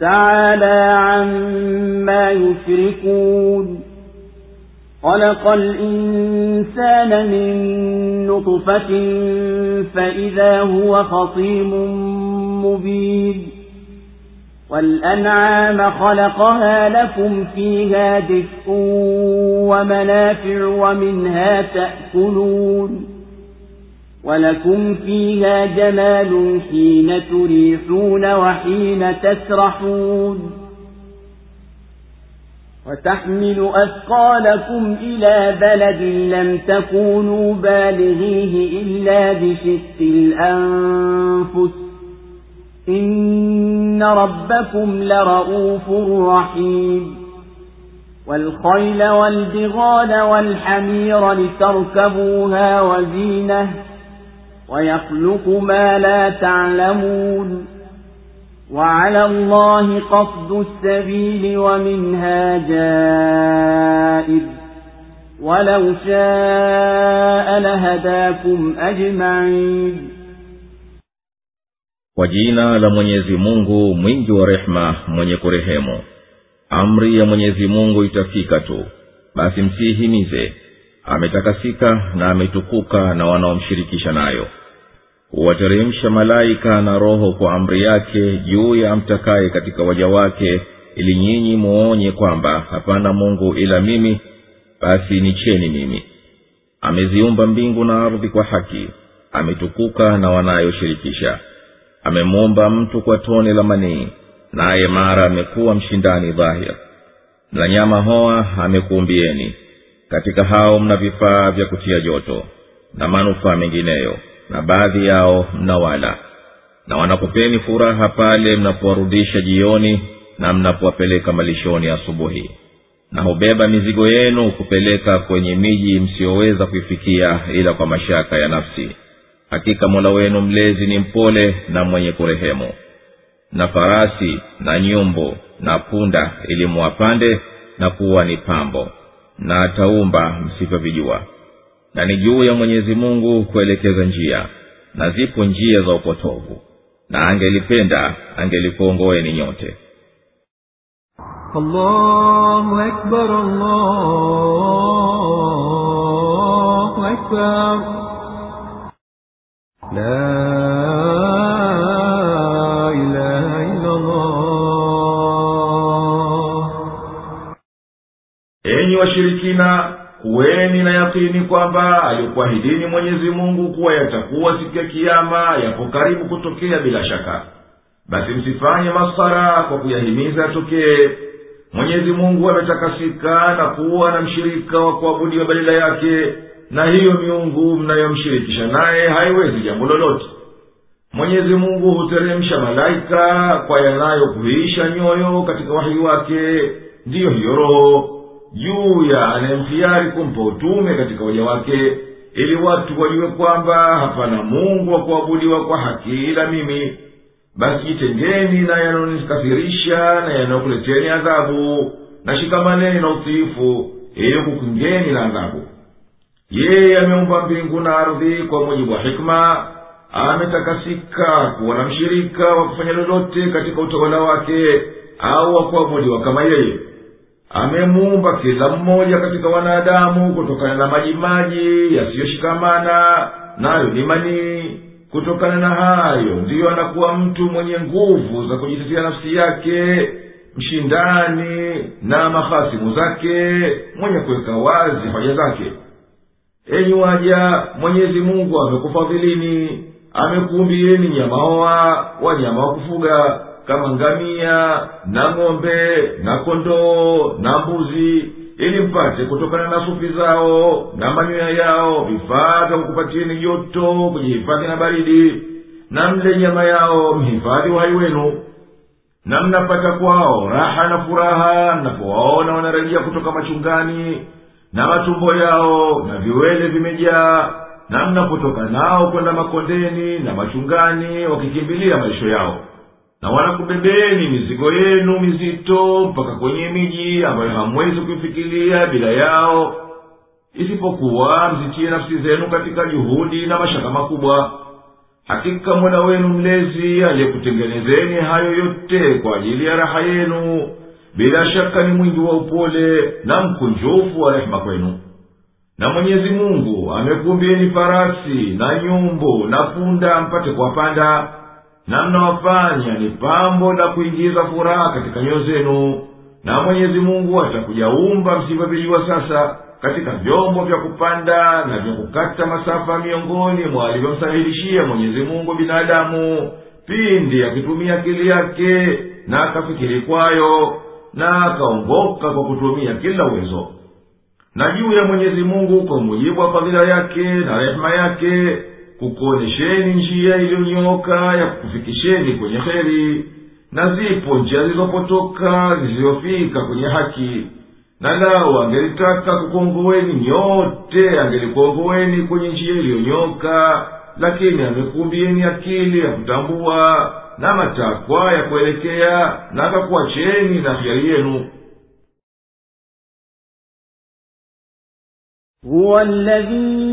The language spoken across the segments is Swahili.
تعالى عما يشركون. خلق الإنسان من نطفة فإذا هو خصيم مبين. والأنعام خلقها لكم فيها دفء ومنافع ومنها تأكلون. ولكم فيها جمال حين تريحون وحين تسرحون وتحمل أثقالكم إلى بلد لم تكونوا بالغيه إلا بشق الأنفس إن ربكم لرؤوف رحيم والخيل والبغال والحمير لتركبوها وزينه ويخلق ما لا تعلمون وعلى الله قصد السبيل ومنها جائر ولو شاء لهداكم أجمعين kwa jina la mwenyezi mungu mwingi wa rehema mwenye kurehemu amri ya mwenyezi mungu itafika tu basi msiihimize ametakasika na ametukuka na wanaomshirikisha nayo. Huwateremsha malaika na roho kwa amri yake juu ya amtakaye katika waja wake ili nyinyi muonye kwamba hapana mungu ila mimi basi nicheni mimi. Ameziumba mbingu na ardhi kwa haki ametukuka na wanayoshirikisha. Amemuumba mtu kwa tone la manii naye mara amekuwa mshindani dhahir. Na nyama hoa amekuumbieni katika hao mna vifaa vya kutia joto na manufaa mengineyo na baadhi yao mnawala na wanakupeni furaha pale mnapowarudisha jioni na mnapowapeleka malishoni asubuhi. Na hubeba mizigo yenu kupeleka kwenye miji msiyoweza kuifikia ila kwa mashaka ya nafsi. Hakika mola wenu mlezi ni mpole na mwenye kurehemu. Na farasi na nyumbu na punda ili muwapande na kuwa ni pambo na ataumba msivyovijua na ni juu ya mwenyezi mungu kuelekeza njia na zipo njia za upotovu. Na angelipenda angelikuongoeni nyote. Allahu akbar, allahu akbar. La washirikina kuweni na yakini kwamba alikuahidini mwenyezi mungu kuwa yatakuwa siku ya kiama yapo karibu kutokea bila shaka. Basi msifanye masara kwa kuyahimiza yatokee. Mwenyezi mungu ametakasika na kuwa na mshirika wa kuabudiwa badala yake na hiyo miungu mnayomshirikisha naye haiwezi jambo lolote. Mwenyezi mungu huteremsha malaika kwa yanayokuhisha nyoyo katika wahi wake. Ndiyo hiyo roho juu ya anayemhiari kumpa utume katika waja wake ili watu wajue kwamba hapana mungu wa kuabudiwa kwa haki ila mimi basi jitengeni na yanayonikasirisha na yanayokuleteni adhabu na shikamaneni na utiifu ili kukingeni na adhabu. Yeye ameumba mbingu na ardhi kwa mujibu wa hikma ametakasika kuwa na mshirika wa kufanya lolote katika utawala wake au wa kuabudiwa kama yeye amemuumba kila mmoja katika wanadamu kutokana na majimaji yasiyoshikamana nayo ni manii kutokana na hayo ndiyo anakuwa mtu mwenye nguvu za kujitetea nafsi yake mshindani na mahasimu zake mwenye kuweka wazi hoja zake. Enyi waja mwenyezi mungu amekufadhilini amekuumbieni nyamaoa wanyama wa kufuga kama ngamia na ng'ombe na kondoo na mbuzi ili mpate kutokana na sufi zao na manyoya yao vifaa vya kukupatieni joto kujihifadhi na baridi. Na mle nyama yao mhifadhi uhai wenu. Na mnapata kwao raha na furaha mnapowaona wanarejea kutoka machungani na matumbo yao na viwele vimejaa na mnapotoka nao kwenda makondeni na machungani wakikimbilia maisho yao na wanakubebeni mizigo yenu mizito mpaka kwenye miji ambayo hamwezi kuifikiria bila yao isipokuwa mzitie nafsi zenu katika juhudi na mashaka makubwa. Hakika mola wenu mlezi aliyekutengenezeni hayo yote kwa ajili ya raha yenu bila shaka ni mwingi wa upole na mkunjufu wa rehema kwenu. Na mwenyezi mungu amekumbieni farasi na nyumbu na punda mpate kuwapanda na mnawafanya ni pambo la kuingiza furaha katika nyoyo zenu na mwenyezi mungu atakujaumba msivyovijua sasa katika vyombo vya kupanda na vya kukata masafa miongoni mwa alivyomsahilishia mwenyezi mungu binadamu pindi akitumia akili yake na akafikiri kwayo na akaongoka kwa kutumia kila uwezo. Na juu ya mwenyezi mungu kwa mujibu wa fadhila yake na rehema yake kukuonyesheni njia iliyonyooka ya kukufikisheni kwenye kheri na zipo njia zilizopotoka zisizofika kwenye haki na lau angelitaka kukuongoweni nyote angelikuongoweni kwenye njia iliyonyoka lakini amekumbieni akili ya kutambua na matakwa ya kuelekea na akakuacheni na hiari yenu هو الذي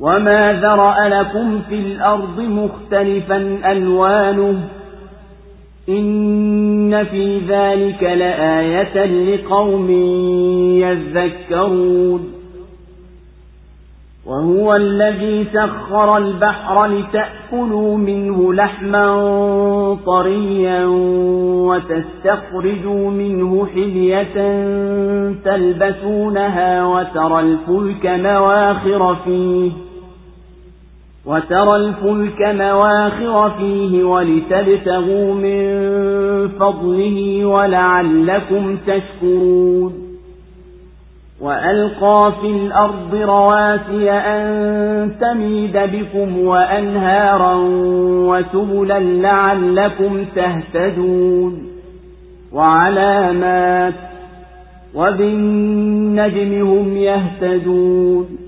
وما ذرأ لكم في الأرض مختلفا ألوانه إن في ذلك لآية لقوم يذكرون وهو الذي سخر البحر لتأكلوا منه لحما طريا وتستخرجوا منه حلية تلبسونها وترى الفلك مواخر فيه وترى الفلك مواخر فيه ولتبتغوا من فضله ولعلكم تشكرون. وألقى في الأرض رواسي أن تميد بكم وأنهارا وسبلا لعلكم تهتدون. وعلامات وبالنجم هم يهتدون.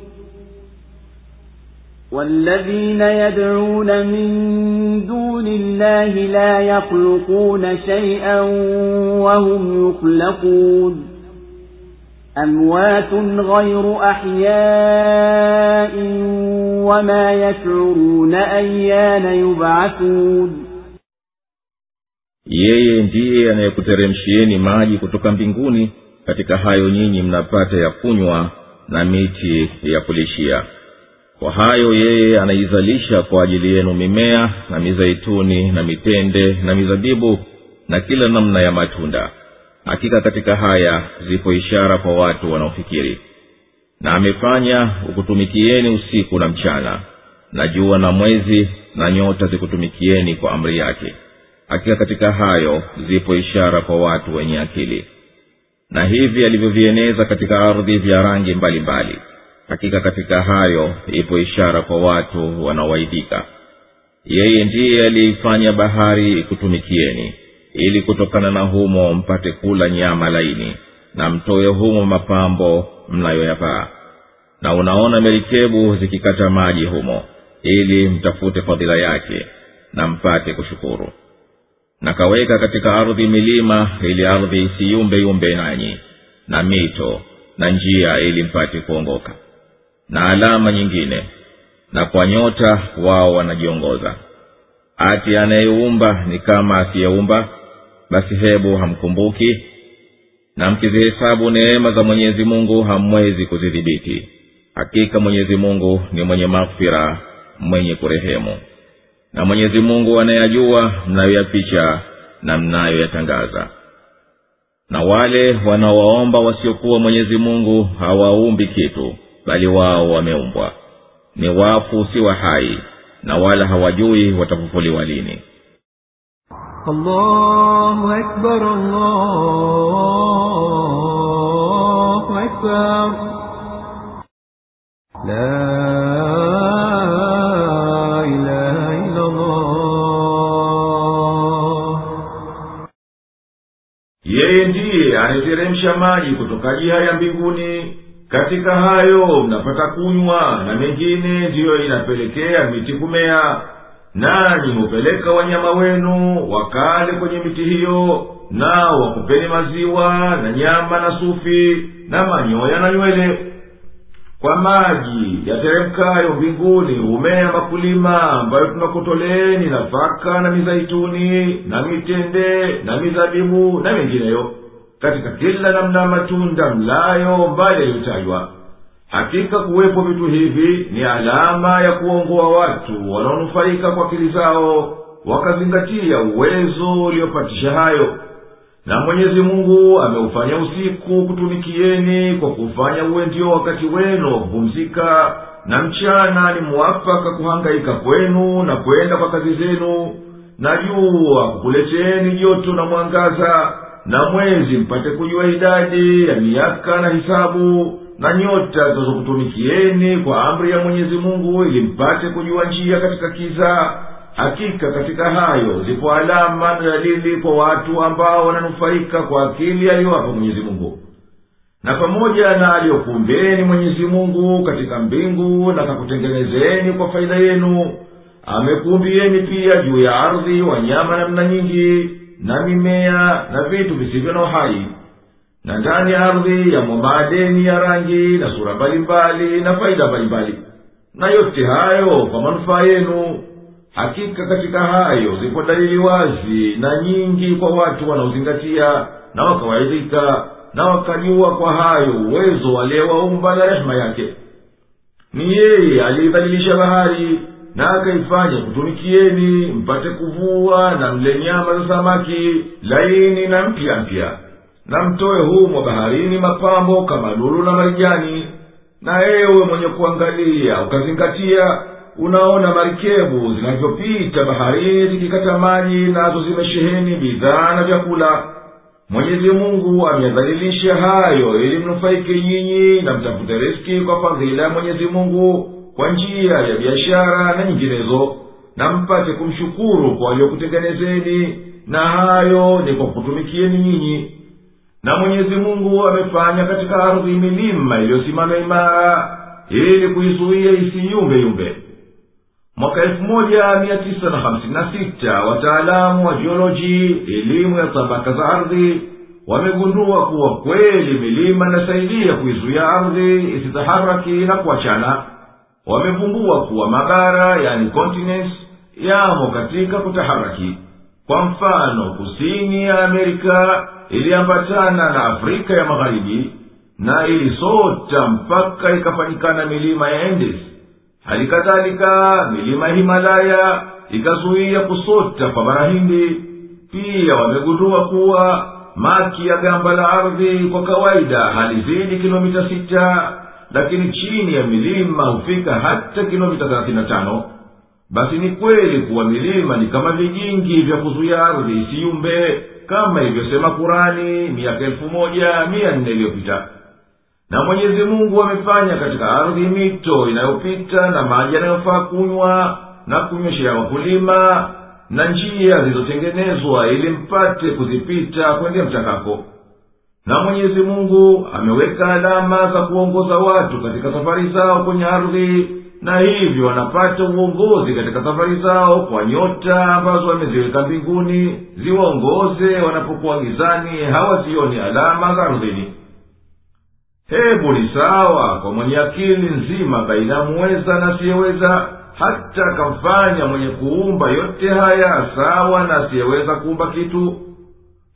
والذين يدعون من دون الله لا يخلقون شيئا وهم يخلقون أموات غير أحياء وما يشعرون أيان يبعثون yeye ndiye anayekuteremshieni maji kutoka mbinguni katika hayo nyinyi mnapata ya kunywa na miti ya kulishia kwa hayo yeye anaizalisha kwa ajili yenu mimea na mizeituni na mitende na mizabibu na kila namna ya matunda. Hakika katika haya zipo ishara kwa watu wanaofikiri. Na amefanya ukutumikieni usiku na mchana na jua na mwezi na nyota zikutumikieni kwa amri yake. Hakika katika hayo zipo ishara kwa watu wenye akili. Na hivi alivyovieneza katika ardhi vya rangi mbalimbali. mbali. Hakika katika hayo ipo ishara kwa watu wanaowaidika yeye ndiye aliyeifanya bahari ikutumikieni ili kutokana na humo mpate kula nyama laini na mtoe humo mapambo mnayoyavaa. Na unaona merikebu zikikata maji humo ili mtafute fadhila yake na mpate kushukuru. Na kaweka katika ardhi milima ili ardhi isiyumbeyumbe nanyi na mito na njia ili mpate kuongoka na alama nyingine na kwa nyota wao wanajiongoza. Ati anayeumba ni kama asiyeumba basi hebu hamkumbuki na mkizihesabu neema za mwenyezi mungu hamwezi kuzidhibiti. Hakika mwenyezi mungu ni mwenye maghfira mwenye kurehemu. Na mwenyezi mungu anayajua mnayoyaficha na mnayoyatangaza. Na wale wanaowaomba wasiokuwa mwenyezi mungu hawaumbi kitu bali wao wameumbwa. Ni wafu si wa hai na wala hawajui watafufuliwa lini. Yeye ndiye aneteremsha maji kutoka jiha ya mbinguni katika hayo mnapata kunywa na mengine ndiyo inapelekea miti kumea. Nanyi hupeleka wanyama wenu wakale kwenye miti hiyo nao wakupeni maziwa na nyama na sufi na manyoya na nywele. Kwa maji yateremkayo mbinguni humea makulima ambayo tunakutoleeni nafaka na mizaituni na mitende na mizabibu na mengineyo katika kila namna matunda mlayo mbali yaliyotajwa. Hakika kuwepo vitu hivi ni alama ya kuongoa watu wanaonufaika kwa akili zao wakazingatia uwezo uliopatisha hayo. Na mwenyezi mungu ameufanya usiku kutumikieni kwa kufanya uwe ndio wakati wenu wa kupumzika na mchana ni mwafaka kuhangaika kwenu na kwenda kwa kazi zenu. Na jua kukuleteni joto na mwangaza na mwezi mpate kujua idadi ya miaka na hisabu na nyota zinazokutumikieni kwa amri ya mwenyezi mungu ili mpate kujua njia katika kiza hakika katika hayo zipo alama na dalili kwa watu ambao wananufaika kwa akili aliyowapa mwenyezi mungu. Na pamoja na aliyokumbeni mwenyezi mungu katika mbingu na kakutengenezeni kwa faida yenu amekumbieni pia juu ya ardhi wanyama namna nyingi na mimea na vitu visivyo na uhai. Na ndani ya ardhi yamo maadeni ya rangi na sura mbalimbali na faida mbalimbali. Na yote hayo kwa manufaa yenu hakika katika hayo zipo dalili wazi na nyingi kwa watu wanaozingatia na wakawaidhika na wakajua kwa hayo uwezo aliyewaumba na rehema yake. Ni yeye aliidhalilisha bahari na akaifanya kutumikieni mpate kuvua na mle nyama za samaki laini na mpya mpya. Na mtoe humo baharini mapambo kama lulu na marijani. Na ewe mwenye kuangalia ukazingatia unaona marikebu zinavyopita baharini zikikata maji nazo zimesheheni bidhaa na vyakula. Mwenyezi mungu ameyadhalilisha hayo ili mnufaike nyinyi na mtafute riski kwa fadhila ya mwenyezi mungu kwa njia ya biashara na nyinginezo na mpate kumshukuru kwa waliokutengenezeni na hayo ni kwa kutumikieni nyinyi. Na mwenyezi mungu amefanya katika ardhi milima iliyosimama imara ili kuizuia isiyumbeyumbe mwaka elfu moja mia tisa na hamsini na sita wataalamu wa jioloji elimu ya tabaka za ardhi wamegundua kuwa kweli milima inasaidia kuizuia ardhi isitaharaki na kuachana wamevumbua kuwa mabara yani continents yamo katika kutaharaki. Kwa mfano kusini ya amerika iliambatana na afrika ya magharibi na ilisota mpaka ikafanyikana milima ya endes hali kadhalika milima ya himalaya ikazuia kusota kwa bara hindi. Pia wamegundua kuwa maki ya gamba la ardhi kwa kawaida halizidi kilomita sita lakini chini ya milima hufika hata kilomita thelathini na tano. Basi ni kweli kuwa milima ni kama vijingi vya kuzuia ardhi isiyumbe kama ilivyosema kurani miaka elfu moja mia nne iliyopita. Na mwenyezi mungu amefanya katika ardhi mito inayopita na maji yanayofaa kunywa na kunyweshea wakulima na njia zilizotengenezwa ili mpate kuzipita kwende mtakako na mwenyezi mungu ameweka alama za kuongoza watu katika safari zao kwenye ardhi na hivyo wanapata uongozi katika safari zao kwa nyota ambazo ameziweka mbinguni ziwaongoze wanapokuwa gizani hawazioni alama za ardhini. Hebu ni sawa kwa mwenye akili nzima baina ya muweza na asiyeweza hata akamfanya mwenye kuumba yote haya sawa na asiyeweza kuumba kitu.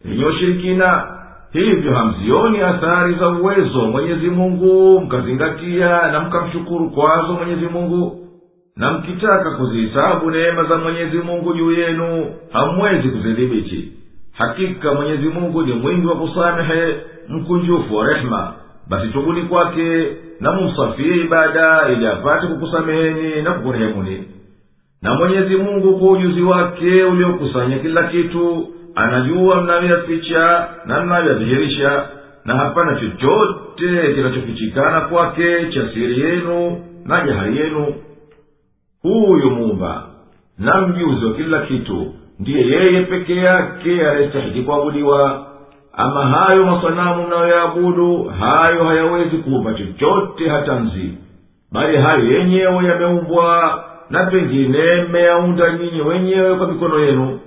Yenye ushirikina hivyo hamzioni athari za uwezo mwenyezi mungu mkazingatia na mkamshukuru kwazo mwenyezi mungu. Na mkitaka kuzihisabu neema za mwenyezi mungu juu yenu hamwezi kuzidhibiti. Hakika mwenyezi mungu ni mwingi wa kusamehe mkunjufu wa rehema basi tubuni kwake na mumsafie ibada ili apate kukusameheni na kukurehemuni. Na mwenyezi mungu kwa ujuzi wake uliokusanya kila kitu anajua mnavyoyaficha na mnavyodhihirisha na hapana chochote kinachofichikana kwake cha siri yenu na jahari yenu. Huyu muumba na mjuzi wa kila kitu ndiye yeye peke yake anayestahiki kuabudiwa. Ama hayo masanamu mnayoyaabudu hayo hayawezi kuumba chochote hata mzi bali hayo yenyewe yameumbwa na pengine mmeyaunda nyinyi wenyewe kwa mikono yenu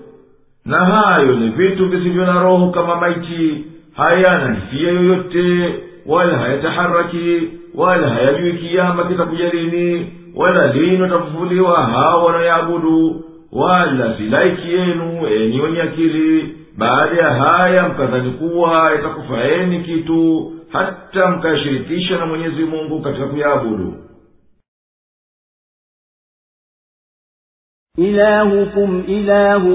na hayo ni vitu visivyo na roho kama maiti. Hayana hisia yoyote wala hayataharaki wala hayajui kiama kitakuja lini wala lini watafufuliwa hawa wanayaabudu wala silaiki yenu enyi wenye akili. Baada ya haya mkadhani kuwa itakufaeni kitu hata mkayashirikisha na mwenyezi mungu katika kuyaabudu. Ilahukum ilahu.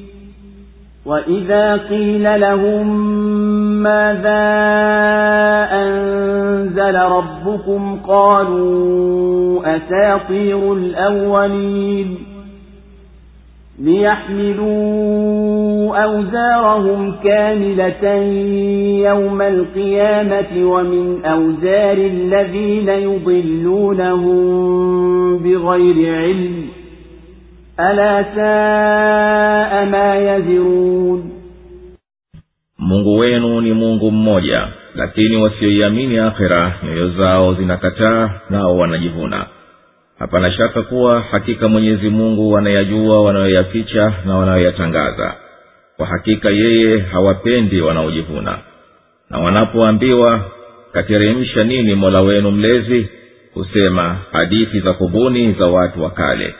وإذا قيل لهم ماذا أنزل ربكم قالوا أساطير الأولين ليحملوا أوزارهم كاملة يوم القيامة ومن أوزار الذين يضلونهم بغير علم ألا ساء ما يزرون mungu wenu ni mungu mmoja lakini wasioiamini akhira nyoyo zao zinakataa nao wanajivuna hapana shaka kuwa hakika mwenyezi mungu anayajua wanayoyaficha na wanayoyatangaza kwa hakika yeye hawapendi wanaojivuna na wanapoambiwa kateremsha nini mola wenu mlezi husema hadithi za kubuni za watu wa kale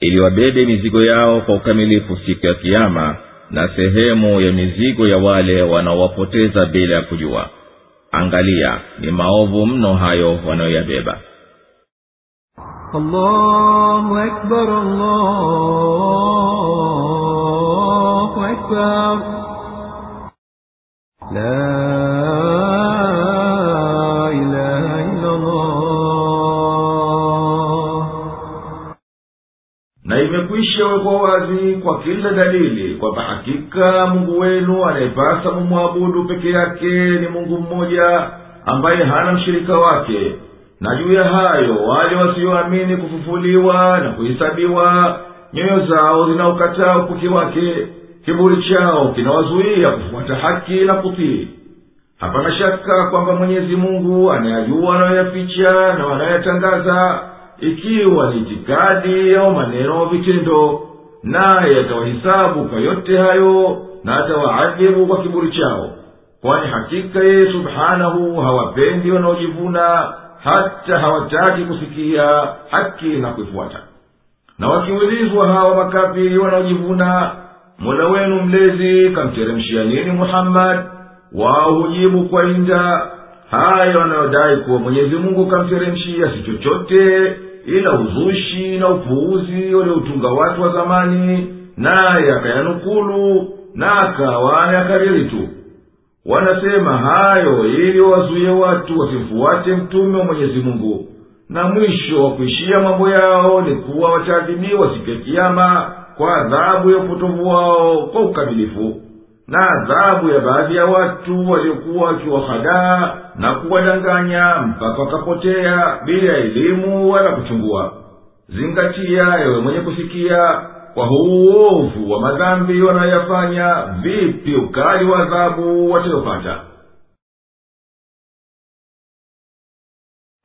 ili wabebe mizigo yao kwa ukamilifu siku ya kiama na sehemu ya mizigo ya wale wanaowapoteza bila ya kujua angalia ni maovu mno hayo wanayoyabeba. La na wekwa wazi kwa kila dalili kwamba hakika mungu wenu anayepasa mumwabudu peke yake ni mungu mmoja ambaye hana mshirika wake. Na juu ya hayo wale wasioamini kufufuliwa na kuhesabiwa nyoyo zao zinaukataa ukuki wake kiburi chao kinawazuia kufuata haki na kutii. Hapana shaka kwamba mwenyezi mungu anayajua anayoyaficha na wanayoyatangaza ikiwa ni itikadi au maneno au vitendo naye atawahisabu kwa yote hayo na atawaadhibu kwa kiburi chao. Kwani hakika yeye subhanahu hawapendi wanaojivuna hata hawataki kusikia haki na kuifuata. Na wakiulizwa hawa makafiri wanaojivuna mola wenu mlezi kamteremshia nini muhammadi wao hujibu kwa inda. Hayo wanayodai kuwa mwenyezi mungu kamteremshia si chochote ila uzushi na upuuzi walioutunga watu wa zamani naye akayanukulu na akawa yakariri tu. Wanasema hayo ili wazuye watu wasimfuate mtume wa mwenyezi mungu. Na mwisho wa kuishia mambo yao ni kuwa wataadhibiwa siku ya kiama kwa adhabu ya upotovu wao kwa ukamilifu na adhabu ya baadhi ya watu waliokuwa wakiwahadaa na kuwadanganya mpaka wakapotea bila ya elimu wala kuchungua. Zingatia ewe mwenye kusikia kwa huu wa madhambi wanayoyafanya vipi ukali wa adhabu watayopata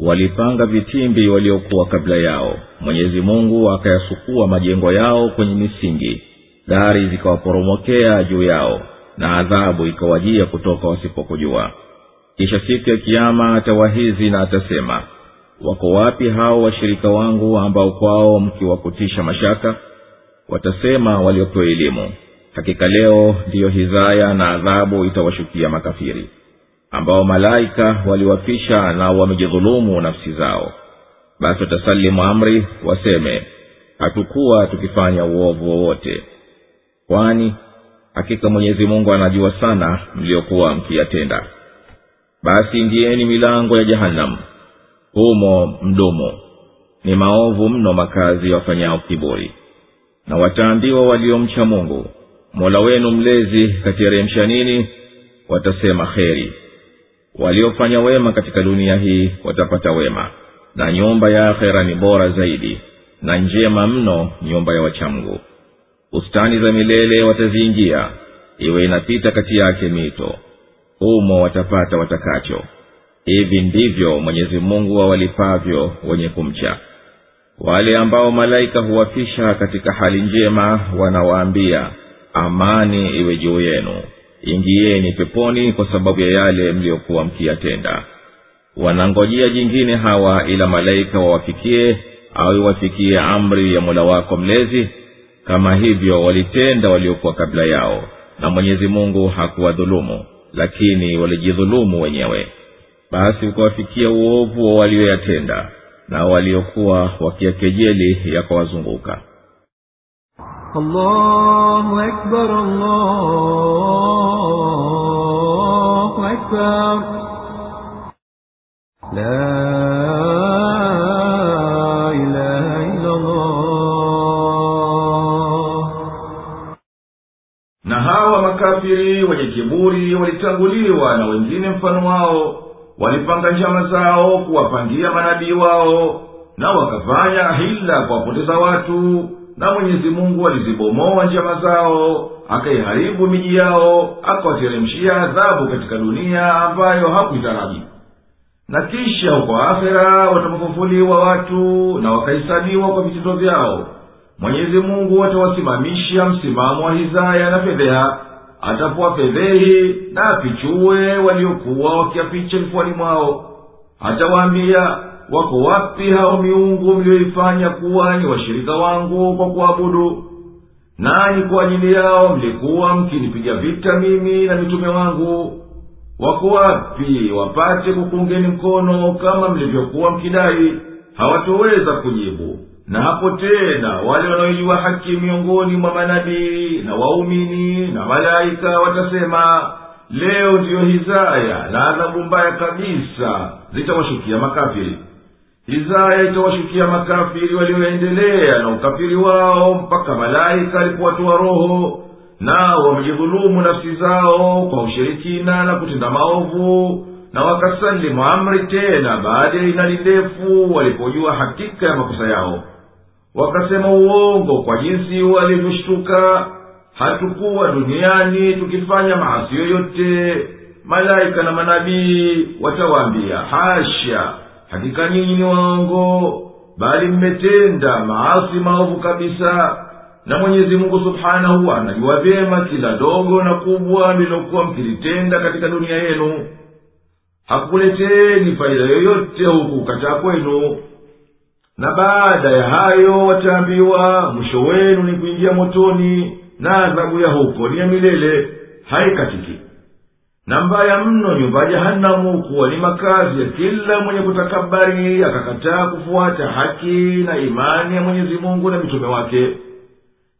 walipanga vitimbi waliokuwa kabla yao. Mwenyezi mungu akayasukua majengo yao kwenye misingi. Dari zikawaporomokea juu yao na adhabu ikawajia kutoka wasipokujua. Kisha siku ya kiama atawahizi na atasema wako wapi hao washirika wangu ambao kwao mkiwakutisha mashaka? Watasema waliopewa elimu. Hakika leo ndiyo hizaya na adhabu itawashukia makafiri ambao malaika waliwafisha na wamejidhulumu nafsi zao. Basi watasalimu amri waseme hatukuwa tukifanya uovu wowote. Kwani hakika mwenyezi mungu anajua sana mliokuwa mkiyatenda. Basi ndieni milango ya jahanamu humo mdumu. Ni maovu mno makazi ya wafanyao kiburi. Na wataambiwa waliomcha mungu mola wenu mlezi kateremsha nini watasema kheri waliofanya wema katika dunia hii watapata wema na nyumba ya akhera ni bora zaidi na njema mno nyumba ya wachamgu. Bustani za milele wataziingia iwe inapita kati yake mito. Humo watapata watakacho. Hivi ndivyo mwenyezi mungu awalipavyo wenye kumcha. Wale ambao malaika huwafisha katika hali njema wanawaambia amani iwe juu yenu ingieni peponi kwa sababu ya yale mliyokuwa mkiyatenda. Wanangojea jingine hawa ila malaika wawafikie au iwafikie amri ya mola wako mlezi. Kama hivyo walitenda waliokuwa kabla yao na mwenyezi mungu hakuwadhulumu lakini walijidhulumu wenyewe. Basi ukawafikia uovu wa walioyatenda na waliokuwa wakiyakejeli yakawazunguka الله أكبر الله أكبر لا إله إلا الله na hawa makafiri wenye kiburi walitanguliwa na wengine mfano wao walipanga njama zao kuwapangia manabii wao na wakafanya hila kuwapoteza watu na mwenyezi mungu alizibomoa njama zao akaiharibu miji yao akawateremshia adhabu katika dunia ambayo hakuitaraji na kisha huko akhera watapofufuliwa watu na wakahesabiwa kwa vitendo vyao mwenyezi mungu atawasimamisha msimamo wa hizaya na fedheha atapowafedhehi na afichue waliokuwa wakiaficha vifuani mwao atawaambia wako wapi hao miungu mliyoifanya kuwa ni washirika wangu kwa kuabudu? Nanyi kwa ajili yao mlikuwa mkinipiga vita mimi na mitume wangu? Wako wapi wapate kukungeni mkono kama mlivyokuwa mkidai? Hawatoweza kujibu. Na hapo tena wale wanaoijua haki miongoni mwa manabii na waumini na malaika watasema leo ndiyo hizaya na adhabu mbaya kabisa zitawashukia makafiri hizaya itawashukia makafiri walioendelea na ukafiri wao mpaka malaika alipowatoa roho nao wamejidhulumu nafsi zao kwa ushirikina na kutenda maovu na wakasalimu amri tena baada ya inali ndefu walipojua hakika ya makosa yao. Wakasema uongo kwa jinsi walivyoshtuka. Hatukuwa duniani tukifanya maasi yoyote malaika na manabii watawaambia hasha hakika nyinyi ni waongo bali mmetenda maasi maovu kabisa. Na mwenyezi mungu subhanahu anajua vyema kila dogo na kubwa lilokuwa mkilitenda katika dunia yenu. Hakuleteni faida yoyote huku kukataa kwenu. Na baada ya hayo wataambiwa mwisho wenu ni kuingia motoni na adhabu ya huko ni ya milele. Haikatiki na mbaya mno nyumba ya jahanamu kuwa ni makazi ya kila mwenye kutakabari akakataa kufuata haki na imani ya mwenyezi mungu na mitume wake.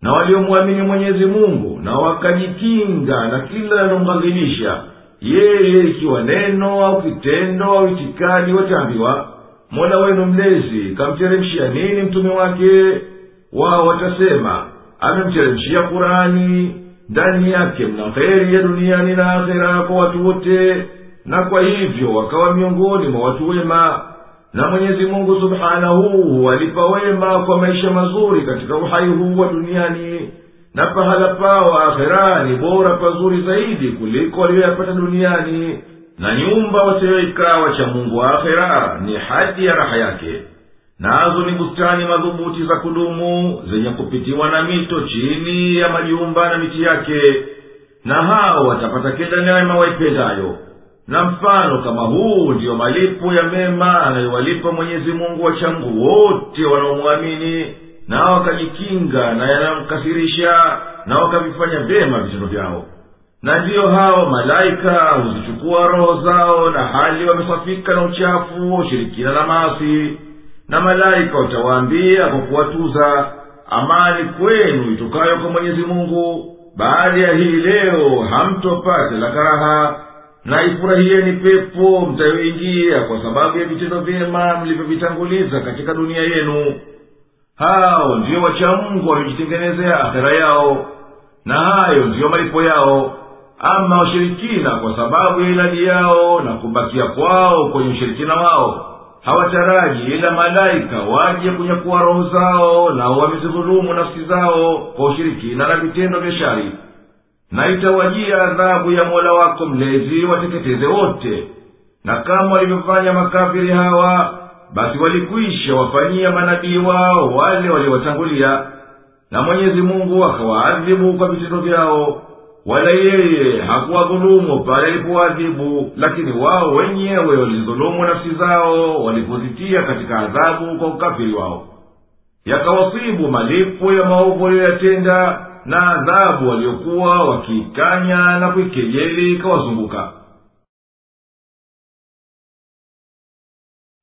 Na waliomwamini mwenyezi mungu na wakajikinga na kila yanomghadhibisha yeye ikiwa neno au kitendo au itikadi wataambiwa mola wenu mlezi kamteremshia nini mtume wake? Wao watasema amemteremshia kurani ndani yake mna kheri ya duniani na akhera kwa watu wote. Na kwa hivyo wakawa miongoni mwa watu wema. Na mwenyezi mungu subhanahu huwalipa wema kwa maisha mazuri katika uhai huu wa duniani. Na pahala pao akhera ni bora pazuri zaidi kuliko waliyoyapata duniani. Na nyumba watayoikaa wacha mungu wa akhera ni hadi ya raha yake nazo ni bustani madhubuti za kudumu zenye kupitiwa na mito chini ya majumba na miti yake na hao watapata kila neema waipendayo. Na mfano kama huu ndiyo malipo ya mema anayowalipa mwenyezi mungu wachangu wote wanaomwamini na wakajikinga na yanamkasirisha na wakavifanya vyema vitendo vyao. Na ndiyo hao malaika huzichukua roho zao na hali wamesafika na uchafu ushirikina na maasi na malaika utawaambia kwa kuwatuza amani kwenu itokayo kwa mwenyezi mungu. Baada ya hii leo hamtopate la karaha na ifurahieni pepo mtayoingia kwa sababu ya vitendo vyema mlivyovitanguliza katika dunia yenu. Hao ndiyo wachamngu waliojitengenezea akhera yao na hayo ndiyo malipo yao. Ama washirikina kwa sababu ya iladi yao na kubakia kwao kwenye ushirikina wao hawataraji ila malaika waje kunyakuwa roho zao nao wamezidhulumu nafsi zao kwa ushirikina na vitendo vya shari. Na itawajia adhabu ya mola wako mlezi wateketeze wote. Na kama walivyofanya makafiri hawa basi walikwisha wafanyia manabii wao wale waliowatangulia. Na mwenyezi mungu akawaadhibu kwa vitendo vyao wala yeye hakuwadhulumu pale lakini wao wenyewe walidhulumu nafsi zao walipozitia katika adhabu kwa ukafiri wao. Yakawasibu malipo ya maovu waliyoyatenda na adhabu waliokuwa wakiikanya na kuikejeli ikawazunguka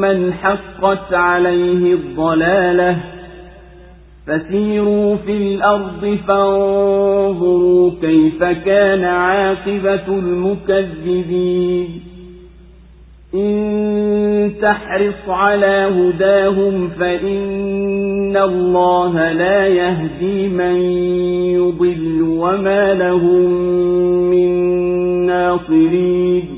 من حقت عليه الضلالة فسيروا في الأرض فانظروا كيف كان عاقبة المكذبين إن تحرص على هداهم فإن الله لا يهدي من يضل وما لهم من ناصرين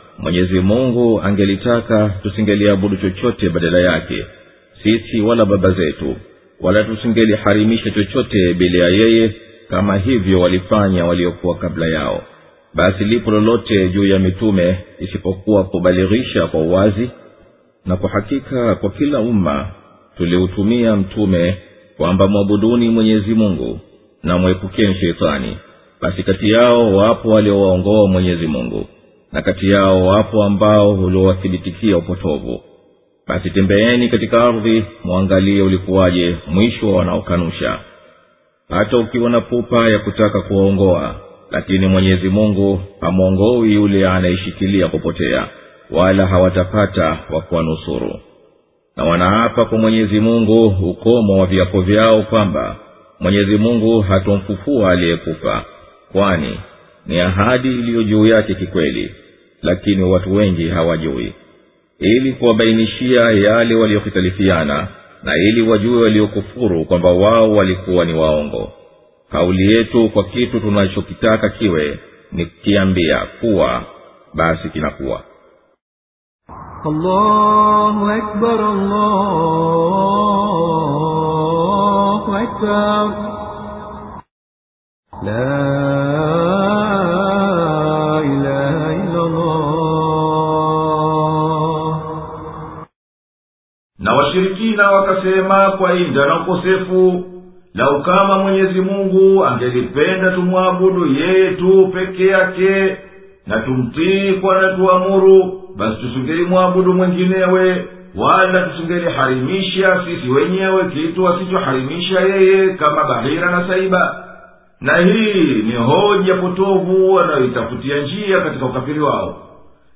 mwenyezi mungu angelitaka tusingeliabudu chochote badala yake sisi wala baba zetu wala tusingeliharimisha chochote bila ya yeye kama hivyo walifanya waliokuwa kabla yao. Basi lipo lolote juu ya mitume isipokuwa kubalighisha kwa uwazi? Na kwa hakika kwa kila umma tuliutumia mtume kwamba mwabuduni mwenyezi mungu na mwepukeni sheitani basi kati yao wapo waliowaongoa mwenyezi mungu na kati yao wapo ambao uliowathibitikia upotovu. Basi tembeeni katika ardhi mwangalie ulikuwaje mwisho wa wanaokanusha. Hata ukiwa na pupa ya kutaka kuwaongoa lakini mwenyezi mungu hamwongoi yule anayeshikilia kupotea wala hawatapata wa kuwanusuru. Na wanaapa kwa mwenyezi mungu ukomo wa viapo vyao kwamba mwenyezi mungu hatomfufua aliyekufa kwani ni ahadi iliyo juu yake kikweli lakini watu wengi hawajui. Ili kuwabainishia yale waliohitalifiana na ili wajue waliokufuru kwamba wao walikuwa ni waongo. Kauli yetu kwa kitu tunachokitaka kiwe ni kiambia kuwa basi kinakuwa. La washirikina wakasema kwa inda na ukosefu lau kama mwenyezi mungu angelipenda tumwabudu yeye tu peke yake na tumtii kwa anatuamuru basi tusingelimwabudu mwenginewe wala tusingeliharimisha sisi wenyewe kitu asichoharimisha yeye kama bahira na saiba. Na hii ni hoja potovu wanayoitafutia njia katika ukafiri wao.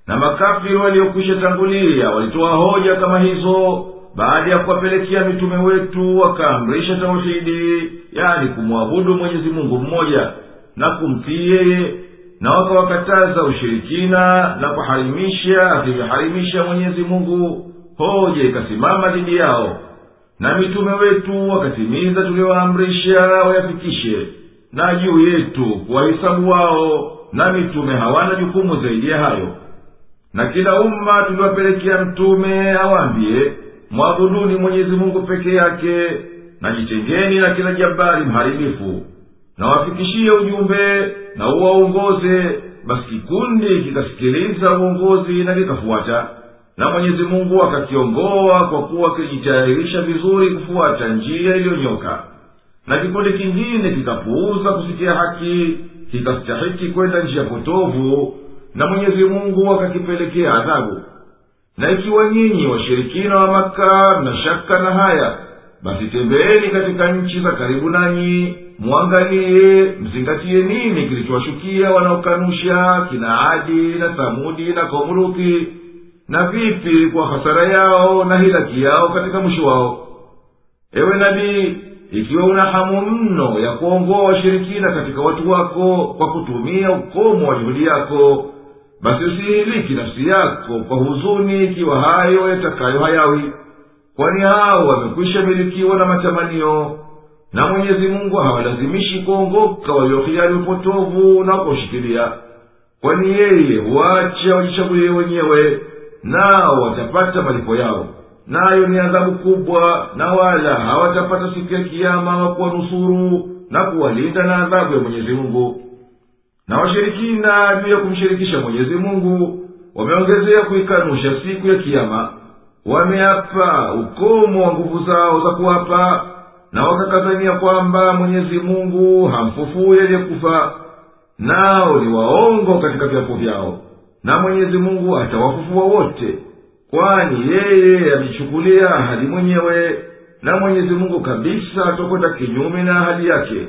Na makafiri waliokwisha tangulia walitoa hoja kama hizo baada ya kuwapelekea mitume wetu wakaamrisha tauhidi yani kumwabudu mwenyezi mungu mmoja na kumtii yeye na wakawakataza ushirikina na kuharimisha akivyoharimisha mwenyezi mungu hoja ikasimama dhidi yao. Na mitume wetu wakatimiza tuliwaamrisha wayafikishe na juu yetu kuwahisabu wao na mitume hawana jukumu zaidi ya hayo. Na kila umma tuliwapelekea mtume awaambie mwabuduni mwenyezi mungu peke yake na jitengeni na kila jabari mharibifu. Na wafikishie ujumbe na uwaongoze basi kikundi kikasikiliza uongozi na kikafuata na mwenyezi mungu akakiongoa kwa kuwa kilijitayarisha vizuri kufuata njia iliyonyoka. Na kikundi kingine kikapuuza kusikia haki kikastahiki kwenda njia potovu na mwenyezi mungu akakipelekea adhabu na ikiwa nyinyi washirikina wa maka mna shaka na haya basi tembeeni katika nchi za karibu nanyi mwangalie mzingatie nini kilichowashukia wanaokanusha kina adi na thamudi na komuluthi na vipi kwa hasara yao na hilaki yao katika mwisho wao. Ewe nabii ikiwa una hamu mno ya kuongoa washirikina katika watu wako kwa kutumia ukomo wa juhudi yako basi usihiliki nafsi yako kwa huzuni ikiwa hayo yatakayo hayawi. Kwani hao wamekwisha milikiwa na matamanio na mwenyezi mungu hawalazimishi kuongoka waliohiari upotovu na kuushikilia. Kwani yeye huacha wajichagulie wenyewe nao watapata malipo yao. Nayo ni adhabu kubwa na wala hawatapata siku ya kiama wa kuwanusuru na kuwalinda na adhabu ya mwenyezi mungu na washirikina juu ya kumshirikisha mwenyezi mungu wameongezea kuikanusha siku ya kiama wameapa ukomo wa nguvu zao za kuwapa na wakakazania kwamba mwenyezi mungu hamfufui aliyekufa. Nao ni waongo katika viapo vyao na mwenyezi mungu atawafufua wote kwani yeye amechukulia ahadi mwenyewe na mwenyezi mungu kabisa atokwenda kinyume na ahadi yake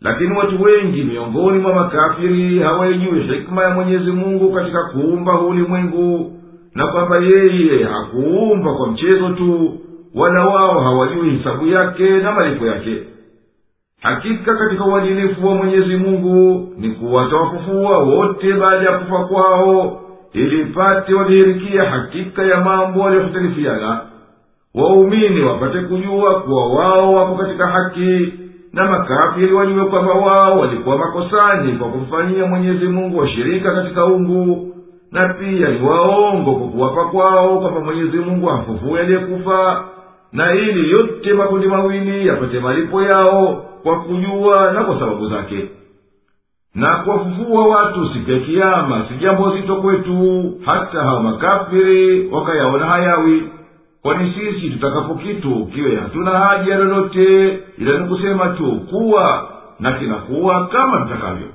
lakini watu wengi miongoni mwa makafiri hawaijui hikma ya mwenyezi mungu katika kuumba ulimwengu na kwamba yeye hakuumba kwa mchezo tu wala wao hawajui hisabu yake na malipo yake. Hakika katika uadilifu wa mwenyezi mungu ni kuwatawafufua wote baada ya kufa kwao ili ipate wadhihirikia hakika ya mambo waliyohtalifiana waumini wapate kujua kuwa wao wako katika haki na makafiri wajue kwamba wao walikuwa makosani kwa kumfanyia mwenyezi mungu washirika katika ungu. Na pia ni waongo kwa kuwapa kwao kwamba mwenyezi mungu amfufue aliyekufa. Na ili yote makundi mawili yapate malipo yao kwa kujua na kwa sababu zake. Na kuwafufua watu siku ya kiama si jambo zito kwetu. Hata hawa makafiri wakayaona hayawi kwani sisi tutakapo kitu kiwe hatuna haja lolote ila ni kusema tu kuwa na kinakuwa kama tutakavyo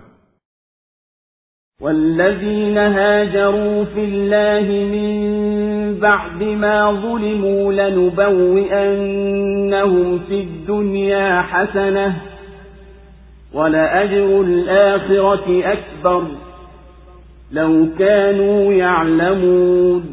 والذين هاجروا في الله من بعد ما ظلموا لنبوئنهم في الدنيا حسنة ولأجر الآخرة أكبر لو كانوا يعلمون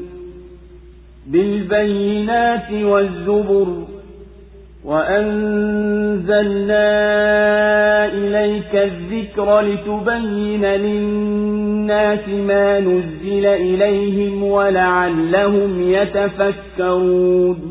بالبينات والزبر وأنزلنا إليك الذكر لتبين للناس ما نزل إليهم ولعلهم يتفكرون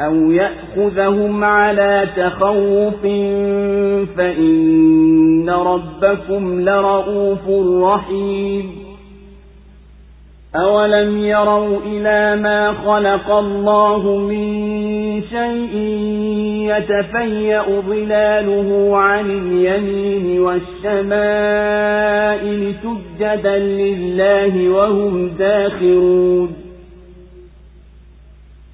أو يأخذهم على تخوف فإن ربكم لرؤوف رحيم أولم يروا إلى ما خلق الله من شيء يتفيأ ظلاله عن اليمين والشمائل سجدا لله وهم داخرون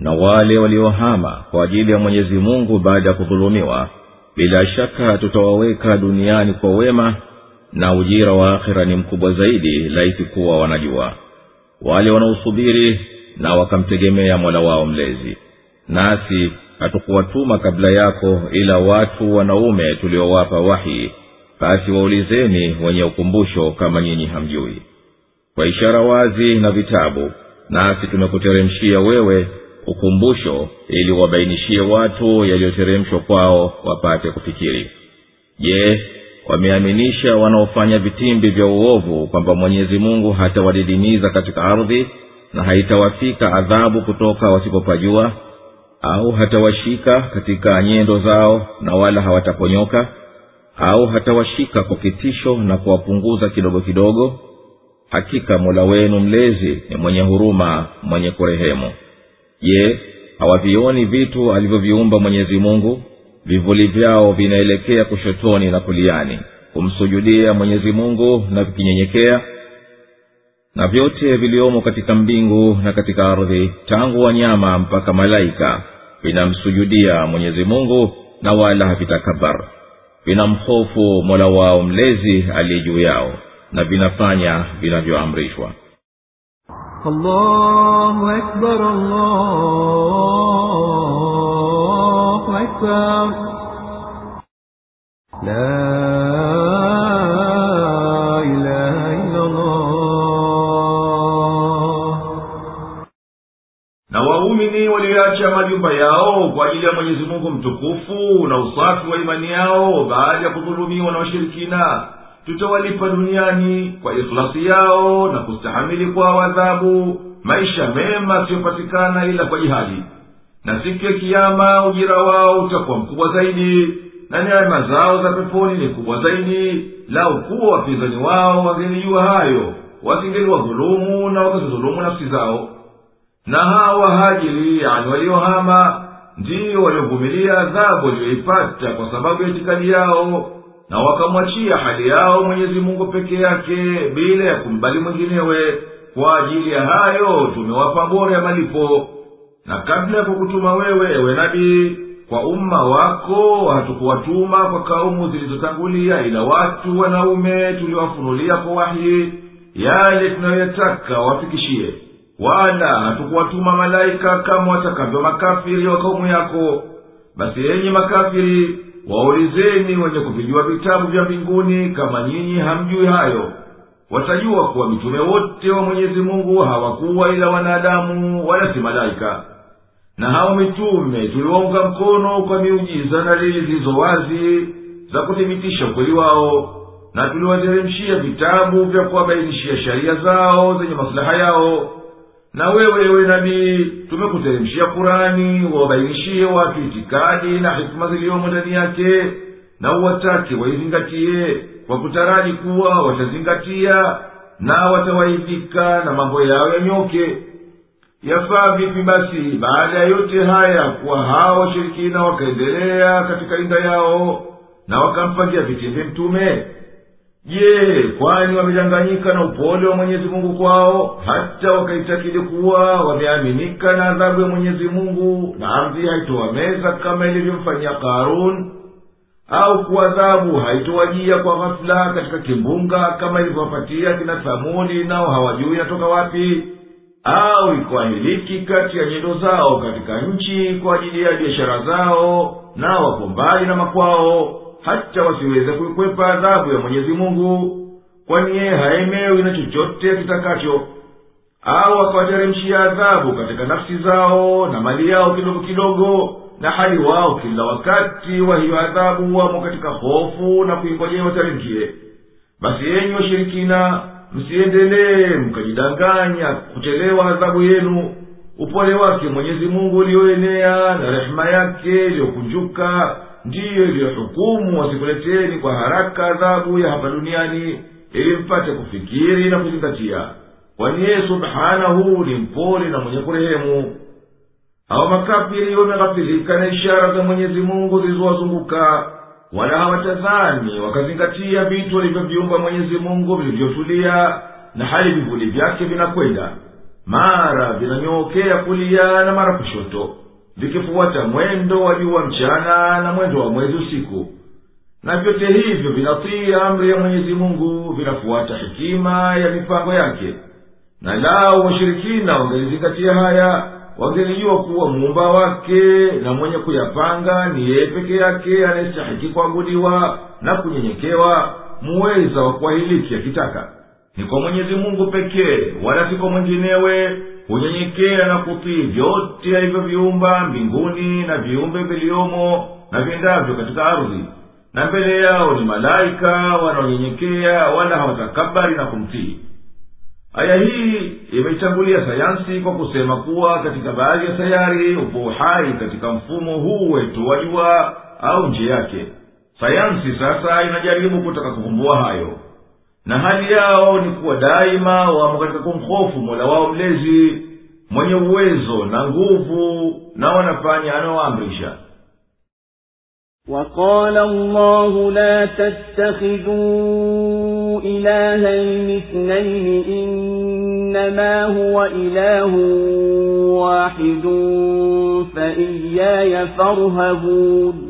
na wale waliohama kwa ajili ya mwenyezi mungu baada ya kudhulumiwa bila shaka tutawaweka duniani kwa wema na ujira wa akhira ni mkubwa zaidi laiti kuwa wanajua. Wale wanaosubiri na wakamtegemea mola wao mlezi. Nasi hatukuwatuma kabla yako ila watu wanaume tuliowapa wahi. Basi waulizeni wenye ukumbusho kama nyinyi hamjui. Kwa ishara wazi na vitabu nasi tumekuteremshia wewe ukumbusho ili wabainishie watu yaliyoteremshwa kwao wapate kufikiri. Je wameaminisha wanaofanya vitimbi vya uovu kwamba mwenyezi mungu hatawadidimiza katika ardhi na haitawafika adhabu kutoka wasipopajua? Au hatawashika katika nyendo zao na wala hawataponyoka? Au hatawashika kwa kitisho na kuwapunguza kidogo kidogo? Hakika mola wenu mlezi ni mwenye huruma mwenye kurehemu je hawavioni vitu alivyoviumba mwenyezi mungu? Vivuli vyao vinaelekea kushotoni na kuliani. Kumsujudia mwenyezi mungu na vikinyenyekea? Na vyote viliomo katika mbingu na katika ardhi tangu wanyama mpaka malaika vinamsujudia mwenyezi mungu na wala havitakabar. Vinamhofu mola wao mlezi aliye juu yao na vinafanya vinavyoamrishwa الله أكبر الله أكبر لا إله إلا الله na waumini walioacha majumba yao kwa ajili ya mwenyezi mungu mtukufu na usafi wa imani yao baada ya kudhulumiwa na washirikina tutawalipa duniani kwa ikhlasi yao na kustahamili kwao adhabu. Maisha mema asiyopatikana ila kwa jihadi. Na siku ya kiama ujira wao utakuwa mkubwa zaidi na neema zao za peponi ni kubwa zaidi. Lau kuwa wapinzani wao wangelijua hayo wasingeliwadhulumu na wakazidhulumu nafsi zao. Na hawa hajiri yani waliohama ndiyo waliovumilia adhabu waliyoipata kwa sababu ya itikadi yao na wakamwachia hali yao mwenyezi mungu peke yake bila ya kumbali mwinginewe. Kwa ajili ya hayo tumewapa bora ya malipo. Na kabla ya kukutuma wewe ewe nabii kwa umma wako hatukuwatuma kwa kaumu zilizotangulia ila watu wanaume tuliwafunulia kwa wahi yale tunayoyataka wafikishie wala hatukuwatuma malaika kama watakavyo makafiri wa kaumu yako. Basi enyi makafiri waulizeni wenye kuvijua vitabu vya mbinguni kama nyinyi hamjui hayo. Watajua kuwa mitume wote wa mwenyezi mungu hawakuwa ila wanadamu wala si malaika. Na hao mitume tuliwaunga mkono kwa miujiza na lili zilizo wazi za kuthibitisha ukweli wao na tuliwateremshia vitabu vya kuwabainishia sheria zao zenye maslaha yao na wewe ewe nabii tumekuteremshia kurani wawabainishie watu itikadi na hikima ziliyomo ndani yake na uwatake waizingatie kwa kutaraji kuwa watazingatia na watawaidika na mambo yao yanyoke. Yafaa vipi basi baada ya yote haya kuwa hawa washirikina wakaendelea katika inda yao na wakampangia vitimbi mtume je kwani wamedanganyika na upole wa mwenyezi mungu kwao hata wakaitakidi kuwa wameaminika na adhabu ya mwenyezi mungu na ardhi haitowameza kama ilivyomfanyia karun au kuadhabu haitowajia kwa ghafula katika kimbunga kama ilivyowapatia kina thamuni nao hawajui natoka wapi au ikoahiliki kati ya nyendo zao katika nchi kwa ajili ya biashara zao nao wako mbali na makwao hata wasiweze kuikwepa adhabu ya mwenyezi mungu. Kwani yeye haemewi na chochote kitakacho? Au akawateremshia adhabu katika nafsi zao na mali yao kidogo kidogo na hali wao kila wakati wa hiyo adhabu wamo katika hofu na kuingojea wateremkie. Basi yenyi washirikina msiendelee mkajidanganya kuchelewa adhabu yenu. Upole wake mwenyezi mungu ulioenea na rehema yake iliyokunjuka ndiyo iliyohukumu wasikuleteni kwa haraka adhabu ya hapa duniani ili mpate kufikiri na kuzingatia. Kwani yeye subhanahu ni mpole na mwenye kurehemu. Hawa makafiri wameghafilika na ishara za mwenyezi mungu zilizowazunguka wala hawatazami wakazingatia vitu walivyoviumba mwenyezi mungu vilivyotulia na hali vivuli vyake vinakwenda. Mara vinanyookea kulia na mara kushoto vikifuata mwendo wa jua mchana na mwendo wa mwezi usiku. Na vyote hivyo vinatii amri ya mwenyezi mungu vinafuata hekima ya mipango yake. Na lao washirikina wangelizingatia haya wangelijua kuwa muumba wake na mwenye kuyapanga ni yeye peke yake anayestahiki kuabudiwa na kunyenyekewa muweza wa kuahiliki akitaka. Ni kwa mwenyezi mungu pekee wala si kwa mwinginewe hunyenyekea na kutii vyote alivyoviumba mbinguni na viumbe viliomo na viendavyo katika ardhi. Na mbele yao ni malaika wanaonyenyekea wala hawatakabari na kumtii. Aya hii imeitangulia sayansi kwa kusema kuwa katika baadhi ya sayari upo uhai katika mfumo huu wetu wa jua au nje yake. Sayansi sasa inajaribu kutaka kuvumbua hayo na hali yao ni kuwa daima wamo katika kumhofu mola wao mlezi mwenye uwezo na nguvu na wanafanya anaoamrisha وقال الله لا تتخذوا إلهين اثنين إنما هو إله واحد فإياي فارهبون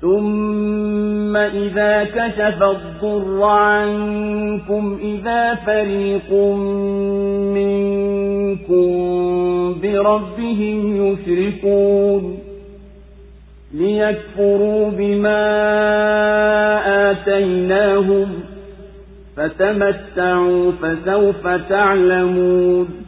ثم إذا كشف الضر عنكم إذا فريق منكم بربهم يشركون ليكفروا بما آتيناهم فتمتعوا فسوف تعلمون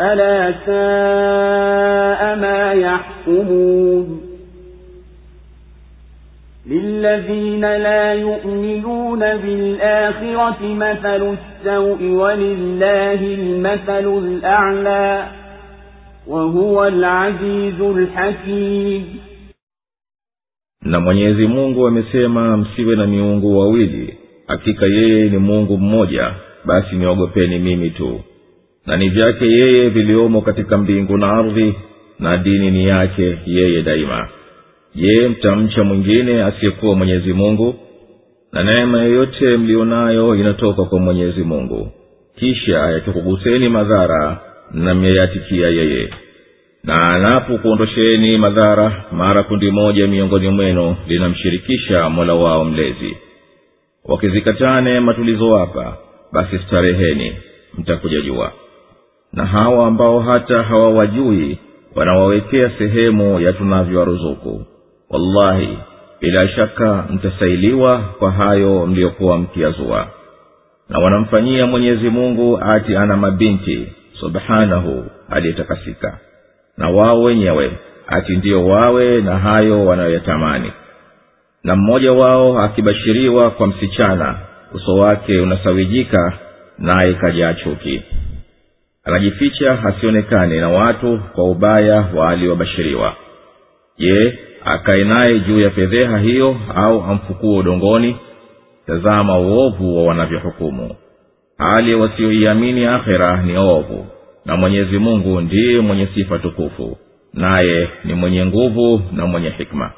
ألا ساء ما يحكمون للذين لا يؤمنون بالآخرة مثل السوء ولله المثل الأعلى وهو العزيز الحكيم na mwenyezi mungu amesema msiwe na miungu wawili hakika yeye ni mungu mmoja basi niogopeni mimi tu na ni vyake yeye viliomo katika mbingu na ardhi na dini ni yake yeye daima. Je mtamcha mwingine asiyekuwa mwenyezi mungu? Na neema yoyote mlionayo inatoka kwa mwenyezi mungu. Kisha yakikuguseni madhara na mmeyatikia yeye. Na anapokuondosheni madhara mara kundi moja miongoni mwenu linamshirikisha mola wao mlezi. Wakizikataa neema tulizowapa basi stareheni mtakuja jua na hawa ambao hata hawawajui wanawawekea sehemu ya tunavyowaruzuku. Wallahi bila shaka mtasailiwa kwa hayo mliyokuwa mkiyazua. Na wanamfanyia mwenyezi mungu ati ana mabinti subhanahu aliyetakasika. Na wao wenyewe ati ndiyo wawe na hayo wanayoyatamani. Na mmoja wao akibashiriwa kwa msichana uso wake unasawijika naye kajaa chuki anajificha asionekane na watu kwa ubaya waliobashiriwa je akae naye juu ya fedheha hiyo au amfukue udongoni tazama uovu wa wanavyohukumu. Hali wasioiamini akhera ni ovu na mwenyezi mungu ndiye mwenye sifa tukufu naye ni mwenye nguvu na mwenye hikma.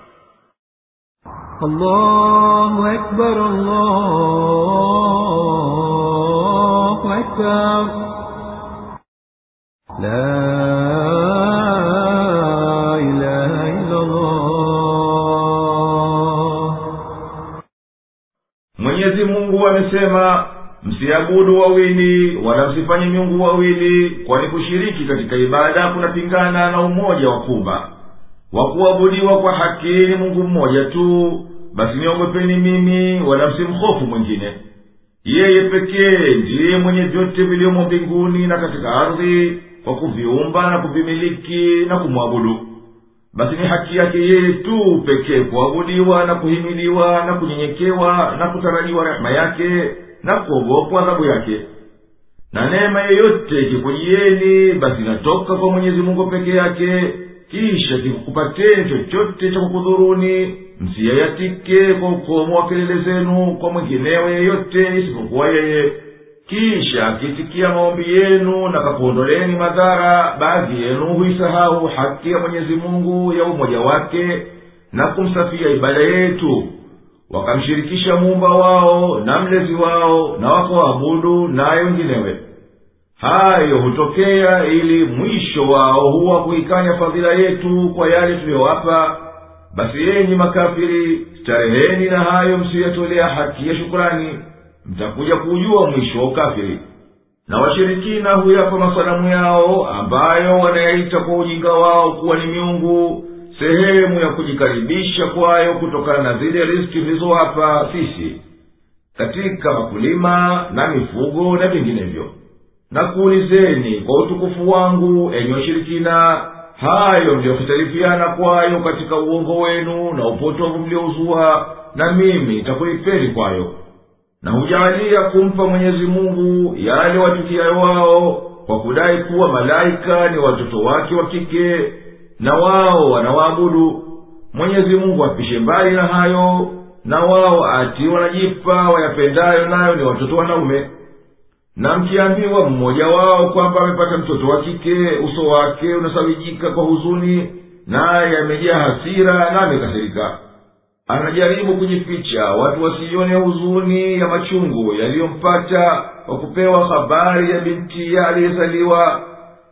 Allahu akbar, allahu akbar لا إله إلا الله mwenyezi mungu amesema msiabudu wawili wala msifanye miungu wawili kwani kushiriki katika ibada kunapingana na umoja wa kumba wa kuabudiwa kwa haki ni mungu mmoja tu basi niogopeni mimi wala msimhofu mwingine yeye pekee ndiye mwenye vyote viliomo mbinguni na katika ardhi kwa kuviumba na kuvimiliki na kumwabudu. Basi ni haki yake yeye tu pekee kuabudiwa na kuhimiliwa na kunyenyekewa na kutarajiwa rehema yake na kuogopwa adhabu yake. Na neema yeyote ikikujieni basi inatoka kwa mwenyezi mungu peke yake kisha kikukupateni chochote cha kukudhuruni msiyayatike kwa ukomo wa kelele zenu kwa mwinginewe yeyote isipokuwa yeye kisha akisikia maombi yenu na kakuondoleni madhara baadhi yenu huisahau haki ya mwenyezi mungu ya umoja wake na kumsafia ibada yetu. Wakamshirikisha muumba wao na mlezi wao na wakawaabudu naye wenginewe. Hayo hutokea ili mwisho wao huwa kuikanya fadhila yetu kwa yale tuliyowapa. Basi yenyi makafiri stareheni na hayo msiyoyatolea haki ya shukurani mtakuja kuujua mwisho wa ukafiri. Na washirikina huyapa masanamu yao ambayo wanayaita kwa ujinga wao kuwa ni miungu sehemu ya kujikaribisha kwayo kutokana na zile riski tulizowapa sisi katika makulima na mifugo na vinginevyo. Nakuulizeni kwa utukufu wangu enyi washirikina hayo mliyohitarifiana kwayo katika uongo wenu na upotovu mliouzua na mimi nitakulipeni kwayo na hujaalia kumpa mwenyezi mungu yale wachukiayo wao kwa kudai kuwa malaika ni watoto wake wa kike na wao wanawaabudu. Mwenyezi mungu apishe mbali na hayo na wao ati wanajipa wayapendayo nayo ni watoto wanaume. Na mkiambiwa mmoja wao kwamba amepata mtoto wa kike uso wake unasawijika kwa huzuni naye amejaa hasira na amekasirika anajaribu kujificha watu wasione huzuni ya machungu yaliyompata kwa kupewa habari ya binti aliyezaliwa.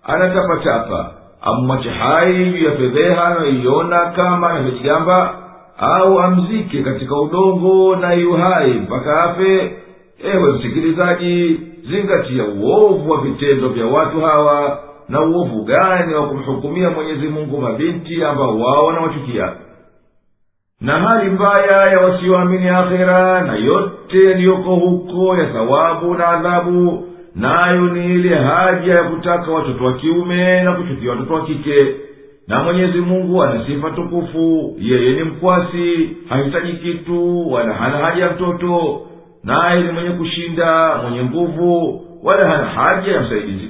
Anatapatapa amwache hai juu ya fedheha anayoiona kama anavyojigamba au amzike katika udongo na yu hai mpaka afe. Ewe msikilizaji zingatia uovu wa vitendo vya watu hawa na uovu gani wa kumhukumia mwenyezi mungu mabinti ambao wao wanawachukia na hali mbaya ya wasioamini akhera na yote yaliyoko huko ya thawabu na adhabu nayo ni ile haja ya kutaka watoto wa kiume na kuchukia watoto wa kike. Na mwenyezi mungu ana sifa tukufu yeye ni mkwasi hahitaji kitu wala hana haja ya mtoto. Naye ni mwenye kushinda mwenye nguvu wala hana haja ya msaidizi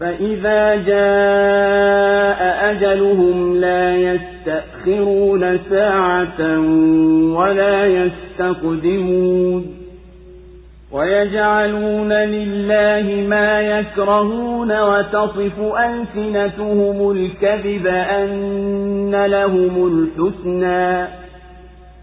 فإذا جاء أجلهم لا يستأخرون ساعة ولا يستقدمون ويجعلون لله ما يكرهون وتصف ألسنتهم الكذب أن لهم الحسنى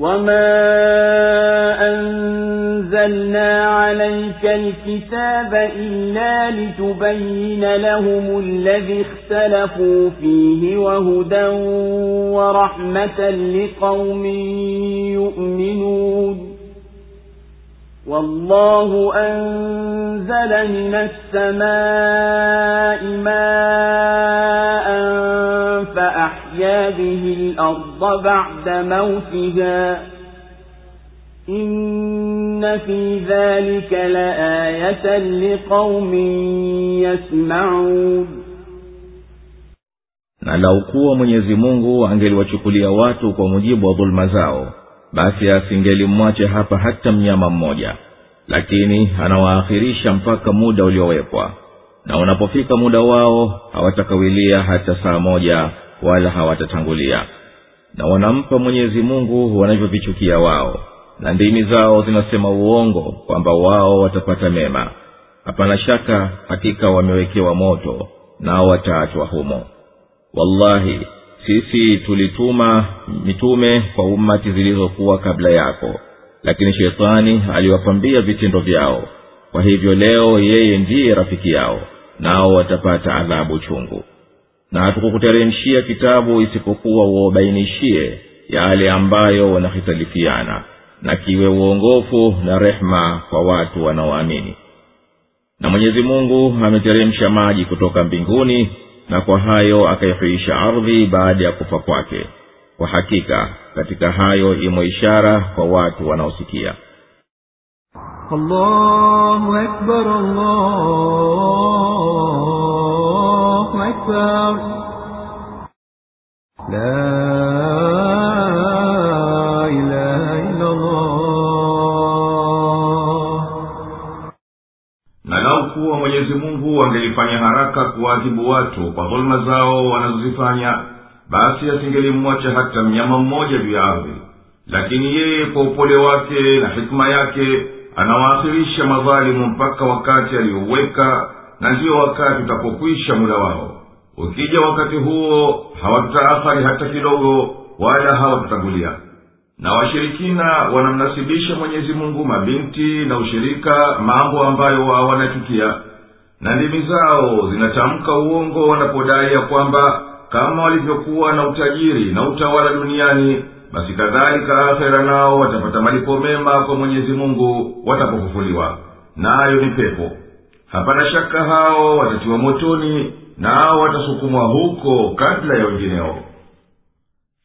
وما أنزلنا عليك الكتاب إلا لتبين لهم الذي اختلفوا فيه وهدى ورحمة لقوم يؤمنون والله أنزل من السماء ماء فأحيا به الأرض بعد موتها إن في ذلك لآية لقوم يسمعون na lau kuwa mwenyezi mungu angeliwachukulia watu kwa mujibu wa dhuluma zao basi asingelimwache hapa hata mnyama mmoja lakini anawaakhirisha mpaka muda uliowekwa na unapofika muda wao hawatakawilia hata saa moja wala hawatatangulia. Na wanampa mwenyezi mungu wanavyovichukia wao na ndimi zao zinasema uongo kwamba wao watapata mema. Hapana shaka hakika wamewekewa moto nao wataachwa humo. Wallahi sisi tulituma mitume kwa ummati zilizokuwa kabla yako lakini shetani aliwapambia vitendo vyao. Kwa hivyo leo yeye ndiye rafiki yao nao watapata adhabu chungu na hatukukuteremshia kitabu isipokuwa uwabainishie yale ambayo wanahitalifiana na kiwe uongofu na rehma kwa watu wanaoamini. Na mwenyezi mungu ameteremsha maji kutoka mbinguni na kwa hayo akaihuisha ardhi baada ya kufa kwake. Kwa hakika katika hayo imo ishara kwa watu wanaosikia. Allahu akbar, allahu أكبر لا إله إلا الله na lau kuwa mwenyezi mungu angelifanya haraka kuwaadhibu watu kwa dhuluma zao wanazozifanya basi asingelimwacha hata mnyama mmoja juu ya ardhi lakini yeye kwa upole wake na hikima yake anawaakhirisha madhalimu mpaka wakati aliyouweka na ndiyo wakati utapokwisha muda wao. Ukija wakati huo hawatutaathari hata kidogo wala hawatutangulia na washirikina wanamnasibisha mwenyezi mungu mabinti na ushirika mambo ambayo wao wanachukia. Na ndimi zao zinatamka uongo wanapodai ya kwamba kama walivyokuwa na utajiri na utawala duniani basi kadhalika akhera nao watapata malipo mema kwa mwenyezi mungu watapofufuliwa. Nayo ni pepo hapana shaka hao watatiwa motoni nao watasukumwa huko kabla ya wengineo.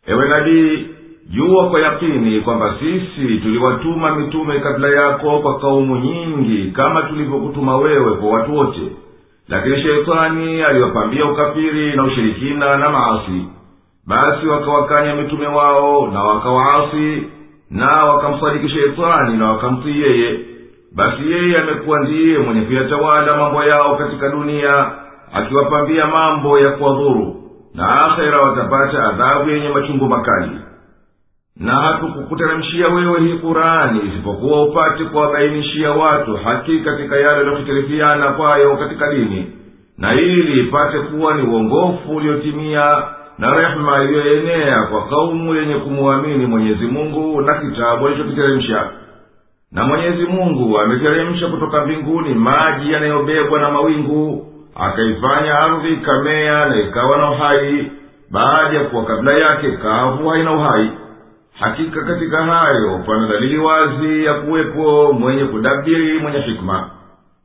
Ewe nabii jua kwa yakini kwamba sisi tuliwatuma mitume kabla yako kwa kaumu nyingi kama tulivyokutuma wewe kwa watu wote. Lakini sheitani aliwapambia ukafiri na ushirikina na maasi. Basi wakawakanya mitume wao na wakawaasi na wakamsadiki sheitani na wakamtii yeye basi yeye amekuwa ndiye mwenye kuyatawala mambo yao katika dunia akiwapambia mambo ya kuwadhuru na akhera watapata adhabu yenye machungu makali. Na hatukukuteremshia wewe hii kurani isipokuwa upate kuwabainishia watu haki katika yale yaliyohitirifiana kwayo katika dini na ili ipate kuwa ni uongofu uliotimia na rehema iliyoenea kwa kaumu yenye kumwamini mwenyezi mungu na kitabu alichokiteremsha na mwenyezi mungu ameteremsha kutoka mbinguni maji yanayobebwa na mawingu akaifanya ardhi ikamea na ikawa na uhai. Baada ya kuwa kabla yake kavu haina uhai. Hakika katika hayo pana dalili wazi ya kuwepo mwenye kudabiri mwenye hikma.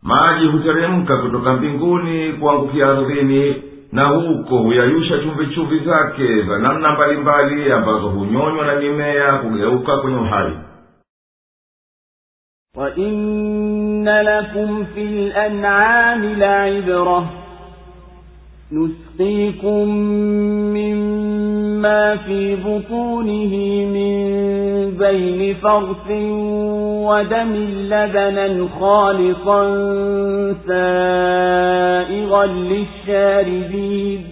Maji huteremka kutoka mbinguni kuangukia ardhini na huko huyayusha chumvichumvi zake za namna mbalimbali ambazo hunyonywa na mimea kugeuka kwenye uhai وإن لكم في الأنعام لعبرة نسقيكم مما في بطونه من بين فرث ودم لبنا خالصا سائغا للشاربين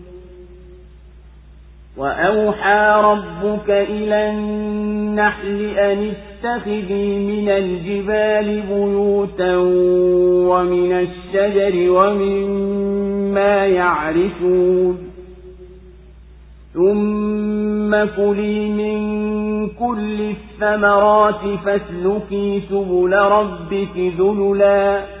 وأوحى ربك إلى النحل أن اتخذي من الجبال بيوتا ومن الشجر ومما يعرشون ثم كلي من كل الثمرات فاسلكي سبل ربك ذللا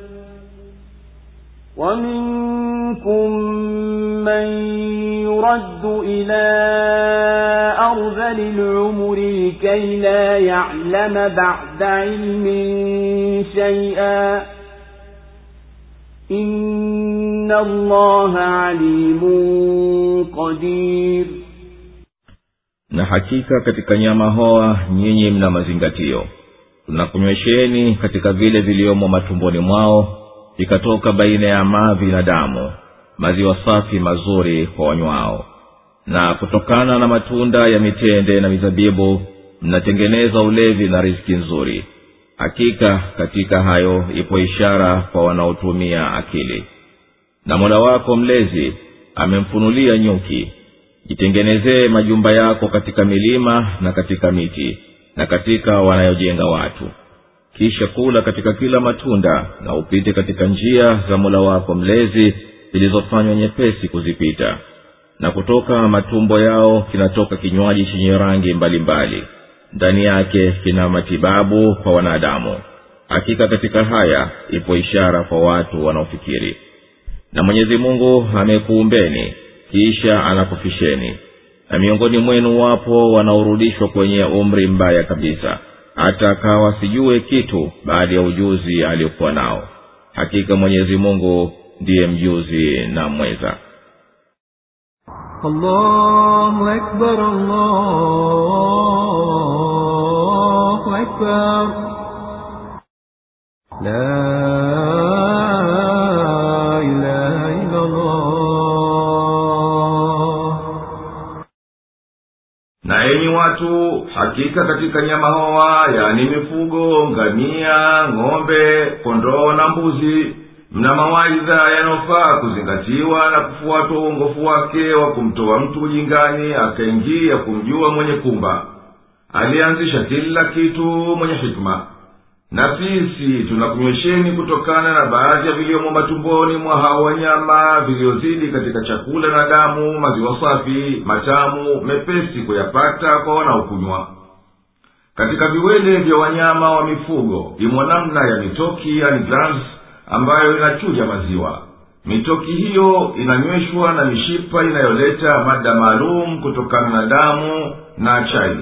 ومنكم من يرد إلى أرذل العمر لكي لا يعلم بعد علم شيئا إن الله عليم قدير na hakika katika nyama hoa nyinyi mna mazingatio tunakunywesheni katika vile viliomo matumboni mwao vikatoka baina ya mavi na damu maziwa safi mazuri kwa wanywao na kutokana na matunda ya mitende na mizabibu mnatengeneza ulevi na riziki nzuri. Hakika katika hayo ipo ishara kwa wanaotumia akili. Na mola wako mlezi amemfunulia nyuki jitengenezee majumba yako katika milima na katika miti na katika wanayojenga watu kisha kula katika kila matunda na upite katika njia za mola wako mlezi zilizofanywa nyepesi kuzipita. Na kutoka matumbo yao kinatoka kinywaji chenye rangi mbalimbali. Ndani yake kina matibabu kwa wanadamu. Hakika katika haya ipo ishara kwa watu wanaofikiri. Na mwenyezi mungu amekuumbeni kisha anakufisheni. Na miongoni mwenu wapo wanaorudishwa kwenye umri mbaya kabisa hata akawa sijue kitu baada ya ujuzi aliyokuwa nao hakika mwenyezi mungu ndiye mjuzi na mweza allahu akbar, allahu akbar. La watu. Hakika katika nyama hoa yani mifugo ngamia ng'ombe kondoo na mbuzi mna mawaidha yanayofaa kuzingatiwa na kufuatwa uongofu wake wa kumtoa mtu ujingani akaingia kumjua mwenye kumba. Alianzisha kila kitu mwenye hikma na sisi tunakunywesheni kutokana na baadhi ya viliomo matumboni mwa hao wanyama viliozidi katika chakula na damu maziwa safi matamu mepesi kuyapata kwa wanaokunywa. Katika viwele vya wanyama wa mifugo imo namna ya mitoki yani glands ambayo inachuja maziwa. Mitoki hiyo inanyweshwa na mishipa inayoleta mada maalum kutokana na damu na chai.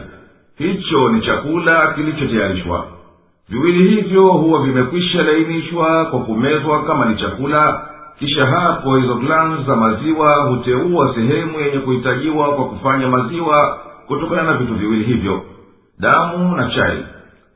Hicho ni chakula kilichotayarishwa viwili hivyo huwa vimekwisha lainishwa kwa kumezwa kama ni chakula kisha hapo hizo glans za maziwa huteua sehemu yenye kuhitajiwa kwa kufanya maziwa kutokana na vitu viwili hivyo damu na chai.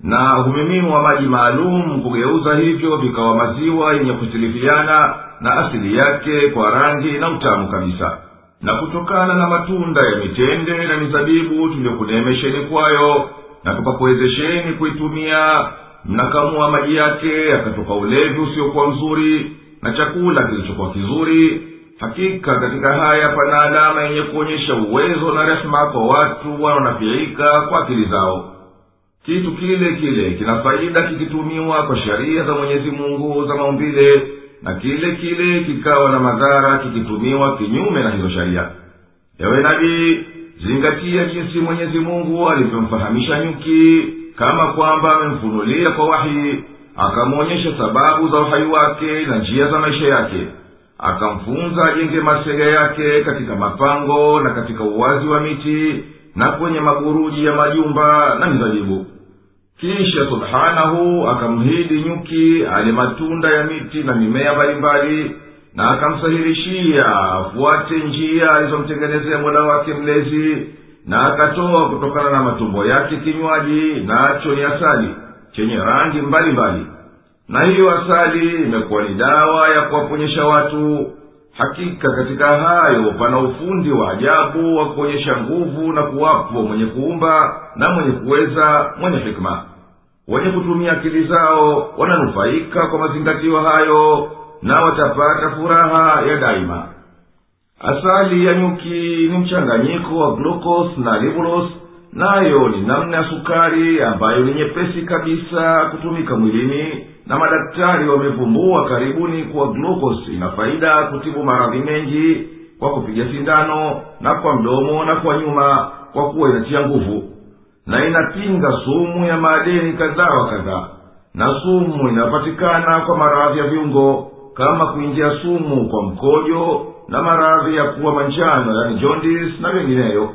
Na humiminwa maji maalum kugeuza hivyo vikawa maziwa yenye kusilifiana na asili yake kwa rangi na utamu kabisa. Na kutokana na matunda ya mitende na mizabibu tuliyokuneemesheni kwayo na tukakuwezesheni kuitumia mnakamua maji yake yakatoka ulevi usiokuwa mzuri na chakula kilichokuwa kizuri. Hakika katika haya pana alama yenye kuonyesha uwezo na rehema kwa watu wanaonafiika kwa akili zao. Kitu kile kile kina faida kikitumiwa kwa sheria za mwenyezi mungu za maumbile na kile kile kikawa na madhara kikitumiwa kinyume na hizo sheria ewe nabii zingatia jinsi mwenyezi mungu alivyomfahamisha nyuki kama kwamba amemfunulia kwa wahi akamwonyesha sababu za uhai wake na njia za maisha yake. Akamfunza ajenge masega yake katika mapango na katika uwazi wa miti na kwenye maguruji ya majumba na mizabibu. Kisha subhanahu akamhidi nyuki ale matunda ya miti na mimea mbalimbali na akamsahirishia afuate njia alizomtengenezea mola wake mlezi na akatoa kutokana na matumbo yake kinywaji nacho ni asali chenye rangi mbalimbali. Mbali. na hiyo asali imekuwa ni dawa ya kuwaponyesha watu. Hakika katika hayo pana ufundi wa ajabu wa kuonyesha nguvu na kuwapo mwenye kuumba na mwenye kuweza mwenye hikma. Wenye kutumia akili zao wananufaika kwa mazingatio hayo na watapata furaha ya daima asali ya nyuki ni mchanganyiko wa glukos na libulos nayo ni namna ya sukari ambayo ni nyepesi kabisa kutumika mwilini na madaktari wamevumbua karibuni kuwa glukos ina faida kutibu maradhi mengi kwa kupiga sindano na kwa mdomo na kwa nyuma kwa kuwa inatia nguvu na inapinga sumu ya maadeni kadhaa wa kadhaa na sumu inapatikana kwa maradhi ya viungo kama kuingia sumu kwa mkojo na maradhi ya kuwa manjano yani jondis na vingineyo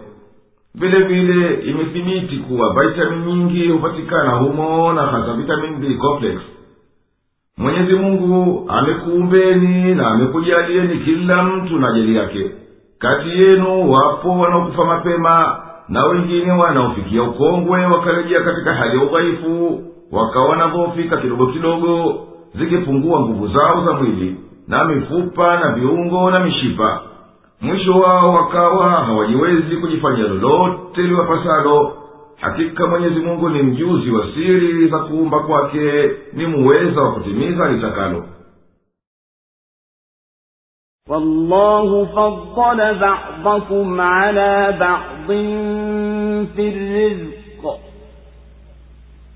vile vile imethibiti kuwa vitamin nyingi hupatikana humo na hasa vitamin b complex. Mwenyezi mungu amekuumbeni na amekujalieni kila mtu na ajali yake. Kati yenu wapo wanaokufa mapema na wengine wanaofikia ukongwe wakarejea katika hali ya udhaifu wakawa wanadhoofika kidogo kidogo zikipungua nguvu zao za mwili na mifupa na viungo na mishipa mwisho wao wakawa hawajiwezi kujifanyia lolote liwapasalo hakika mwenyezi mungu ni mjuzi wa siri za kuumba kwake ni muweza wa kutimiza litakalo والله فضل بعضكم على بعض في الرزق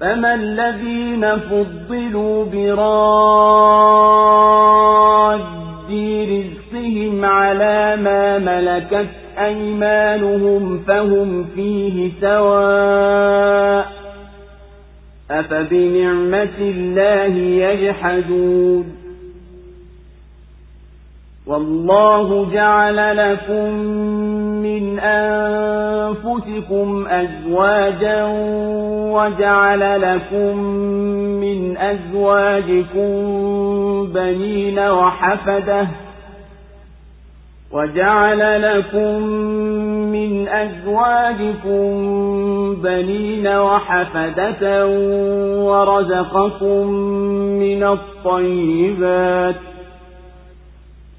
فما الذين فضلوا براد رزقهم على ما ملكت أيمانهم فهم فيه سواء أفبنعمة الله يجحدون والله جعل لكم من أنفسكم أزواجا وجعل لكم من أزواجكم بنين وحفدة وجعل لكم من أزواجكم بنين وحفدة ورزقكم من الطيبات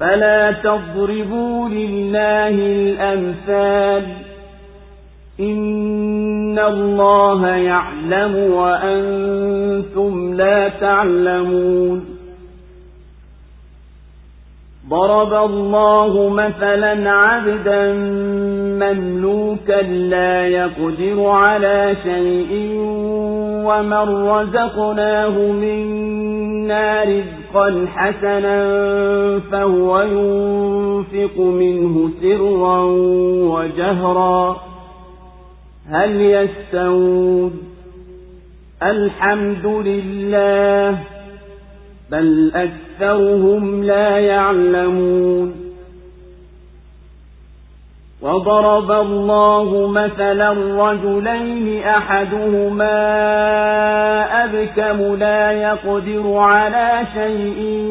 فلا تضربوا لله الأمثال. إن الله يعلم وأنتم لا تعلمون. ضرب الله مثلا عبدا مملوكا لا يقدر على شيء ومن رزقناه منا رزقا حسنا فهو ينفق منه سرا وجهرا. هل يستوون؟ الحمد لله بل أكثرهم لا يعلمون. وضرب الله مثلا رجلين أحدهما أبكم لا يقدر على شيء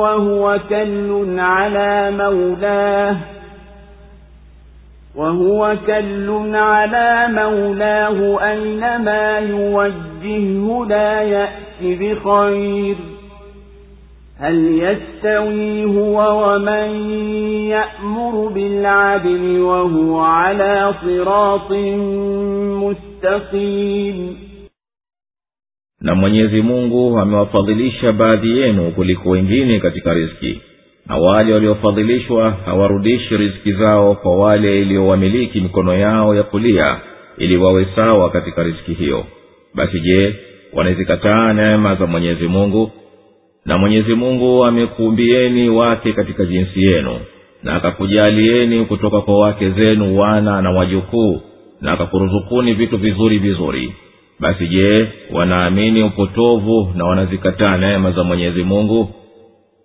وهو كل على مولاه وهو كل على مولاه أينما يوجهه لا يأتي بخير هل يستوي هو ومن يأمر بالعدل وهو على صراط مستقيم na mwenyezi mungu amewafadhilisha baadhi yenu kuliko wengine katika riski na wale waliofadhilishwa hawarudishi riziki zao kwa wale iliyowamiliki mikono yao ya kulia ili wawe sawa katika riziki hiyo basi je wanazikataa neema za mwenyezi mungu Na mwenyezi mungu amekuumbieni wake katika jinsi yenu na akakujalieni kutoka kwa wake zenu wana na wajukuu na akakuruzukuni vitu vizuri vizuri. Basi je wanaamini upotovu na wanazikataa neema za mwenyezi mungu?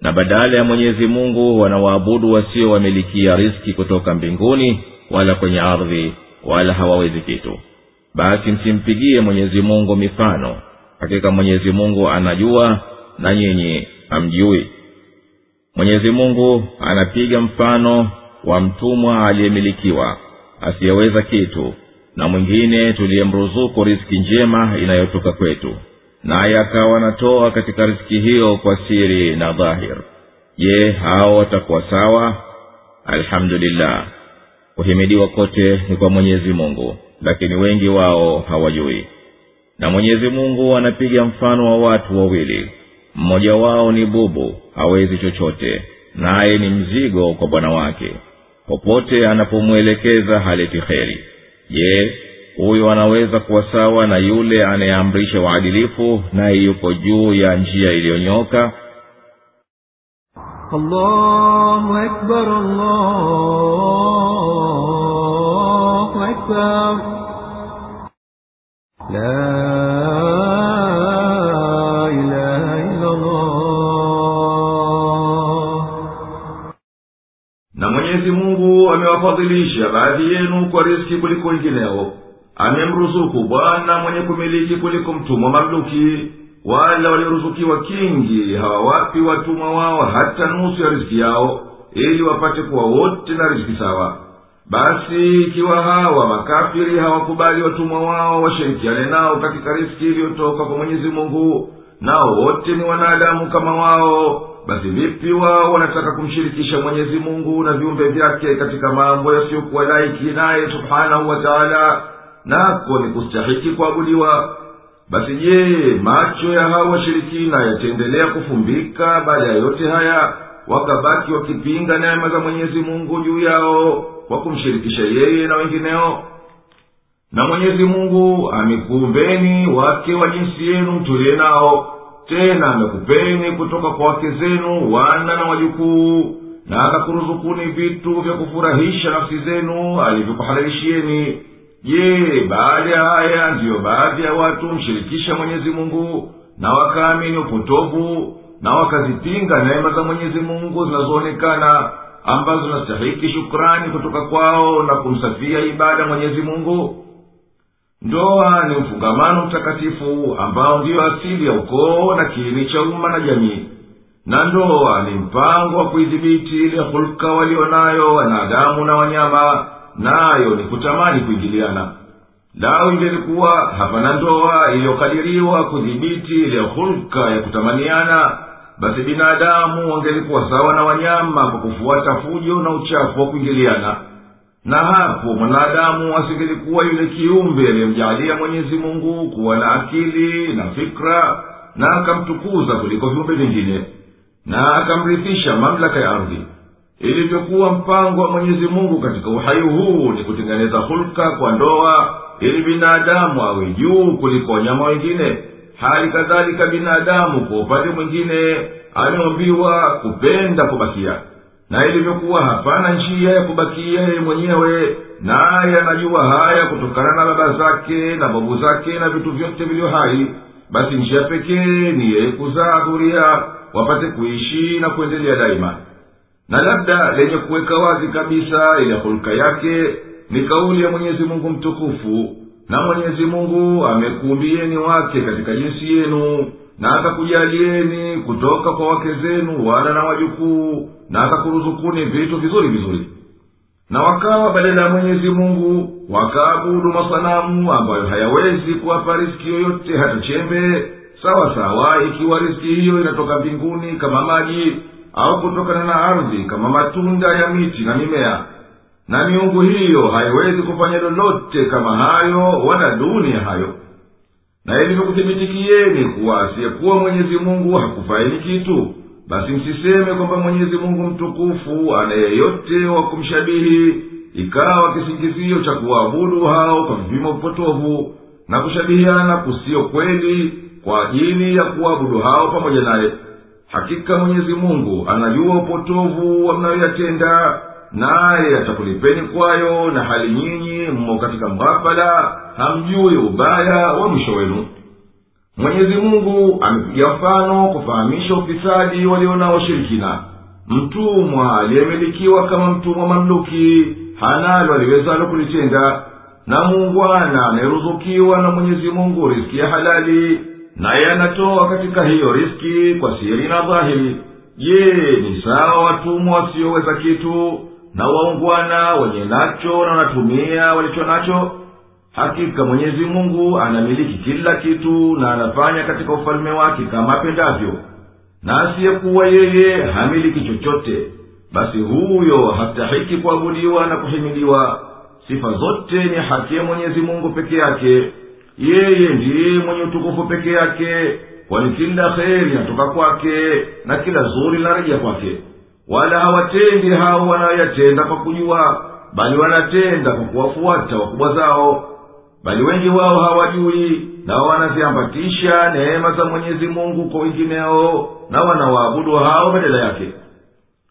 Na badala ya mwenyezi mungu wanawaabudu wasiowamilikia riski kutoka mbinguni wala kwenye ardhi wala hawawezi kitu. Basi msimpigie mwenyezi mungu mifano. Hakika mwenyezi mungu anajua na nyinyi hamjui. Mwenyezi mungu anapiga mfano wa mtumwa aliyemilikiwa asiyeweza kitu na mwingine tuliyemruzuku riski njema inayotoka kwetu. Naye akawa anatoa katika riski hiyo kwa siri na dhahir. Je hao watakuwa sawa? Alhamdulillah. Kuhimidiwa kote ni kwa mwenyezi mungu lakini wengi wao hawajui. Na mwenyezi mungu anapiga mfano wa watu wawili mmoja wao ni bubu hawezi chochote naye ni mzigo kwa bwana wake. Popote anapomwelekeza haleti kheri. Je huyo anaweza kuwa sawa na yule anayeamrisha uadilifu naye yuko juu ya njia iliyonyoka. La mwenyezi mungu amewafadhilisha baadhi yenu kwa riski kuliko wengineo. Amemruzuku bwana mwenye kumiliki kuliko mtumwa mamluki wala walioruzukiwa kingi hawawapi watumwa wao hata nusu ya riski yao ili wapate kuwa wote na riski sawa. Basi ikiwa hawa makafiri hawakubali watumwa wao washirikiane nao katika riski iliyotoka kwa mwenyezi mungu nao wote ni wanadamu kama wao basi vipi wao wanataka kumshirikisha mwenyezi mungu na viumbe vyake katika mambo yasiyokuwa laiki naye subhanahu wa taala? Nako ni kustahiki kuabudiwa. Basi je macho ya hawa washirikina yataendelea kufumbika baada ya yote haya wakabaki wakipinga neema za mwenyezi mungu juu yao kwa kumshirikisha yeye na wengineo? Na mwenyezi mungu amekuumbeni wake wa jinsi yenu mtulie nao tena amekupeni kutoka kwa wake zenu wana na wajukuu na akakuruzukuni vitu vya kufurahisha nafsi zenu alivyokuhalalishieni je baada ya haya ndiyo baadhi ya watu mshirikisha mwenyezi mungu na wakaamini upotovu na wakazipinga neema za mwenyezi mungu zinazoonekana ambazo zinastahiki shukrani kutoka kwao na kumsafia ibada mwenyezi mungu ndoa ni mfungamano mtakatifu ambao ndiyo asili ya ukoo na kiini cha umma na jamii. Na ndoa ni mpango wa kuidhibiti ile hulka walio nayo wanadamu na wanyama nayo ni kutamani kuingiliana. Lao ingelikuwa hapana ndoa iliyokadiriwa kudhibiti ile hulka ya kutamaniana basi binadamu wangelikuwa sawa na wanyama kwa kufuata fujo na uchafu wa kuingiliana na hapo mwanadamu asingelikuwa yule kiumbe aliyemjaalia mwenyezi mungu kuwa na akili na fikra na akamtukuza kuliko viumbe vingine na akamrithisha mamlaka ya ardhi. Ilivyokuwa mpango wa mwenyezi mungu katika uhai huu ni kutengeneza hulka kwa ndoa ili binadamu awe juu kuliko wanyama wengine. Hali kadhalika binadamu kwa upande mwingine ameombiwa kupenda kubakia na ilivyokuwa hapana njia ya kubakia yeye mwenyewe naye anajua haya kutokana na baba zake na babu zake na vitu vyote vilivyo hai. Basi njia pekee ni yeye kuzaa dhuria wapate kuishi na kuendelea daima. Na labda lenye kuweka wazi kabisa ile hulka yake ni kauli ya mwenyezi mungu mtukufu na mwenyezi mungu amekuumbieni wake katika jinsi yenu na akakujalieni kutoka kwa wake zenu wana na wajukuu na akakuruzukuni vitu vizuri vizuri. Na wakawa badala ya mwenyezi mungu wakaabudu masanamu ambayo hayawezi kuwapa riski yoyote hata chembe sawa sawa ikiwa riski hiyo inatoka mbinguni kama maji au kutokana na ardhi kama matunda ya miti na mimea. Na miungu hiyo haiwezi kufanya lolote kama hayo wala duni ya hayo na ilivyokuthibitikieni kuwa asiyekuwa mwenyezi mungu hakufaini kitu basi msiseme kwamba mwenyezi mungu mtukufu ana yeyote wa kumshabihi ikawa kisingizio cha kuwaabudu hao kwa vipimo vipotovu na kushabihiana kusiyo kweli kwa ajili ya kuwaabudu hao pamoja naye. Hakika mwenyezi mungu anajua upotovu wa mnayoyatenda naye atakulipeni kwayo na hali nyinyi mmo katika mghafala hamjui ubaya wa mwisho wenu. Mwenyezi mungu amepiga mfano kufahamisha ufisadi walionao shirikina. Mtumwa aliyemilikiwa kama mtumwa mamluki hanalo aliwezalo kulitenda na muungwana anayeruzukiwa na mwenyezi mungu riski ya halali naye anatoa katika hiyo riski kwa siri na dhahiri. Je ni sawa watumwa wasioweza kitu na waungwana wenye nacho na wanatumia walicho nacho hakika mwenyezi mungu anamiliki kila kitu na anafanya katika ufalme wake kama apendavyo. Na asiyekuwa yeye hamiliki chochote basi huyo hastahiki kuabudiwa na kuhimiliwa. Sifa zote ni haki ya mwenyezi mungu peke yake. Yeye ndiye mwenye utukufu peke yake kwani kila kheri inatoka kwake na kila zuri linarejea kwake wala hawatendi hao wanayoyatenda kwa kujua bali wanatenda kwa kuwafuata wakubwa zao. Bali wengi wao hawajui nao wanaziambatisha neema za mwenyezi mungu kwa wengineo na wanawaabudu hao badala yake.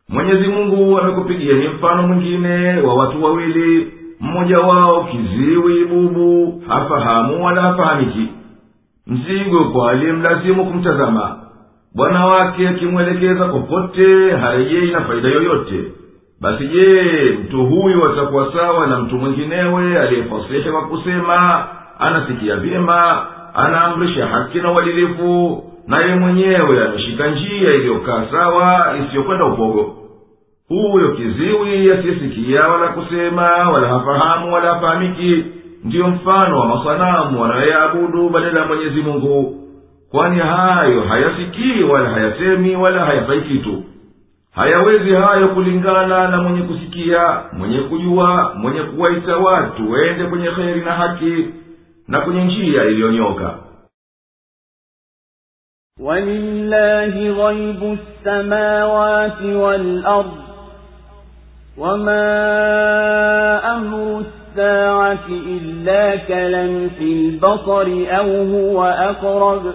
Mwenyezi mungu amekupigieni mfano mwingine wa watu wawili mmoja wao kiziwi bubu hafahamu wala hafahamiki. Mzigo kwa aliyemlazimu kumtazama bwana wake akimwelekeza popote harejei na faida yoyote. Basi je mtu huyu atakuwa sawa na mtu mwinginewe aliyefasihi kwa kusema anasikia vyema anaamrisha haki na uadilifu naye mwenyewe ameshika njia iliyokaa sawa isiyokwenda upogo? Huyo kiziwi asiyesikia wala kusema wala hafahamu wala hafahamiki ndiyo mfano wa masanamu wanayoyaabudu badala ya mwenyezi mungu kwani hayo hayasikii wala hayasemi wala hayafai kitu hayawezi hayo kulingana na mwenye kusikia mwenye kujua mwenye kuwaita watu wende kwenye kheri na haki na kwenye njia iliyonyoka ولله غيب السماوات والأرض وما أمر الساعة إلا كلمح البصر أو هو أقرب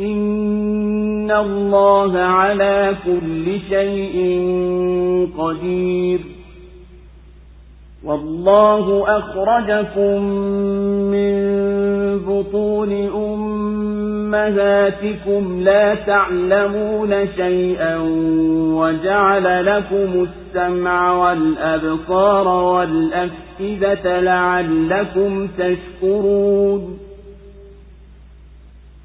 إن الله على كل شيء قدير والله أخرجكم من بطون أمهاتكم لا تعلمون شيئا وجعل لكم السمع والأبصار والأفئدة لعلكم تشكرون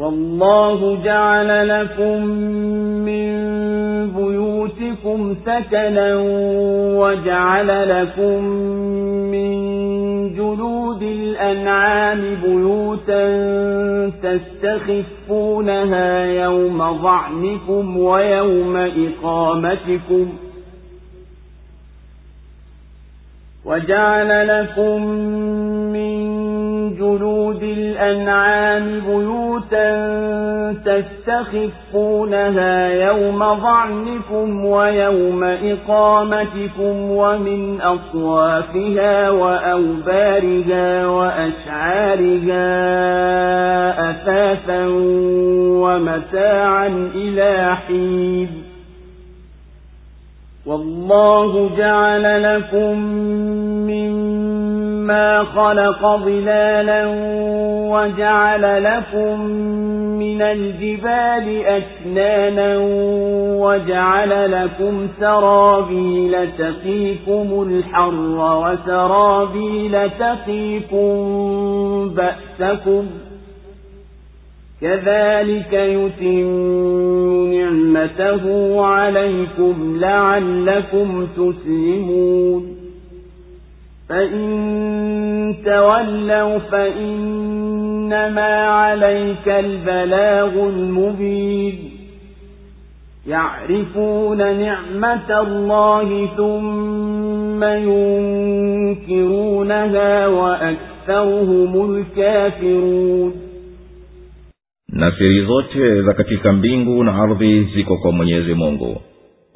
والله جعل لكم من بيوتكم سكنا وجعل لكم من جلود الأنعام بيوتا تستخفونها يوم ضعنكم ويوم إقامتكم وجعل لكم من جلود الأنعام بيوتا تستخفونها يوم ظعنكم ويوم إقامتكم ومن أصوافها وأوبارها وأشعارها أثاثا ومتاعا إلى حين. والله جعل لكم مما خلق ظلالا وجعل لكم من الجبال أكنانا وجعل لكم سرابيل تقيكم الحر وسرابيل تقيكم بأسكم كذلك يتم نعمته عليكم لعلكم تسلمون فإن تولوا فإنما عليك البلاغ المبين يعرفون نعمة الله ثم ينكرونها وأكثرهم الكافرون na siri zote za katika mbingu na ardhi ziko kwa mwenyezi mungu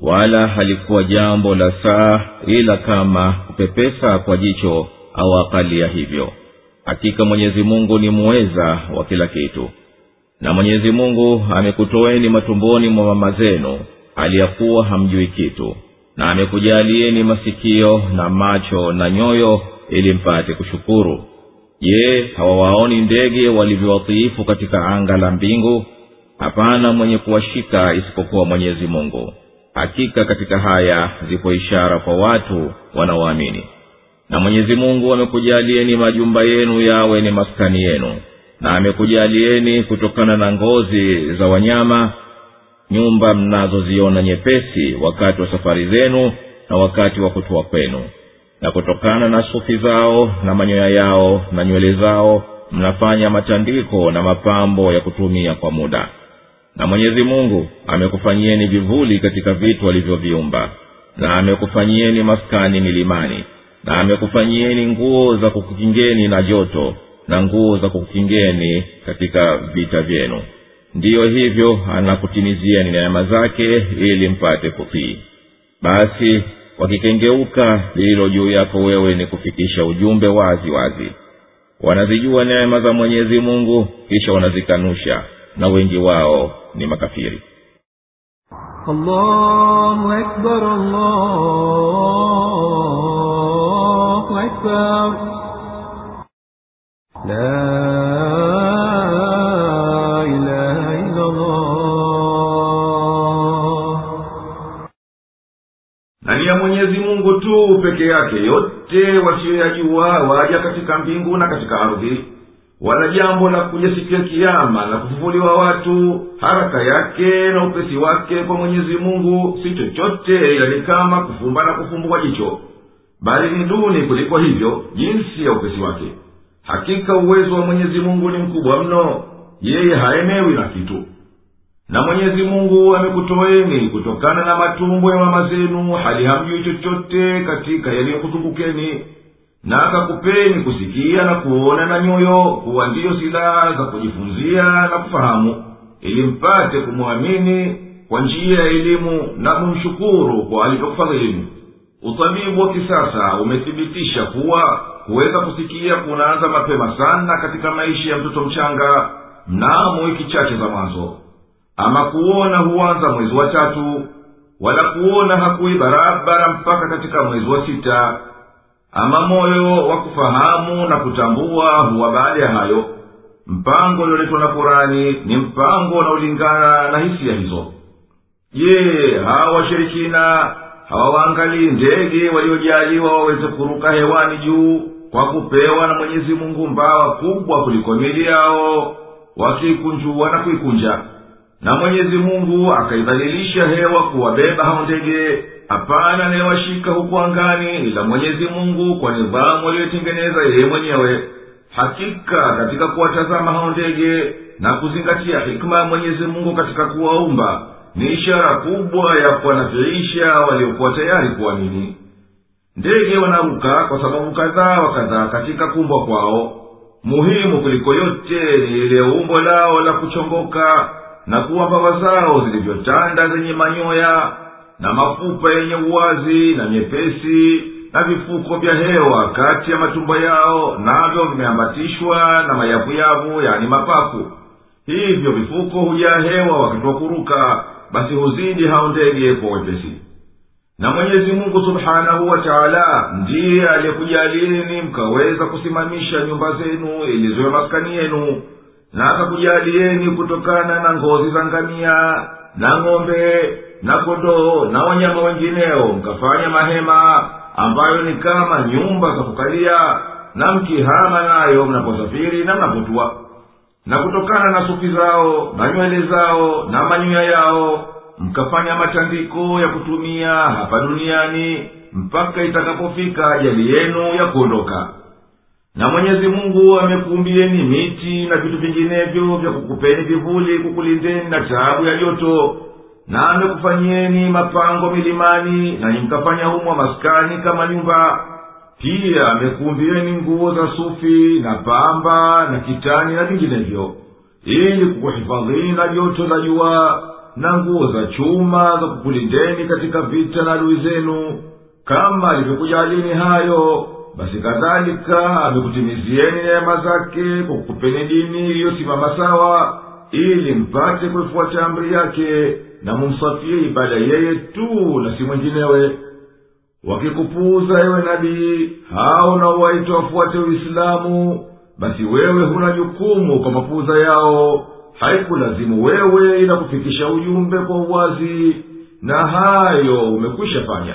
wala halikuwa jambo la saa ila kama kupepesa kwa jicho au akali ya hivyo. Hakika mwenyezi mungu ni muweza wa kila kitu. Na mwenyezi mungu amekutoeni matumboni mwa mama zenu aliyakuwa hamjui kitu. Na amekujalieni masikio na macho na nyoyo ili mpate kushukuru. Je hawawaoni ndege walivyowatiifu katika anga la mbingu? Hapana mwenye kuwashika isipokuwa mwenyezi mungu hakika katika haya zipo ishara kwa watu wanaoamini. Na mwenyezi mungu amekujalieni majumba yenu yawe ni maskani yenu. Na amekujalieni kutokana na ngozi za wanyama nyumba mnazoziona nyepesi wakati wa safari zenu na wakati wa kutoa kwenu. Na kutokana na sufi zao na manyoya yao na nywele zao mnafanya matandiko na mapambo ya kutumia kwa muda na mwenyezi mungu amekufanyieni vivuli katika vitu alivyoviumba na amekufanyieni maskani milimani na amekufanyieni nguo za kukukingeni na joto na nguo za kukukingeni katika vita vyenu. Ndiyo hivyo anakutimizieni neema zake ili mpate kutii basi wakikengeuka lililo juu yako wewe ni kufikisha ujumbe wazi wazi wanazijua neema za mwenyezi mungu kisha wanazikanusha na wengi wao ni makafiri. Allahu akbar, allahu akbar. La ya mwenyezi mungu tu peke yake. Yote wasiyoyajua waja katika mbingu na katika ardhi wala jambo la kuja siku ya kiama na kufufuliwa watu haraka yake na upesi wake kwa mwenyezi mungu si chochote ila ni kama kufumba na kufumbua jicho. Bali ni duni kuliko hivyo jinsi ya upesi wake. Hakika uwezo wa mwenyezi mungu ni mkubwa mno. Yeye haemewi na kitu. Na mwenyezi mungu amekutoeni kutokana na matumbo ya mama zenu hali hamjui chochote katika yaliyokuzungukeni na akakupeni kusikia na kuona na nyoyo kuwa ndiyo silaha za kujifunzia na kufahamu ili mpate kumwamini kwa njia ya elimu na mumshukuru kwa alivyokufadhilini utabibu wa kisasa umethibitisha kuwa kuweza kusikia kunaanza mapema sana katika maisha ya mtoto mchanga mnamo wiki chache za mwanzo. Ama kuona huanza mwezi wa tatu wala kuona hakuwi barabara mpaka katika mwezi wa sita ama moyo wa kufahamu na kutambua huwa baada ya hayo mpango ulioletwa na kurani ni mpango unaolingana na hisia hizo. Je hawa washirikina hawawaangalii ndege waliojaliwa waweze kuruka hewani juu kwa kupewa na mwenyezi mungu mbawa kubwa kuliko mili yao wakiikunjua na kuikunja? Na mwenyezi mungu akaidhalilisha hewa kuwabeba hao ndege hapana anayewashika huku angani ila mwenyezi mungu kwa nidhamu aliyotengeneza yeye mwenyewe. Hakika katika kuwatazama hao ndege na kuzingatia hikma ya mwenyezi mungu katika kuwaumba ni ishara kubwa ya kuwanafirisha waliokuwa tayari kuamini. Ndege wanaruka kwa sababu kadhaa wa kadhaa katika kumbwa kwao. Muhimu kuliko yote ni ile umbo lao la kuchongoka na kuwa mbawa zao zilivyotanda zenye manyoya na mafupa yenye uwazi na nyepesi na vifuko vya hewa kati ya matumbo yao navyo vimeambatishwa na mayavuyavu yani mapafu. Hivyo vifuko hujaa hewa wakati basi huzidi hao ndege kwa wepesi. Na mwenyezi mungu subhanahu wa taala ndiye aliyekujalieni mkaweza kusimamisha nyumba zenu ili ziwe maskani yenu na akakujalieni kutokana na ngozi za ngamia na ng'ombe na kondoo na wanyama wengineo mkafanya mahema ambayo ni kama nyumba za kukalia na mkihama nayo mnaposafiri na mnapotua. Na kutokana na sufi zao na nywele zao na manyoya yao mkafanya matandiko ya kutumia hapa duniani mpaka itakapofika ajali yenu ya kuondoka. Na mwenyezi mungu amekuumbieni miti na vitu vinginevyo vya kukupeni vivuli kukulindeni na taabu ya joto na amekufanyieni mapango milimani nanyi mkafanya umwa maskani kama nyumba. Pia amekuumbieni nguo za sufi na pamba na kitani na vinginevyo ili kukuhifadhini na joto la jua na nguo za chuma za kukulindeni katika vita na adui zenu. Kama alivyokujalini hayo basi kadhalika amekutimizieni neema zake kwa kukupeni dini iliyosimama sawa ili mpate kuifuata amri yake na mumsafie ibada yeye tu na si mwenginewe wakikupuuza ewe nabii hao na waita wafuate uislamu basi wewe huna jukumu kwa mapuuza yao. Haikulazimu wewe ila kufikisha ujumbe kwa uwazi na hayo umekwisha fanya.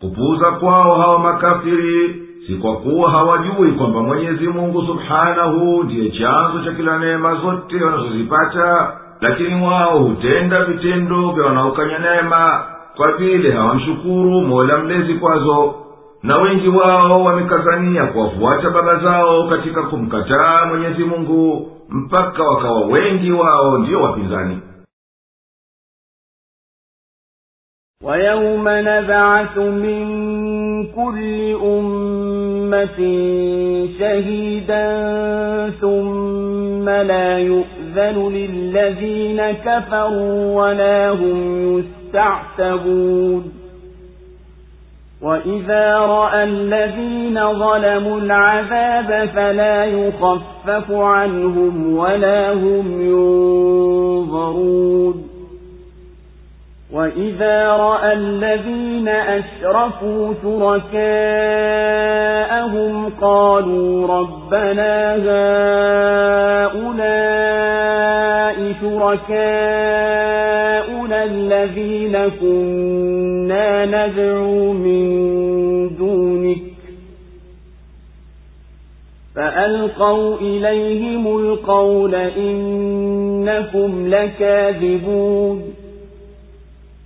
Kupuuza kwao hawa makafiri si kwa kuwa hawajui kwamba mwenyezi mungu subhanahu ndiye chanzo cha kila neema zote wanazozipata lakini wao hutenda vitendo vya wanaokanya neema kwa vile hawamshukuru mola mlezi kwazo na wengi wao wamekazania kuwafuata baba zao katika kumkataa mwenyezi mungu mpaka wakawa wengi wao ndiyo wapinzani ويوم نبعث من كل أمة شهيدا ثم لا يؤذن للذين كفروا ولا هم يستعتبون وإذا رأى الذين ظلموا العذاب فلا يخفف عنهم ولا هم ينظرون وإذا رأى الذين أشرفوا شركاءهم قالوا ربنا هؤلاء شركاؤنا الذين كنا ندعو من دونك فألقوا إليهم القول إنكم لكاذبون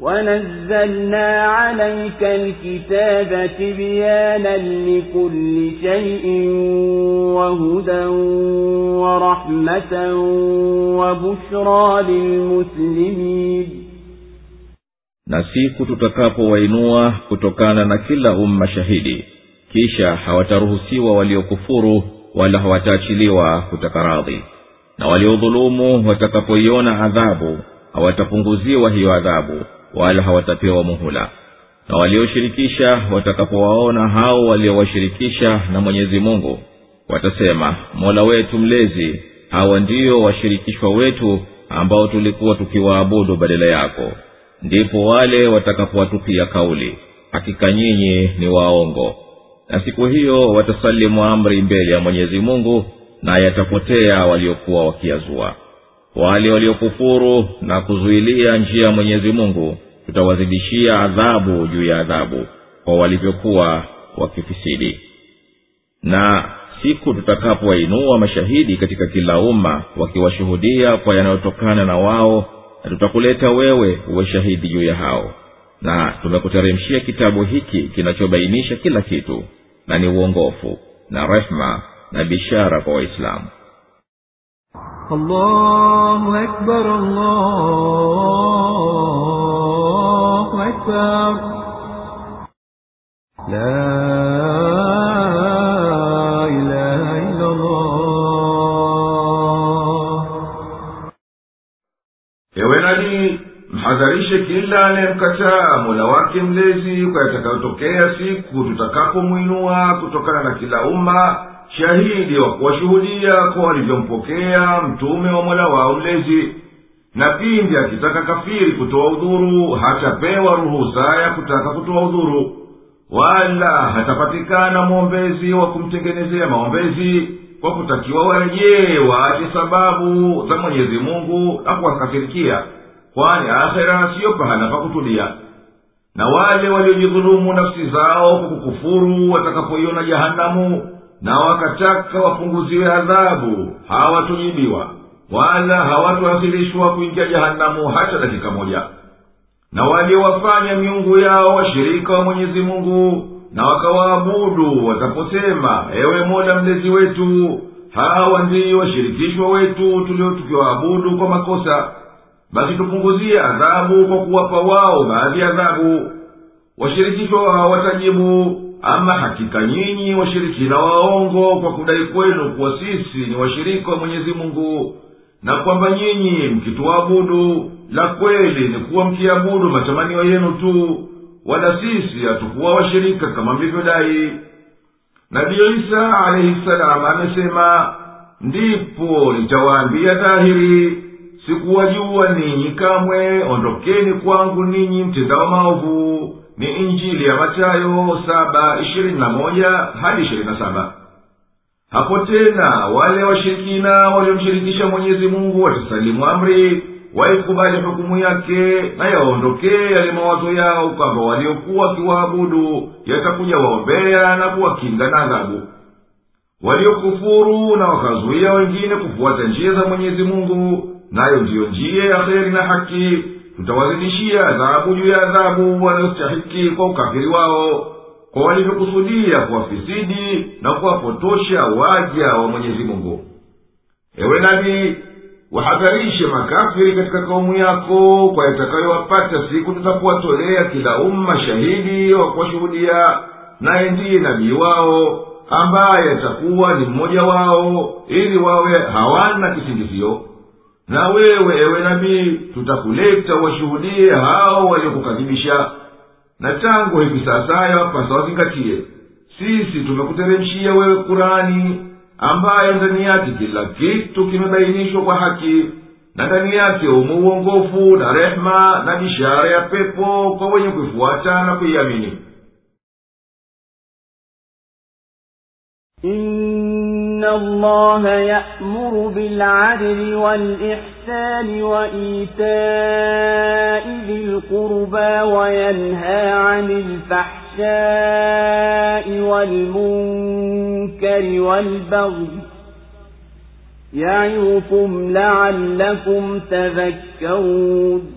ونزلنا عليك الكتاب تبيانا لكل شيء وهدى ورحمة وبشرى للمسلمين na siku tutakapowainua kutokana na kila umma shahidi kisha hawataruhusiwa waliokufuru wala hawataachiliwa kutaka radhi na waliodhulumu watakapoiona adhabu hawatapunguziwa hiyo adhabu wala hawatapewa muhula. Na walioshirikisha watakapowaona hao waliowashirikisha na mwenyezi mungu watasema mola wetu mlezi hawa ndiyo washirikishwa wetu ambao tulikuwa tukiwaabudu badala yako. Ndipo wale watakapowatupia kauli hakika nyinyi ni waongo. Na siku hiyo watasalimu amri mbele ya mwenyezi mungu na yatapotea waliokuwa wakiazua. Wale waliokufuru na kuzuilia njia ya mwenyezi mungu tutawazidishia adhabu juu ya adhabu kwa walivyokuwa wakifisidi. Na siku tutakapowainua mashahidi katika kila umma wakiwashuhudia kwa yanayotokana na wao na tutakuleta wewe uwe shahidi juu ya hao. Na tumekuteremshia kitabu hiki kinachobainisha kila kitu na ni uongofu na rehma na bishara kwa waislamu. Allahu akbar allah. الله أكبر لا إله إلا الله ewe nabii mhadharishe kila anayemkataa mola wake mlezi kwa yatakayotokea siku tutakapomwinua kutokana na kila umma shahidi wa kuwashuhudia kwa walivyompokea mtume wa mola wao mlezi na pindi akitaka kafiri kutoa udhuru hatapewa ruhusa ya kutaka kutoa udhuru. Wala hatapatikana mwombezi wa kumtengenezea maombezi kwa kutakiwa warejee waache sababu za mwenyezi mungu na kuwakafirikia kwani akhera siyo pahala pa kutulia. Na wale waliojidhulumu nafsi zao kwa kukufuru watakapoiona jahanamu na wakataka wapunguziwe adhabu hawatujibiwa wala hawatuakhirishwa kuingia jahanamu hata dakika moja. Na waliowafanya miungu yao washirika wa mwenyezi mungu na wakawaabudu wataposema ewe mola mlezi wetu hawa ndiyo washirikishwa wetu tulio tukiwaabudu kwa makosa. Basi tupunguzie adhabu kwa kuwapa wao baadhi ya adhabu. Washirikishwa wao watajibu ama hakika nyinyi washirikina waongo kwa kudai kwenu kuwa sisi ni washirika wa mwenyezi mungu na kwamba nyinyi mkituabudu la kweli ni kuwa mkiabudu matamanio yenu tu wala sisi hatukuwa washirika kama mlivyodai. Nabiyo isa alaihi salamu amesema ndipo nitawaambia dhahiri sikuwajua ninyi kamwe ondokeni kwangu ninyi mtendao maovu. Ni injili ya matayo saba ishirini na moja hadi ishirini na saba hapo tena wale washirikina waliomshirikisha mwenyezi mungu watasalimu amri waikubali hukumu yake na yaondokee yale mawazo yao kwamba waliokuwa wakiwaabudu yatakuja waombea na kuwakinga na adhabu. Waliokufuru na wakazuia wengine kufuata njia za mwenyezi mungu nayo ndiyo njia ya kheri na haki. Tutawazidishia adhabu juu ya adhabu wanayostahiki kwa ukafiri wao kwa walivyokusudia kuwafisidi na kuwapotosha waja wa mwenyezi mungu. Ewe nabii wahadharishe makafiri katika kaumu yako kwa yatakayowapata siku tutakuwatolea kila umma shahidi wa kuwashuhudia. Naye ndiye nabii wao ambaye atakuwa ni mmoja wao ili wawe hawana kisingizio. Na wewe ewe nabii tutakuleta washuhudie hao waliokukadhibisha na tangu hivi sasa yapasa wazingatie sisi tumekuteremshia wewe kurani ambayo ndani yake kila kitu kimebainishwa kwa haki. Na ndani yake umo uongofu na rehema na bishara ya pepo kwa wenye kuifuata na kuiamini إن الله يأمر بالعدل والإحسان وإيتاء ذي القربى وينهى عن الفحشاء والمنكر والبغي يعظكم لعلكم تذكرون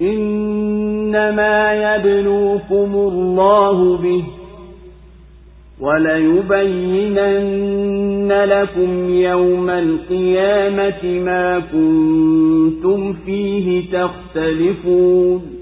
إنما يبلوكم الله به وليبينن لكم يوم القيامة ما كنتم فيه تختلفون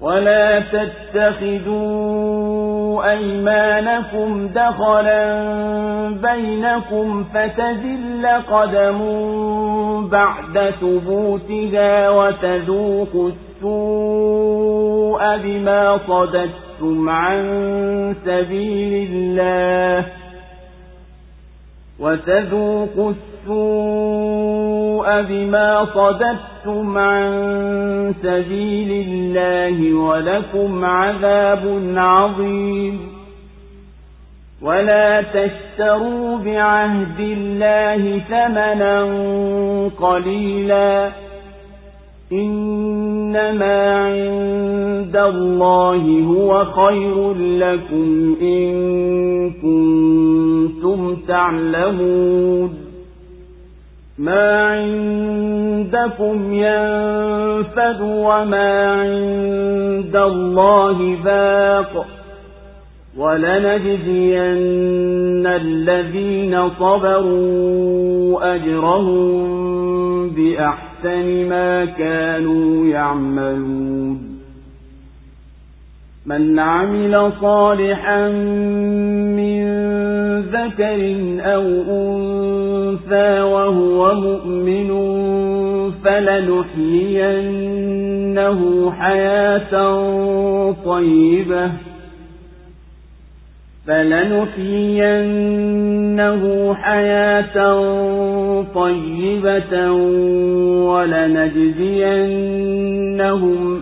ولا تتخذوا أيمانكم دخلا بينكم فتزل قدم بعد ثبوتها وتذوقوا السوء بما صددتم عن سبيل الله وتذوقوا السوء بما صددتم عن سبيل الله ولكم عذاب عظيم. ولا تشتروا بعهد الله ثمنا قليلا. إنما عند الله هو خير لكم إن كنتم تعلمون. ما عندكم ينفد وما عند الله باق ولنجزين الذين صبروا أجرهم بأحسن ما كانوا يعملون من عمل صالحا من ذكر أو أنثى وهو مؤمن فلنحيينه حياة طيبة. فلنحيينه حياة طيبة ولنجزينهم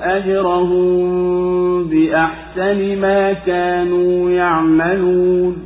أجرهم بأحسن ما كانوا يعملون.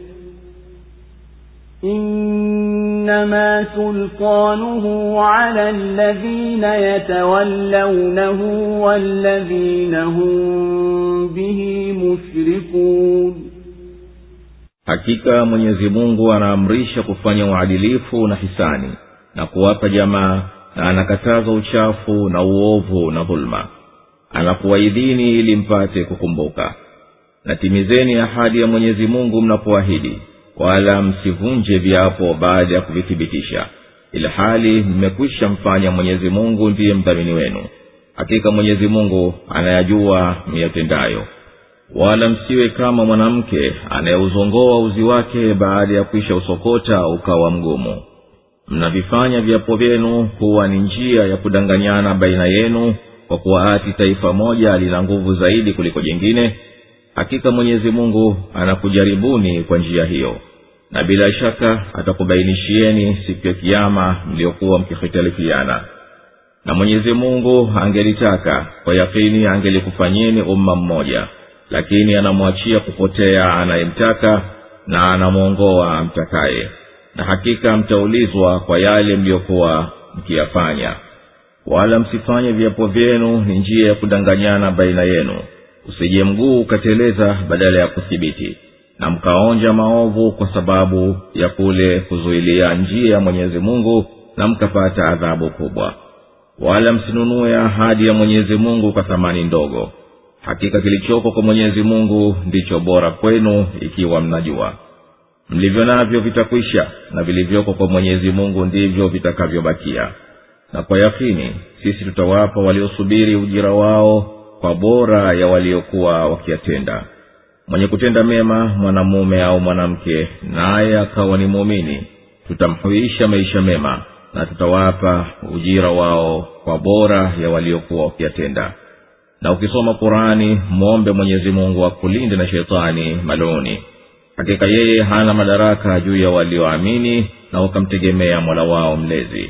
إنما سلطانه على الذين يتولونه والذين هم به مشركون hakika mwenyezi mungu anaamrisha kufanya uadilifu na hisani na kuwapa jamaa na anakataza uchafu na uovu na dhuluma anakuwaidhini ili mpate kukumbuka na timizeni ahadi ya mwenyezi mungu mnapoahidi wala msivunje viapo baada ya kuvithibitisha. Ilhali mmekwisha mfanya mwenyezi mungu ndiye mdhamini wenu. Hakika mwenyezi mungu anayajua miyatendayo. Wala msiwe kama mwanamke anayeuzongoa uzi wake baada ya kuisha usokota ukawa mgumu. Mnavifanya viapo vyenu kuwa ni njia ya kudanganyana baina yenu kwa kuwa ati taifa moja lina nguvu zaidi kuliko jingine. Hakika mwenyezi mungu anakujaribuni kwa njia hiyo na bila shaka atakubainishieni siku ya kiama mliokuwa mkihitalifiana na mwenyezi mungu angelitaka kwa yakini angelikufanyeni umma mmoja. Lakini anamwachia kupotea anayemtaka na anamwongoa amtakaye. Na hakika mtaulizwa kwa yale mliyokuwa mkiyafanya. Wala msifanye viapo vyenu ni njia ya kudanganyana baina yenu. Usije mguu ukateleza badala ya kuthibiti na mkaonja maovu kwa sababu ya kule kuzuilia njia ya mwenyezi mungu na mkapata adhabu kubwa. Wala msinunue ahadi ya mwenyezi mungu kwa thamani ndogo. Hakika kilichoko kwa mwenyezi mungu ndicho bora kwenu ikiwa mnajua. Mlivyo navyo vitakwisha na vilivyoko kwa mwenyezi mungu ndivyo vitakavyobakia. Na kwa yakini sisi tutawapa waliosubiri ujira wao kwa bora ya waliokuwa wakiyatenda mwenye kutenda mema mwanamume au mwanamke naye akawa ni muumini tutamhuisha maisha mema na tutawapa ujira wao kwa bora ya waliokuwa wakiyatenda. Na ukisoma qurani mwombe mwenyezi mungu akulinde na sheitani maluni hakika yeye hana madaraka juu ya walioamini na wakamtegemea mola wao mlezi.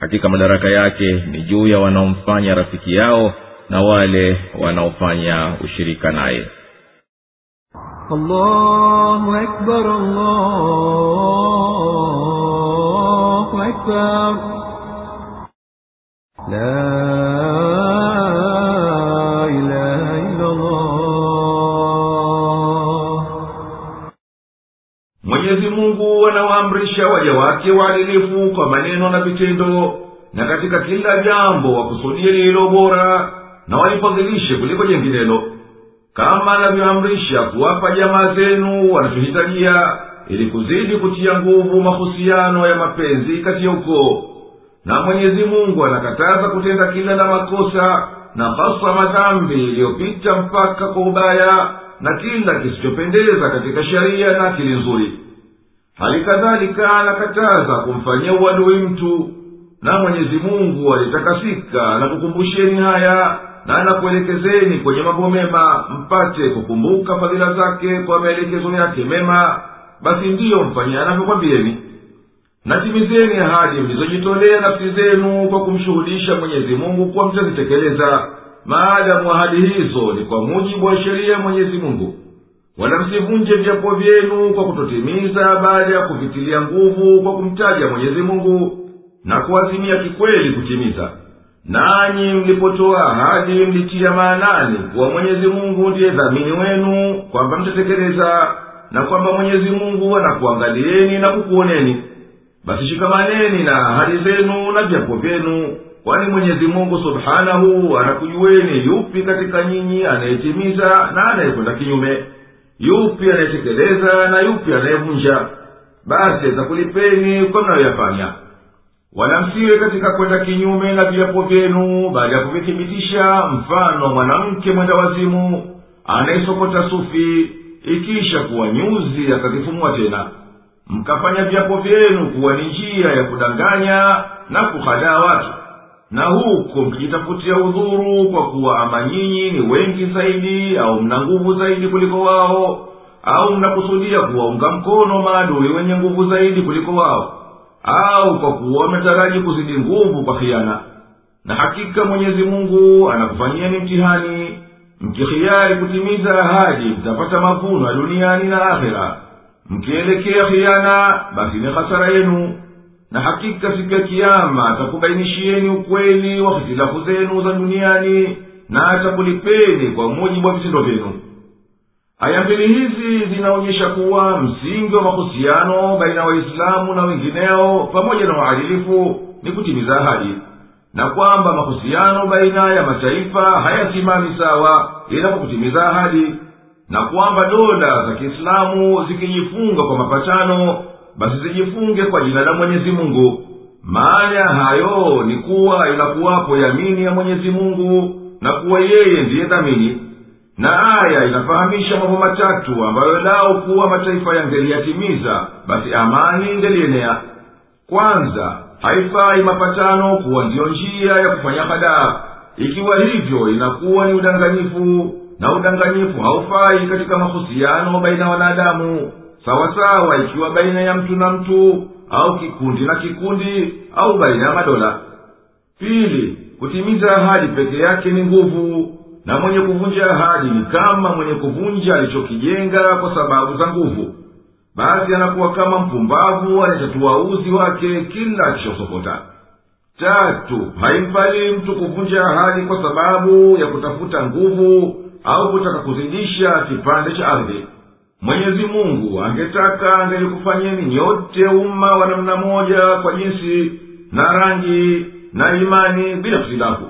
Hakika madaraka yake ni juu ya wanaomfanya rafiki yao na wale wanaofanya ushirika naye الله أكبر الله أكبر لا إله إلا الله mwenyezi mungu anawaamrisha waja wake waadilifu kwa maneno na vitendo na katika kila jambo wakusudie lililo bora na walifadhilishe kuliko jenginelo kama anavyoamrisha kuwapa jamaa zenu wanachohitajia ili kuzidi kutia nguvu mahusiano ya mapenzi kati ya ukoo. Na mwenyezi mungu anakataza kutenda kila la makosa na hasa madhambi iliyopita mpaka kwa ubaya na kila kisichopendeza katika sheria na akili nzuri. Hali kadhalika anakataza kumfanyia uadui mtu na mwenyezi mungu alitakasika na kukumbusheni haya na anakuelekezeni kwenye mambo mema mpate kukumbuka fadhila zake kwa maelekezo yake mema basi ndiyo mfanyie anavyokwambieni. Natimizeni ahadi mlizojitolea nafsi zenu kwa kumshuhudisha mwenyezi mungu kuwa mtazitekeleza. Maadamu ahadi hizo ni kwa mujibu wa sheria mwenyezi mungu. Wala msivunje vyapo vyenu kwa kutotimiza baada ya kuvitilia nguvu kwa kumtaja mwenyezi mungu na kuazimia kikweli kutimiza nanyi mlipotoa ahadi mlitia maanani kuwa mwenyezi mungu ndiye dhamini wenu kwamba mtatekeleza na kwamba mwenyezi mungu anakuangalieni na kukuoneni. Basi shikamaneni na ahadi zenu na vyapo vyenu kwani mwenyezi mungu subhanahu anakujueni yupi katika nyinyi anayetimiza na anayekwenda kinyume yupi anayetekeleza na yupi anayevunja. Basi atakulipeni kwa mnayoyafanya wala msiwe katika kwenda kinyume na viapo vyenu baada ya kuvithibitisha mfano mwanamke mwenda wazimu anayesokota sufi ikisha kuwa nyuzi akazifumua tena. Mkafanya viapo vyenu kuwa ni njia ya kudanganya na kuhadaa watu. Na huku mkijitafutia udhuru kwa kuwa ama nyinyi ni wengi zaidi au mna nguvu zaidi kuliko wao au mnakusudia kuwaunga mkono maadui wenye nguvu zaidi kuliko wao au kwa kuwa umetaraji kuzidi nguvu kwa khiana. Na hakika mwenyezi mungu anakufanyieni mtihani mkihiari kutimiza ahadi mtapata mavuno ya duniani na akhera. Mkielekea khiana basi ni hasara yenu. Na hakika siku ya kiama atakubainishieni ukweli wa hitilafu zenu za duniani na atakulipeni kwa mujibu wa vitendo vyenu aya mbili hizi zinaonyesha kuwa msingi wa mahusiano baina ya waislamu na wengineo pamoja na waadilifu ni kutimiza ahadi na kwamba mahusiano baina ya mataifa hayasimami sawa ila kwa kutimiza ahadi na kwamba dola za kiislamu zikijifunga kwa mapatano basi zijifunge kwa jina la mwenyezi mungu. Maana ya hayo ni kuwa inakuwapo yamini ya mwenyezi mungu na kuwa yeye ndiye dhamini na aya inafahamisha mambo matatu ambayo lao kuwa mataifa yangeliyatimiza basi amani ingelienea. Kwanza haifai mapatano kuwa ndiyo njia ya kufanya hadaa. Ikiwa hivyo inakuwa ni udanganyifu na udanganyifu haufai katika mahusiano baina ya wanadamu. Sawasawa ikiwa baina ya mtu na mtu au kikundi na kikundi au baina ya madola. Pili kutimiza ahadi peke yake ni nguvu na mwenye kuvunja ahadi ni kama mwenye kuvunja alichokijenga kwa sababu za nguvu. Basi anakuwa kama mpumbavu anayetatua uzi wake kila akishosokota tatu haimfali mtu kuvunja ahadi kwa sababu ya kutafuta nguvu au kutaka kuzidisha kipande cha ardhi. Mwenyezi mungu angetaka angelikufanyeni nyote umma wa namna moja kwa jinsi na rangi na imani bila hitilafu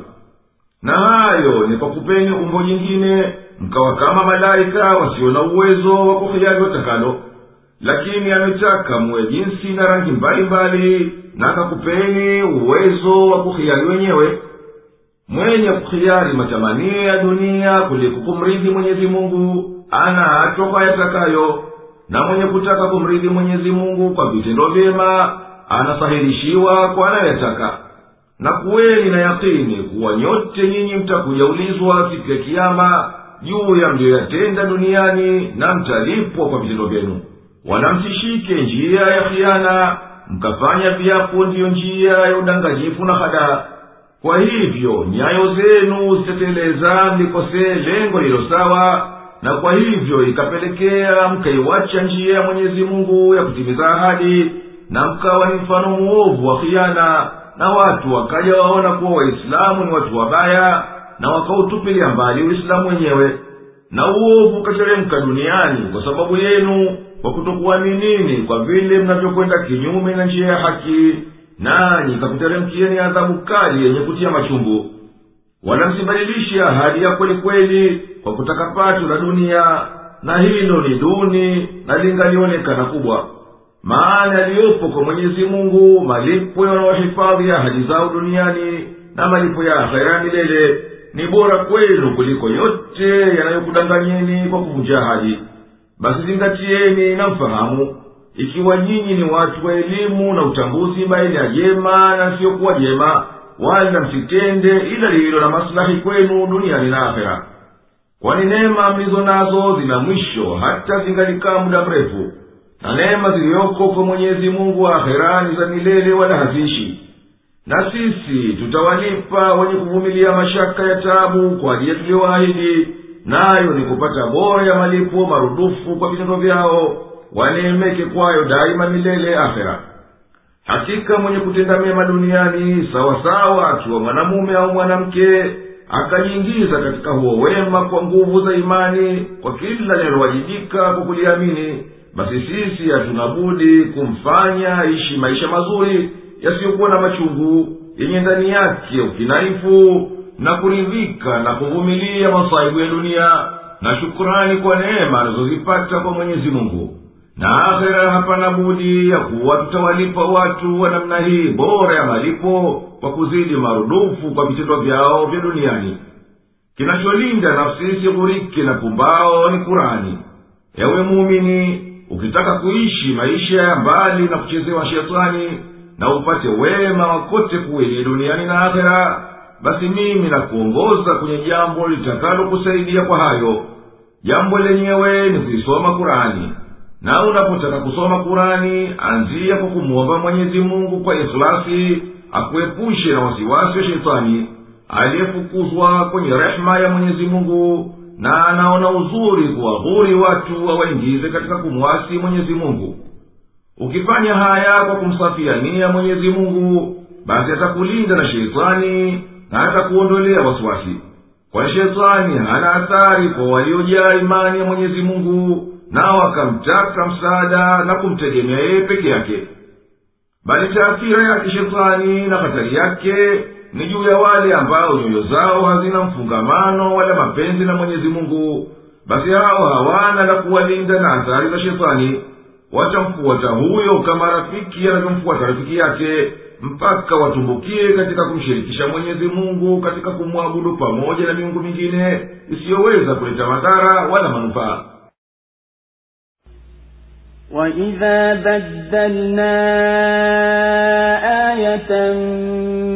na hayo ni kwa kupenya umbo jingine mkawa kama malaika wasio na uwezo wa kuhiari watakalo lakini ametaka muwe jinsi na rangi mbalimbali na akakupeni uwezo wa kuhiari wenyewe. Mwenye kuhiyari matamanio ya dunia kuliko kumridhi mwenyezi mungu ana kwa yatakayo. Na mwenye kutaka kumridhi mwenyezi mungu kwa vitendo vyema anasahirishiwa kwa anayoyataka na kuweni na yakini kuwa nyote nyinyi mtakujaulizwa siku ya kiama juu ya mliyoyatenda duniani na mtalipwa kwa vitendo vyenu. Wala msishike njia ya khiana mkafanya viapo ndiyo njia ya udanganyifu na hadaa kwa hivyo nyayo zenu ziteteleza mlikosee lengo lilo sawa na kwa hivyo ikapelekea mkaiwacha njia ya mwenyezi mungu ya kutimiza ahadi na mkawa ni mfano mwovu wa khiana na watu wakaja waona kuwa waislamu ni watu wabaya na wakautupilia mbali uislamu wenyewe. Na uovu ukateremka duniani kwa sababu yenu kwa kutokuaminini kwa vile mnavyokwenda kinyume na njia ya haki. Nanyi kakuteremkieni adhabu kali yenye kutia machungu. Wala msibadilishi ahadi ya kweli kweli kwa kutaka pato la dunia. Na hilo ni duni na lingalionekana kubwa maana yaliyopo kwa mwenyezi mungu malipo yanayohifadhi ahadi zao duniani na malipo ya akhera milele ni bora kwenu kuliko yote yanayokudanganyeni kwa kuvunja ahadi. Basi zingatieni na mfahamu ikiwa nyinyi ni watu wa elimu na utambuzi baina ya jema na siyokuwa jema wala msitende ila lililo na maslahi kwenu duniani na akhera. Kwani neema mlizo nazo zina mwisho hata zingalikaa muda mrefu na neema ziliyoko kwa mwenyezi mungu wa za milele wala haziishi. Na sisi tutawalipa wenye kuvumilia mashaka ya tabu kwa ajili ya tuliyowaahidi nayo ni kupata bora ya malipo marudufu kwa vitendo vyao waneemeke kwayo daima milele akhera. Hakika mwenye kutenda mema duniani sawasawa akiwa mwanamume au mwanamke akajiingiza katika huo wema kwa nguvu za imani kwa kila linalowajibika kwa kuliamini basi sisi hatuna budi kumfanya ishi maisha mazuri yasiyokuwa na machungu yenye ndani yake ukinaifu na kuridhika na kuvumilia masaibu ya dunia. Na shukurani kwa neema anazozipata kwa mwenyezi mungu. Na akhera hapana budi ya kuwa tutawalipa watu wa namna hii bora ya malipo kwa kuzidi marudufu kwa vitendo vyao vya duniani. Kinacholinda nafsi isighurike na pumbao ni kurani ewe muumini ukitaka kuishi maisha ya mbali na kuchezewa shetani na upate wema wakote kuwili duniani na akhera basi mimi nakuongoza kwenye jambo litakalokusaidia kwa hayo. Jambo lenyewe ni kuisoma kurani na unapotaka kusoma kurani anzia kwa kumwomba mwenyezi mungu kwa ikhlasi akuepushe na wasiwasi wa shetani aliyefukuzwa kwenye rehema ya mwenyezi mungu na anaona uzuri kuwahuri watu wawaingize katika kumwasi mwenyezi mungu. Ukifanya haya kwa kumsafia nia mwenyezi mungu basi atakulinda na shetani na atakuondolea wasiwasi. Kwani shetani hana athari kwa waliojaa imani ya mwenyezi mungu nao akamtaka msaada na kumtegemea yeye peke yake. Bali taathira yake shetani na hatari yake ni juu ya wale ambao nyoyo zao hazina mfungamano wala mapenzi na mwenyezi mungu basi hao hawana la kuwalinda na athari za shetani watamfuata huyo kama rafiki anavyomfuata rafiki yake mpaka watumbukie katika kumshirikisha mwenyezi mungu katika kumwabudu pamoja na miungu mingine isiyoweza kuleta madhara wala manufaa وإذا بدلنا آية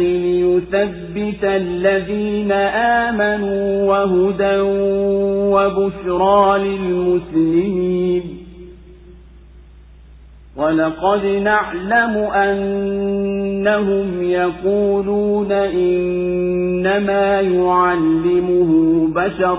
ليثبت الذين آمنوا وهدى وبشرى للمسلمين. ولقد نعلم أنهم يقولون إنما يعلمه بشر.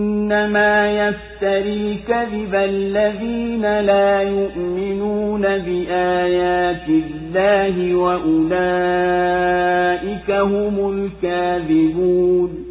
إنما يفتري كذب الذين لا يؤمنون بآيات الله وأولئك هم الكاذبون.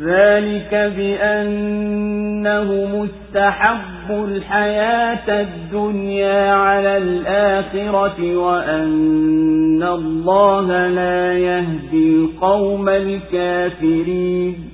ذلك بأنه مستحب الحياة الدنيا على الآخرة وأن الله لا يهدي القوم الكافرين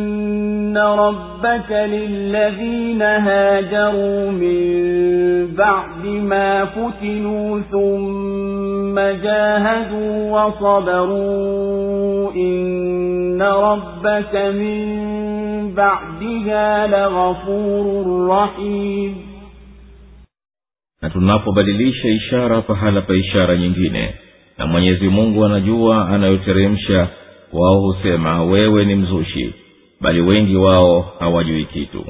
ربك للذين هاجروا من بعد ما فتنوا ثم جاهدوا وصبروا إن ربك من بعدها لغفور رحيم na tunapobadilisha ishara pahala pa ishara nyingine na mwenyezi mungu anajua anayoteremsha wao husema wewe ni mzushi bali wengi wao hawajui kitu.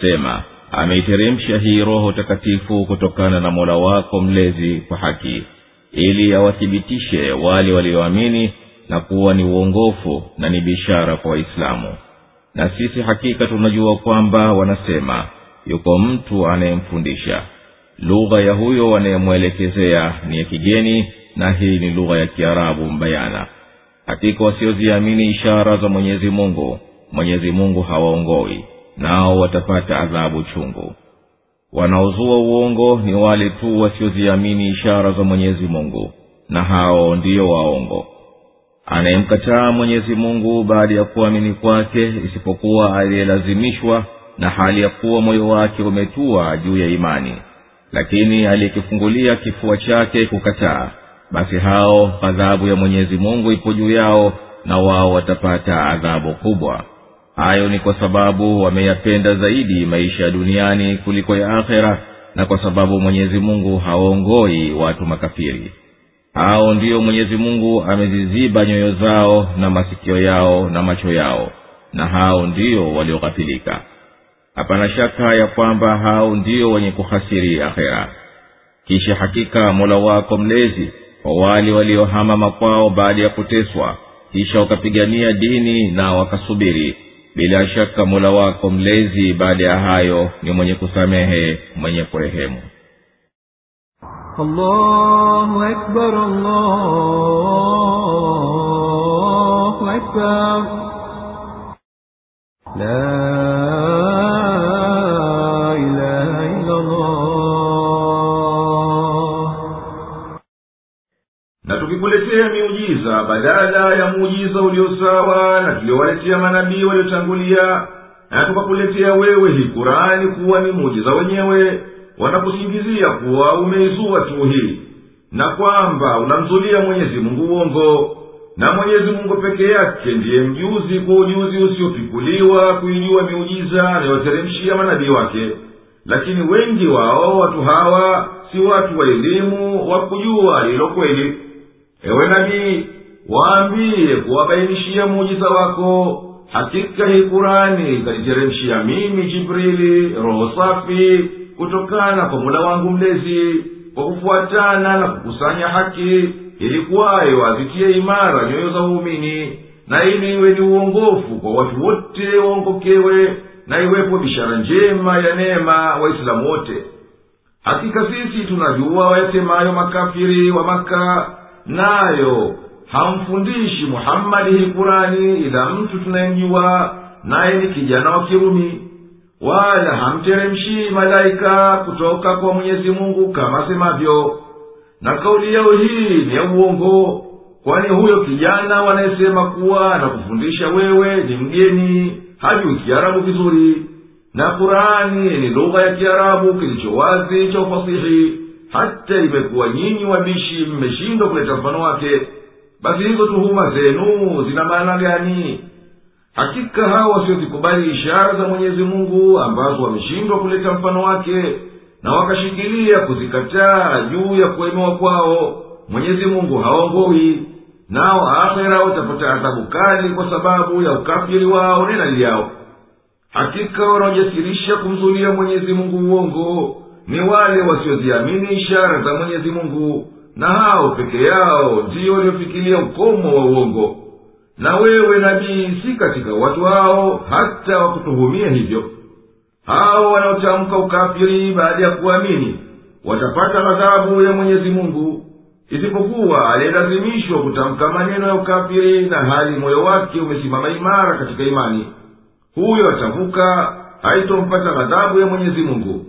Sema ameiteremsha hii roho takatifu kutokana na mola wako mlezi kwa haki ili awathibitishe wale walioamini na kuwa ni uongofu na ni bishara kwa waislamu. Na sisi hakika tunajua kwamba wanasema yuko mtu anayemfundisha. Lugha ya huyo anayemwelekezea ni ya kigeni na hii ni lugha ya kiarabu mbayana. Hakika wasioziamini ishara za mwenyezi mungu mwenyezi mungu hawaongoi nao watapata adhabu chungu. Wanaozua uongo ni wale tu wasioziamini ishara za mwenyezi mungu na hao ndiyo waongo. Anayemkataa mwenyezi mungu baada ya kuamini kwake isipokuwa aliyelazimishwa na hali ya kuwa moyo wake umetua juu ya imani. Lakini aliyekifungulia kifua chake kukataa basi hao adhabu ya mwenyezi mungu ipo juu yao na wao watapata adhabu kubwa hayo ni kwa sababu wameyapenda zaidi maisha ya duniani kuliko ya akhera na kwa sababu mwenyezi mungu hawaongoi watu makafiri. Hao ndiyo mwenyezi mungu ameziziba nyoyo zao na masikio yao na macho yao na hao ndiyo walioghafilika. Hapana shaka ya kwamba hao ndiyo wenye kuhasiri akhera. Kisha hakika mola wako mlezi kwa wale waliohama makwao baada ya kuteswa kisha wakapigania dini na wakasubiri bila shaka mola wako mlezi baada ya hayo ni mwenye kusamehe mwenye kurehemu. La tukikuletea miujiza badala ya muujiza uliosawa na tuliowaletea manabii waliotangulia na tukakuletea wewe hii kurani kuwa ni muujiza wenyewe wanakusingizia kuwa umeizua tu hii na kwamba unamzulia mwenyezi mungu uongo na mwenyezi mungu peke yake ndiye mjuzi kwa ujuzi usiopikuliwa kuijua miujiza anayoteremshia manabii wake. Lakini wengi wao watu hawa si watu wa elimu wa kujua lilo kweli ewe nabii waambiye kuwabainishia muujiza wako. Hakika hii kurani ikaniteremshia mimi jibrili roho safi kutokana kwa mula wangu mlezi kwa kufuatana na kukusanya haki ilikuwayo azitie imara nyoyo za uumini na ili iwe ni uongofu kwa watu wote waongokewe na iwepo bishara njema ya neema waislamu wote. Hakika sisi tunajua wayasemayo makafiri wa maka nayo hamfundishi muhammadi hii kurani ila mtu tunayemjua naye ni kijana wa kirumi. Wala hamteremshii malaika kutoka kwa mwenyezi mungu kama semavyo na kauli yao hii ni ya uongo kwani huyo kijana wanayesema kuwa na kufundisha wewe ni mgeni hajui kiarabu vizuri. Na kurani ni lugha ya kiarabu kilicho wazi cha ufasihi hata imekuwa nyinyi wabishi mmeshindwa kuleta mfano wake basi hizo tuhuma zenu zina maana gani? Hakika hao wasiozikubali ishara za mwenyezi mungu ambazo wameshindwa kuleta mfano wake na wakashikilia kuzikataa juu ya kuemewa kwao mwenyezi mungu hawaongowi nao akhera watapata adhabu kali kwa sababu ya ukafiri wao nenali yao. Hakika wanaojasirisha kumzulia mwenyezi mungu uongo ni wale wasioziamini ishara za mwenyezi mungu na hao peke yao ndiyo waliofikiria ukomo wa uongo. Na wewe nabii si katika watu hao hata wakutuhumia hivyo. Hao wanaotamka ukafiri baada ya kuamini watapata ghadhabu ya mwenyezi mungu. Isipokuwa aliyelazimishwa kutamka maneno ya ukafiri na hali moyo wake umesimama imara katika imani huyo atavuka haitompata ghadhabu ya mwenyezi mungu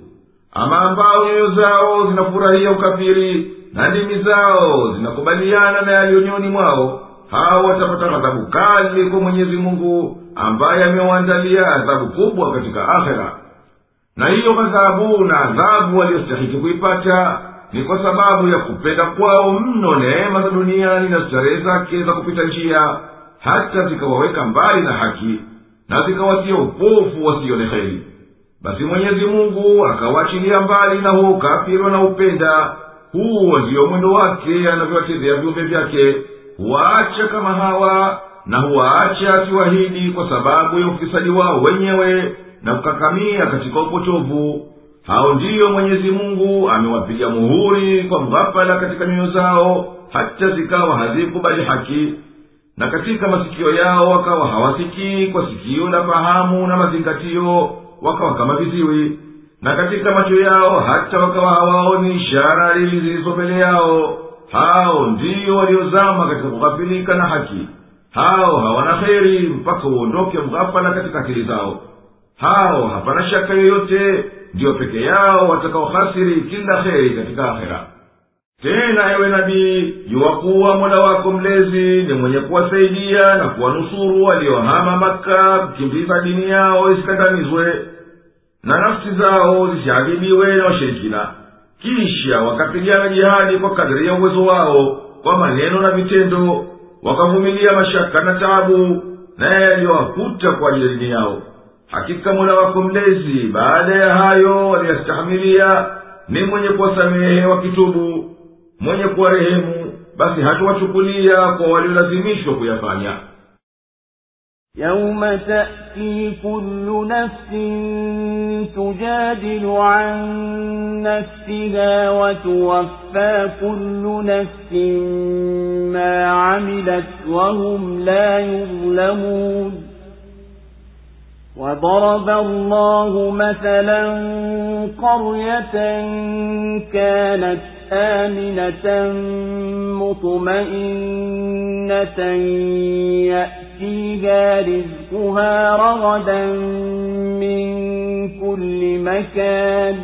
ama ambao nyoyo zao zinafurahia ukafiri na ndimi zao zinakubaliana na yaliyonyoni mwao hao watapata ghadhabu kali kwa mwenyezi mungu ambaye amewaandalia adhabu kubwa katika akhera. Na hiyo ghadhabu na adhabu waliyostahiki kuipata ni kwa sababu ya kupenda kwao mno neema za duniani na starehe zake za kupita njia hata zikawaweka mbali na haki na zikawatia upofu wasione heri basi mwenyezi mungu akawaachilia mbali na huo ukafiri wanaupenda huo ndiyo mwendo wake anavyowatendea viumbe vyake. Huwaacha kama hawa na huwaacha akiwahidi kwa sababu ya ufisadi wao wenyewe na kukakamia katika upotovu. Hao ndiyo mwenyezi mungu amewapiga muhuri kwa mghafala katika nyoyo zao hata zikawa hazikubali haki. Na katika masikio yao wakawa hawasikii kwa sikio la fahamu na mazingatio wakawa kama viziwi na katika macho yao hata wakawa hawaoni ishara lili zilizo mbele yao hao ndiyo waliozama katika kughafilika na haki. Hao hawana kheri mpaka uondoke mghafala katika akili zao. Hao hapana shaka yoyote ndiyo peke yao watakaohasiri kila kheri katika akhera tena ewe nabii jua kuwa mola wako mlezi ni mwenye kuwasaidia na kuwanusuru waliohama maka kukimbiza dini yao isikandamizwe na nafsi zao zisiadhibiwe na washirikina. Kisha wakapigana jihadi kwa kadiri ya uwezo wao kwa maneno na vitendo wakavumilia mashaka na tabu naye yaliyowakuta kwa ajili ya dini yao. Hakika mola wako mlezi baada ya hayo waliyastahamilia ni mwenye kuwasamehe wakitubu mwenye kuwarehemu basi hatuwachukulia kwa waliolazimishwa kuyafanya. يوم تأتي كل نفس تجادل عن نفسها وتوفى كل نفس ما عملت وهم لا يظلمون وضرب الله مثلا قرية كانت آمنة مطمئنة يأتيها رزقها رغدا من كل مكان.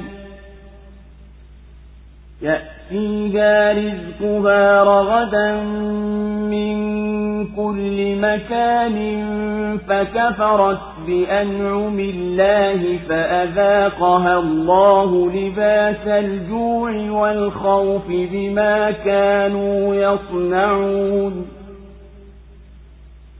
يأتيها رزقها رغدا من كل مكان فكفرت بأنعم الله فأذاقها الله لباس الجوع والخوف بما كانوا يصنعون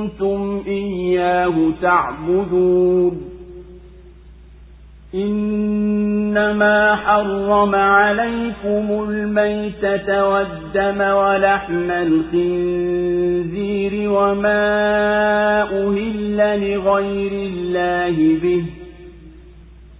كنتم إياه تعبدون. إنما حرم عليكم الميتة والدم ولحم الخنزير وما أهل لغير الله به.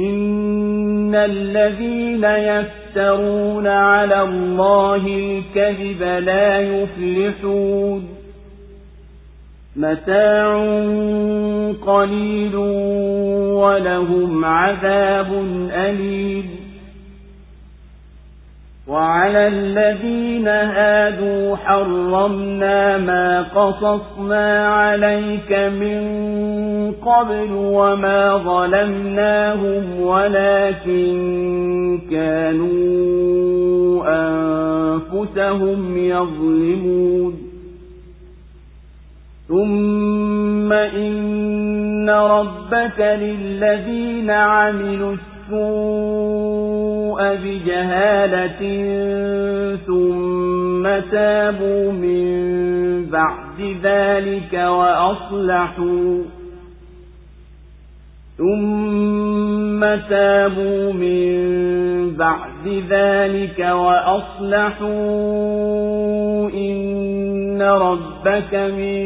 إن الذين يفترون على الله الكذب لا يفلحون متاع قليل ولهم عذاب أليم وعلى الذين هادوا حرمنا ما قصصنا عليك من قبل وما ظلمناهم ولكن كانوا أنفسهم يظلمون. ثم إن ربك للذين عملوا السوء بجهالة ثم تابوا من بعد ذلك وأصلحوا ثم تابوا من بعد ذلك وأصلحوا إن ربك من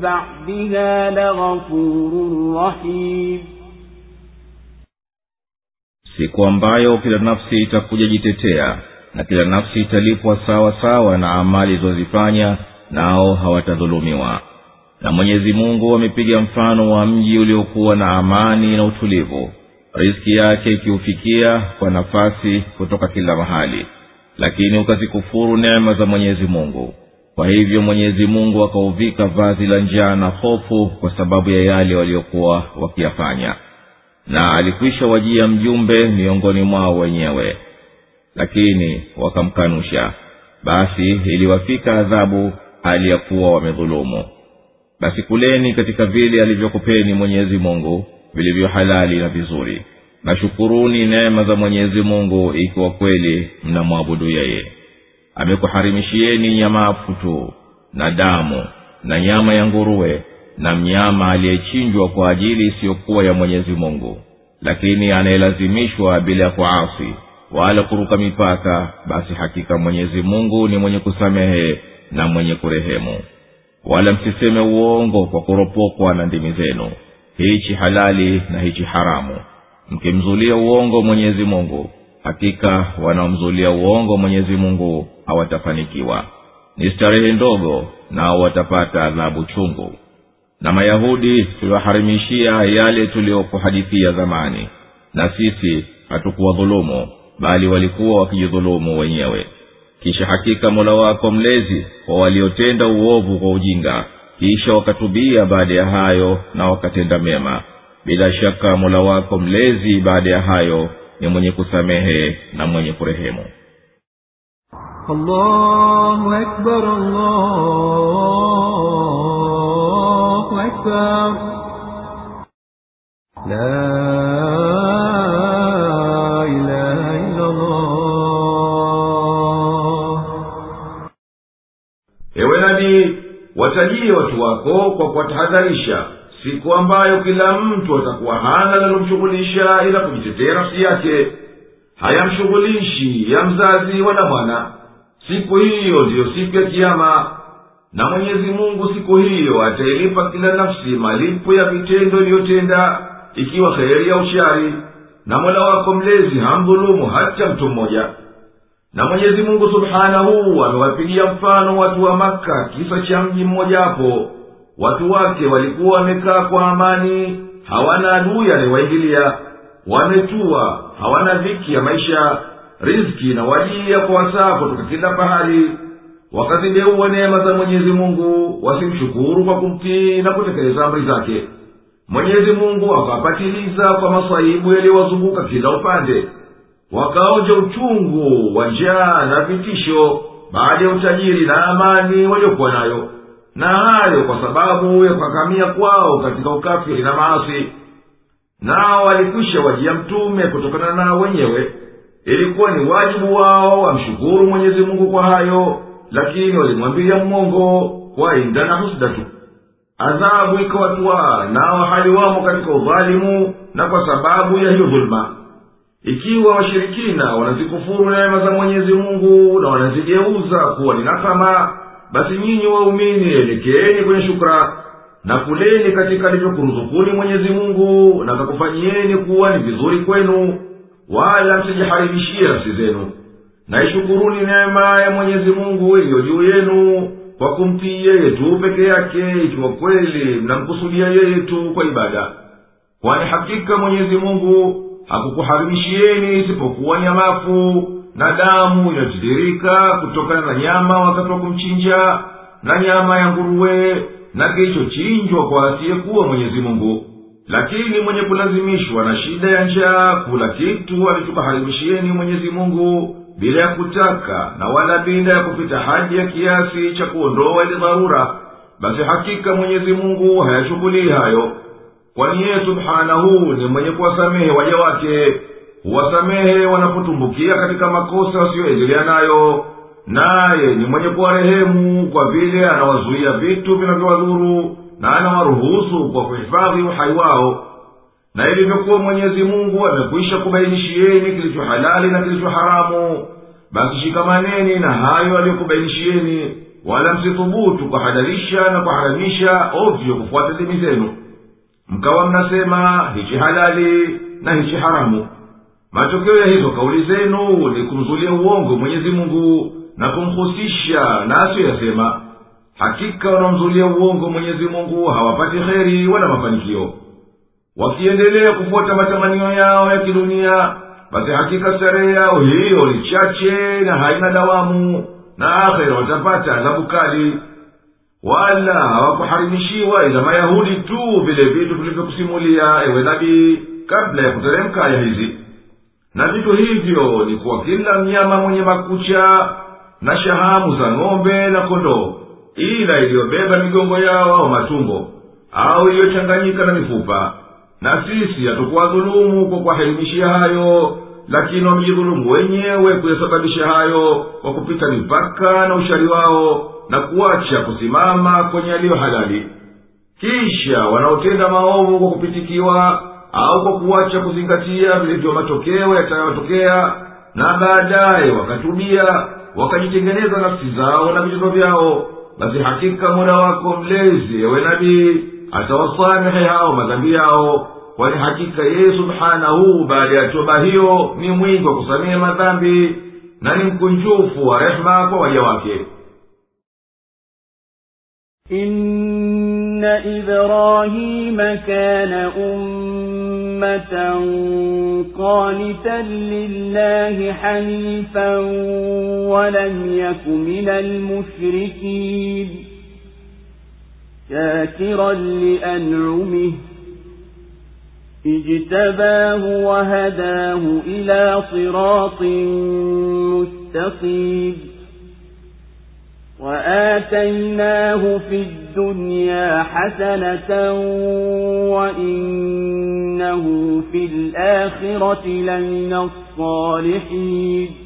بعدها لغفور رحيم siku ambayo kila nafsi itakuja jitetea na kila nafsi italipwa sawa sawa na amali ilizozifanya nao hawatadhulumiwa. Na mwenyezi mungu amepiga mfano wa mji uliokuwa na amani na utulivu riski yake ikiufikia kwa nafasi kutoka kila mahali lakini ukazikufuru neema za mwenyezi mungu. Kwa hivyo mwenyezi mungu akauvika vazi la njaa na hofu kwa sababu ya yale waliokuwa wakiyafanya na alikwisha wajia mjumbe miongoni mwao wenyewe. Lakini wakamkanusha. Basi iliwafika adhabu hali ya kuwa wamedhulumu. Basi kuleni katika vile alivyokupeni mwenyezi mungu vilivyo halali na vizuri. Na shukuruni neema za mwenyezi mungu ikiwa kweli mnamwabudu yeye. Amekuharimishieni nyamafu tu na damu na nyama ya nguruwe na mnyama aliyechinjwa kwa ajili isiyokuwa ya mwenyezi mungu lakini anayelazimishwa bila ya kuasi wala kuruka mipaka basi hakika mwenyezi mungu ni mwenye kusamehe na mwenye kurehemu. Wala msiseme uongo kwa kuropokwa na ndimi zenu. Hichi halali na hichi haramu. Mkimzulia uongo mwenyezi mungu hakika wanaomzulia uongo mwenyezi mungu hawatafanikiwa. Ni starehe ndogo nao watapata adhabu chungu na mayahudi tuliwaharimishia yale tuliyokuhadithia zamani na sisi hatukuwa dhulumu bali walikuwa wakijidhulumu wenyewe. Kisha hakika mola wako mlezi kwa waliotenda uovu kwa ujinga kisha wakatubia baada ya hayo na wakatenda mema. Bila shaka mola wako mlezi baada ya hayo ni mwenye kusamehe na mwenye kurehemu. Allahu akbar, allahu أكبر لا إله إلا الله ewe nabii watajie watu wako kwa kuwatahadharisha siku ambayo kila mtu atakuwa hana linalomshughulisha ila kujitetea nafsi yake hayamshughulishi ya mzazi wala mwana siku hiyo ndiyo siku ya kiama na mwenyezi mungu siku hiyo atailipa kila nafsi malipo ya vitendo iliyotenda ikiwa kheri au shari na mola wako mlezi hamdhulumu hata mtu mmoja. Na mwenyezi mungu subhanahu amewapigia mfano watu wa maka kisa cha mji mmojawapo watu wake walikuwa wamekaa kwa amani hawana adui anayewaingilia wametua hawana dhiki ya maisha riziki na wajia kwa wasaa kutoka kila pahali wakazideua neema za mwenyezi mungu wasimshukuru kwa kumtii na kutekeleza amri zake. Mwenyezi mungu akawapatiliza kwa masaibu yaliyowazunguka kila upande. Wakaonja uchungu wa njaa na vitisho baada ya utajiri na amani waliokuwa nayo. Na hayo kwa sababu ya kukakamia kwao katika ukafiri na maasi. Nao walikwisha wajia mtume kutokana nao wenyewe. Ilikuwa ni wajibu wao wamshukuru mwenyezi mungu kwa hayo lakini walimwambia mmongo kwa inda na husda tu. Adhabu ikawatwaa nao hali wamo katika udhalimu na kwa sababu ya hiyo dhuluma ikiwa washirikina wanazikufuru neema za mwenyezi mungu na wanazigeuza kuwa ni nakama basi nyinyi waumini elekeeni kwenye shukra na kuleni katika alivyokuruzukuni mwenyezi mungu na kakufanyieni kuwa ni vizuri kwenu wala msijiharibishie nafsi zenu na ishukuruni neema ya mwenyezi mungu iliyo juu yenu kwa kumtii yeye tu peke yake ikiwa kweli mnamkusudia yeye tu kwa ibada. Kwani hakika mwenyezi mungu hakukuharimishieni isipokuwa nyamafu na damu inayotiririka kutokana na nyama wakati wa kumchinja na nyama ya nguruwe na kilichochinjwa kwa asiyekuwa mwenyezi mungu. Lakini mwenye kulazimishwa na shida ya njaa kula kitu alichokuharimishieni mwenyezi mungu bila ya kutaka na wala bila ya kupita haji ya kiasi cha kuondoa ile dharura basi hakika mwenyezi mungu hayashughulii hayo. Kwani yeye subhanahu ni mwenye kuwasamehe waja wake huwasamehe wanapotumbukia katika makosa wasiyoendelea nayo naye ni mwenye kuwarehemu kwa vile anawazuia vitu vinavyowadhuru na anawaruhusu kwa kuhifadhi uhai wao na ilivyokuwa mwenyezi mungu amekwisha kubainishieni kilicho halali na kilicho haramu. Basi shikamaneni na hayo aliyokubainishieni wala msithubutu kuhalalisha na kuharamisha ovyo kufuata dini zenu. Mkawa mnasema hichi halali na hichi haramu. Matokeo ya hizo kauli zenu ni kumzulia uongo mwenyezi mungu na kumhusisha na asiyoyasema. Hakika wanaomzulia uongo mwenyezi mungu hawapati kheri wala mafanikio wakiendelea kufuata matamanio yao ya kidunia basi hakika starehe yao hiyo ni chache na haina dawamu na akhera watapata adhabu kali. Wala hawakuharimishiwa ila mayahudi tu vile vitu vilivyokusimulia ewe nabii kabla ya kuteremka aya hizi. Na vitu hivyo ni kwa kila mnyama mwenye makucha na shahamu za ng'ombe na kondoo ila iliyobeba migongo yao au matumbo au iliyochanganyika na mifupa na sisi hatukuwadhulumu kwa kuwahelimishia hayo lakini wamejidhulumu wenyewe kuyasababisha hayo kwa kupita mipaka na ushari wao na kuacha kusimama kwenye yaliyo halali. Kisha wanaotenda maovu kwa kupitikiwa au kwa kuacha kuzingatia vilivyo matokeo yatayotokea na baadaye wakatubia wakajitengeneza nafsi zao na vitendo vyao basi hakika mola wako mlezi ewe nabii atawasamehe hao madhambi yao kwani hakika yeye subhanahu baada ya toba hiyo ni mwingi wa kusamehe madhambi na ni mkunjufu wa rehema kwa waja wake إن إبراهيم كان أمة قانتا لله حنيفا ولم يك من المشركين شاكرا لأنعمه. اجتباه وهداه إلى صراط مستقيم. وآتيناه في الدنيا حسنة وإنه في الآخرة لمن الصالحين.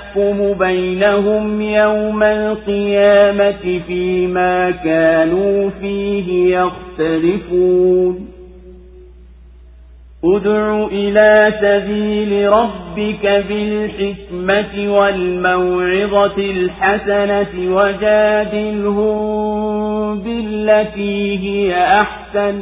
ليحكم بينهم يوم القيامة فيما كانوا فيه يختلفون. ادع إلى سبيل ربك بالحكمة والموعظة الحسنة وجادلهم بالتي هي أحسن.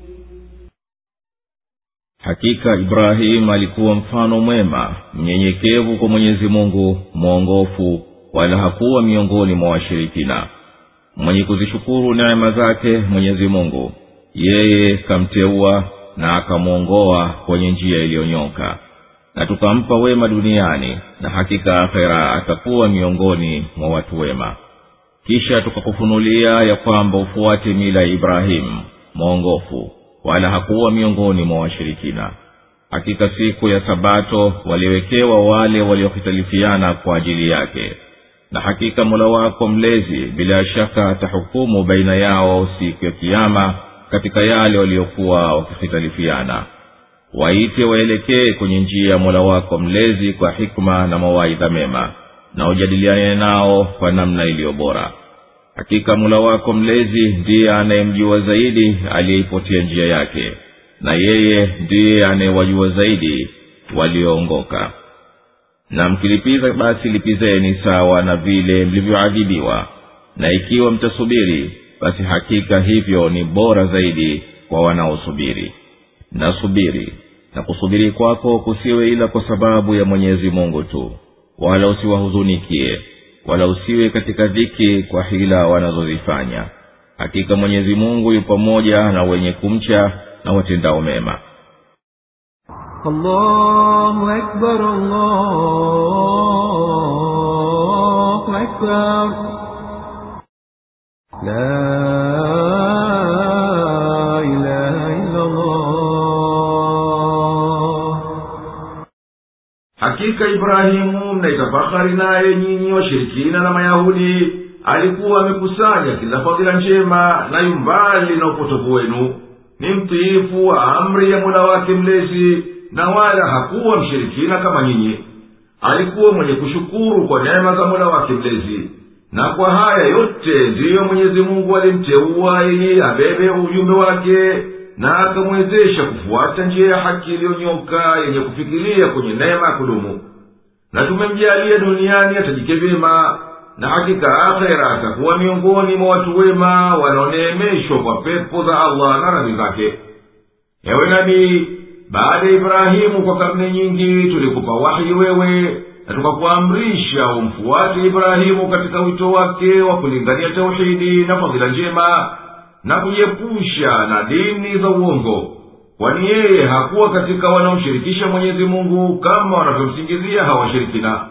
Hakika ibrahimu alikuwa mfano mwema mnyenyekevu kwa mwenyezi mungu mwongofu wala hakuwa miongoni mwa washirikina. Mwenye kuzishukuru neema zake mwenyezi mungu yeye kamteua na akamwongoa kwenye njia iliyonyoka. Na tukampa wema duniani na hakika akhera atakuwa miongoni mwa watu wema. Kisha tukakufunulia ya kwamba ufuate mila ya ibrahimu mwongofu wala hakuwa miongoni mwa washirikina. Hakika siku ya sabato waliwekewa wale waliohitalifiana kwa ajili yake. Na hakika mola wako mlezi bila shaka atahukumu baina yao siku ya kiama katika yale waliokuwa wakihitalifiana. Waite waelekee kwenye njia ya mola wako mlezi kwa hikma na mawaidha mema na ujadiliane nao kwa namna iliyo bora hakika mula wako mlezi ndiye anayemjua zaidi aliyeipotia njia yake na yeye ndiye anayewajua zaidi walioongoka. Na mkilipiza basi lipizeni sawa na vile mlivyoadhibiwa na ikiwa mtasubiri basi hakika hivyo ni bora zaidi kwa wanaosubiri. Na subiri na kusubiri kwako kusiwe ila kwa sababu ya mwenyezi mungu tu wala usiwahuzunikie wala usiwe katika dhiki kwa hila wanazozifanya hakika mwenyezi mungu yu pamoja na wenye kumcha na watendao mema. La hakika ibrahimu mnaitafahari naye nyinyi washirikina na mayahudi alikuwa amekusanya kila fadhila njema na yumbali na upotovu wenu. Ni mtiifu wa amri ya mola wake mlezi na wala hakuwa mshirikina kama nyinyi. Alikuwa mwenye kushukuru kwa neema za mola wake mlezi. Na kwa haya yote ndiyo mwenyezi mungu alimteua ili abebe ujumbe wake na akamwezesha kufuata njia ya haki iliyonyoka yenye kufikiria kwenye neema ya kudumu. Na tumemjalia duniani atajike vyema na hakika akhera atakuwa miongoni mwa watu wema wanaoneemeshwa kwa pepo za allah na radhi zake. Ewe nabii baada ya ibrahimu kwa karne nyingi tulikupa wahi wewe na tukakuamrisha umfuate ibrahimu katika wito wake wa kulingania tauhidi na fadhila njema na kujiepusha na dini za uongo kwani yeye hakuwa katika wanaomshirikisha mwenyezi mungu kama wanavyomsingizia hawashirikina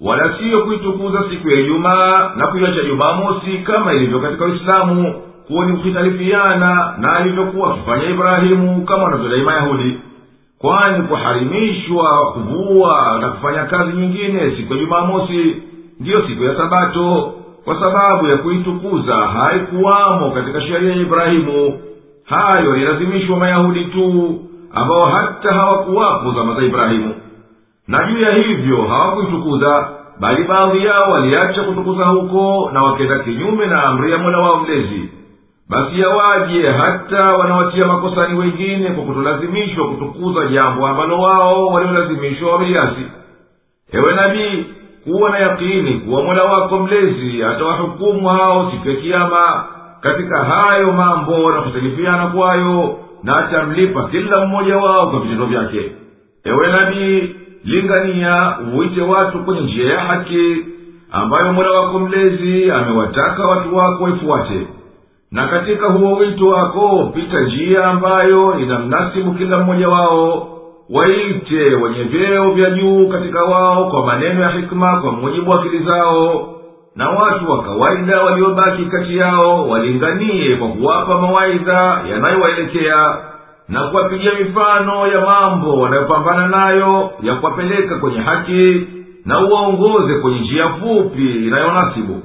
wala siyo kuitukuza siku ya ijumaa na kuiacha jumamosi kama ilivyo katika uislamu kuwa ni kuhitalifiana na alivyokuwa akifanya ibrahimu kama wanavyodai mayahudi kwani kuharimishwa kuvua na kufanya kazi nyingine siku ya jumamosi ndiyo siku ya sabato kwa sababu ya kuitukuza haikuwamo katika sheria ya ibrahimu. Hayo yalilazimishwa mayahudi tu ambao hata hawakuwapo zama za ibrahimu. Na juu ya hivyo hawakuitukuza bali baadhi yao waliacha kutukuza huko na wakenda kinyume na amri ya mola wao mlezi. Basi yawaje hata wanawatia makosani wengine kwa kutolazimishwa kutukuza jambo ambalo wao waliolazimishwa wameliasi. Ewe nabii kuwa na yakini kuwa mola wako mlezi atawahukumu hao siku ya kiama katika hayo mambo na kutalifiana kwayo na atamlipa kila mmoja wao kwa vitendo vyake. Ewe nabii lingania uite watu kwenye njia ya haki ambayo mola wako mlezi amewataka watu wako waifuate na katika huo wito wako pita njia ambayo inamnasibu kila mmoja wao waite wenye vyeo vya juu katika wao kwa maneno ya hikma kwa mujibu wa akili zao na watu wa kawaida waliobaki kati yao walinganie kwa kuwapa mawaidha yanayowaelekea na kuwapigia mifano ya mambo wanayopambana nayo ya kuwapeleka kwenye haki na uwaongoze kwenye njia fupi inayonasibu.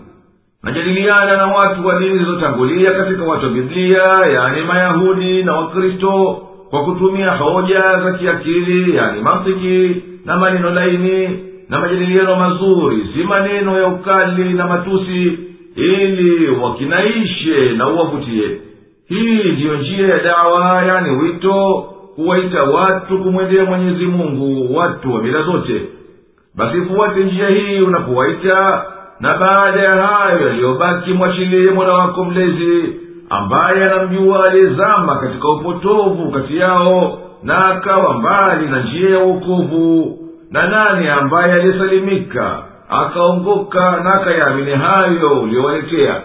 Najadiliana na watu wa dini zilizotangulia katika watu wa biblia yaani mayahudi na wakristo kwa kutumia hoja za kiakili yani mantiki na maneno laini na majadiliano mazuri si maneno ya ukali na matusi ili wakinaishe na uwavutie. Hii ndiyo njia ya dawa yani wito kuwaita watu kumwendea mwenyezi mungu watu wa mila zote. Basi fuate njia hii unapowaita na baada ya hayo yaliyobaki mwachilie mola wako mlezi ambaye anamjua aliyezama katika upotovu kati yao na akawa mbali na njia ya uokovu na nani ambaye aliyesalimika akaongoka na akayaamini hayo uliyowaletea?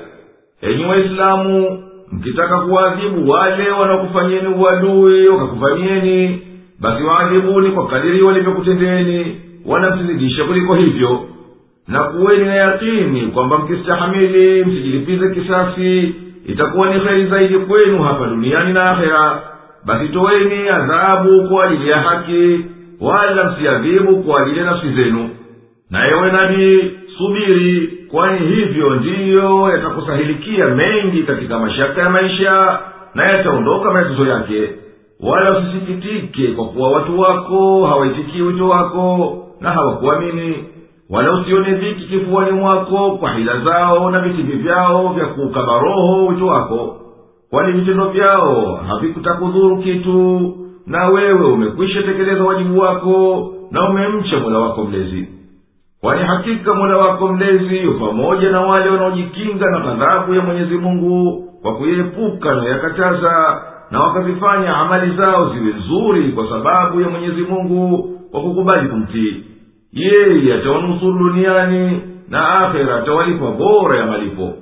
Enyi waislamu mkitaka kuwaadhibu wale wanaokufanyeni uadui wakakufanyeni basi waadhibuni kwa kadiri walivyokutendeni wanamsizidisha kuliko hivyo. Na kuweni na yakini kwamba mkistahamili msijilipize kisasi itakuwa ni heri zaidi kwenu hapa duniani na akhera. Basi toweni adhabu kwa ajili ya haki wala msiadhibu kwa ajili ya nafsi zenu. Na ewe nabii subiri kwani hivyo ndiyo yatakusahilikia mengi katika mashaka ya maisha na yataondoka matatizo yake. Wala usisikitike kwa kuwa watu wako hawaitikii wito wako na hawakuamini wala usione dhiki kifuani mwako kwa hila zao na vitimbi vyao vya kuukaba roho wito wako. Kwani vitendo vyao havikutakudhuru kitu na wewe umekwisha tekeleza wajibu wako na umemcha mola wako mlezi. Kwani hakika mola wako mlezi pamoja na wale wanaojikinga na ghadhabu ya mwenyezi mungu kwa kuyepuka nayakataza na wakazifanya amali zao ziwe nzuri kwa sababu ya mwenyezi mungu kwa kukubali kumtii yeye atawanusuru duniani na akhera atawalipa bora ya malipo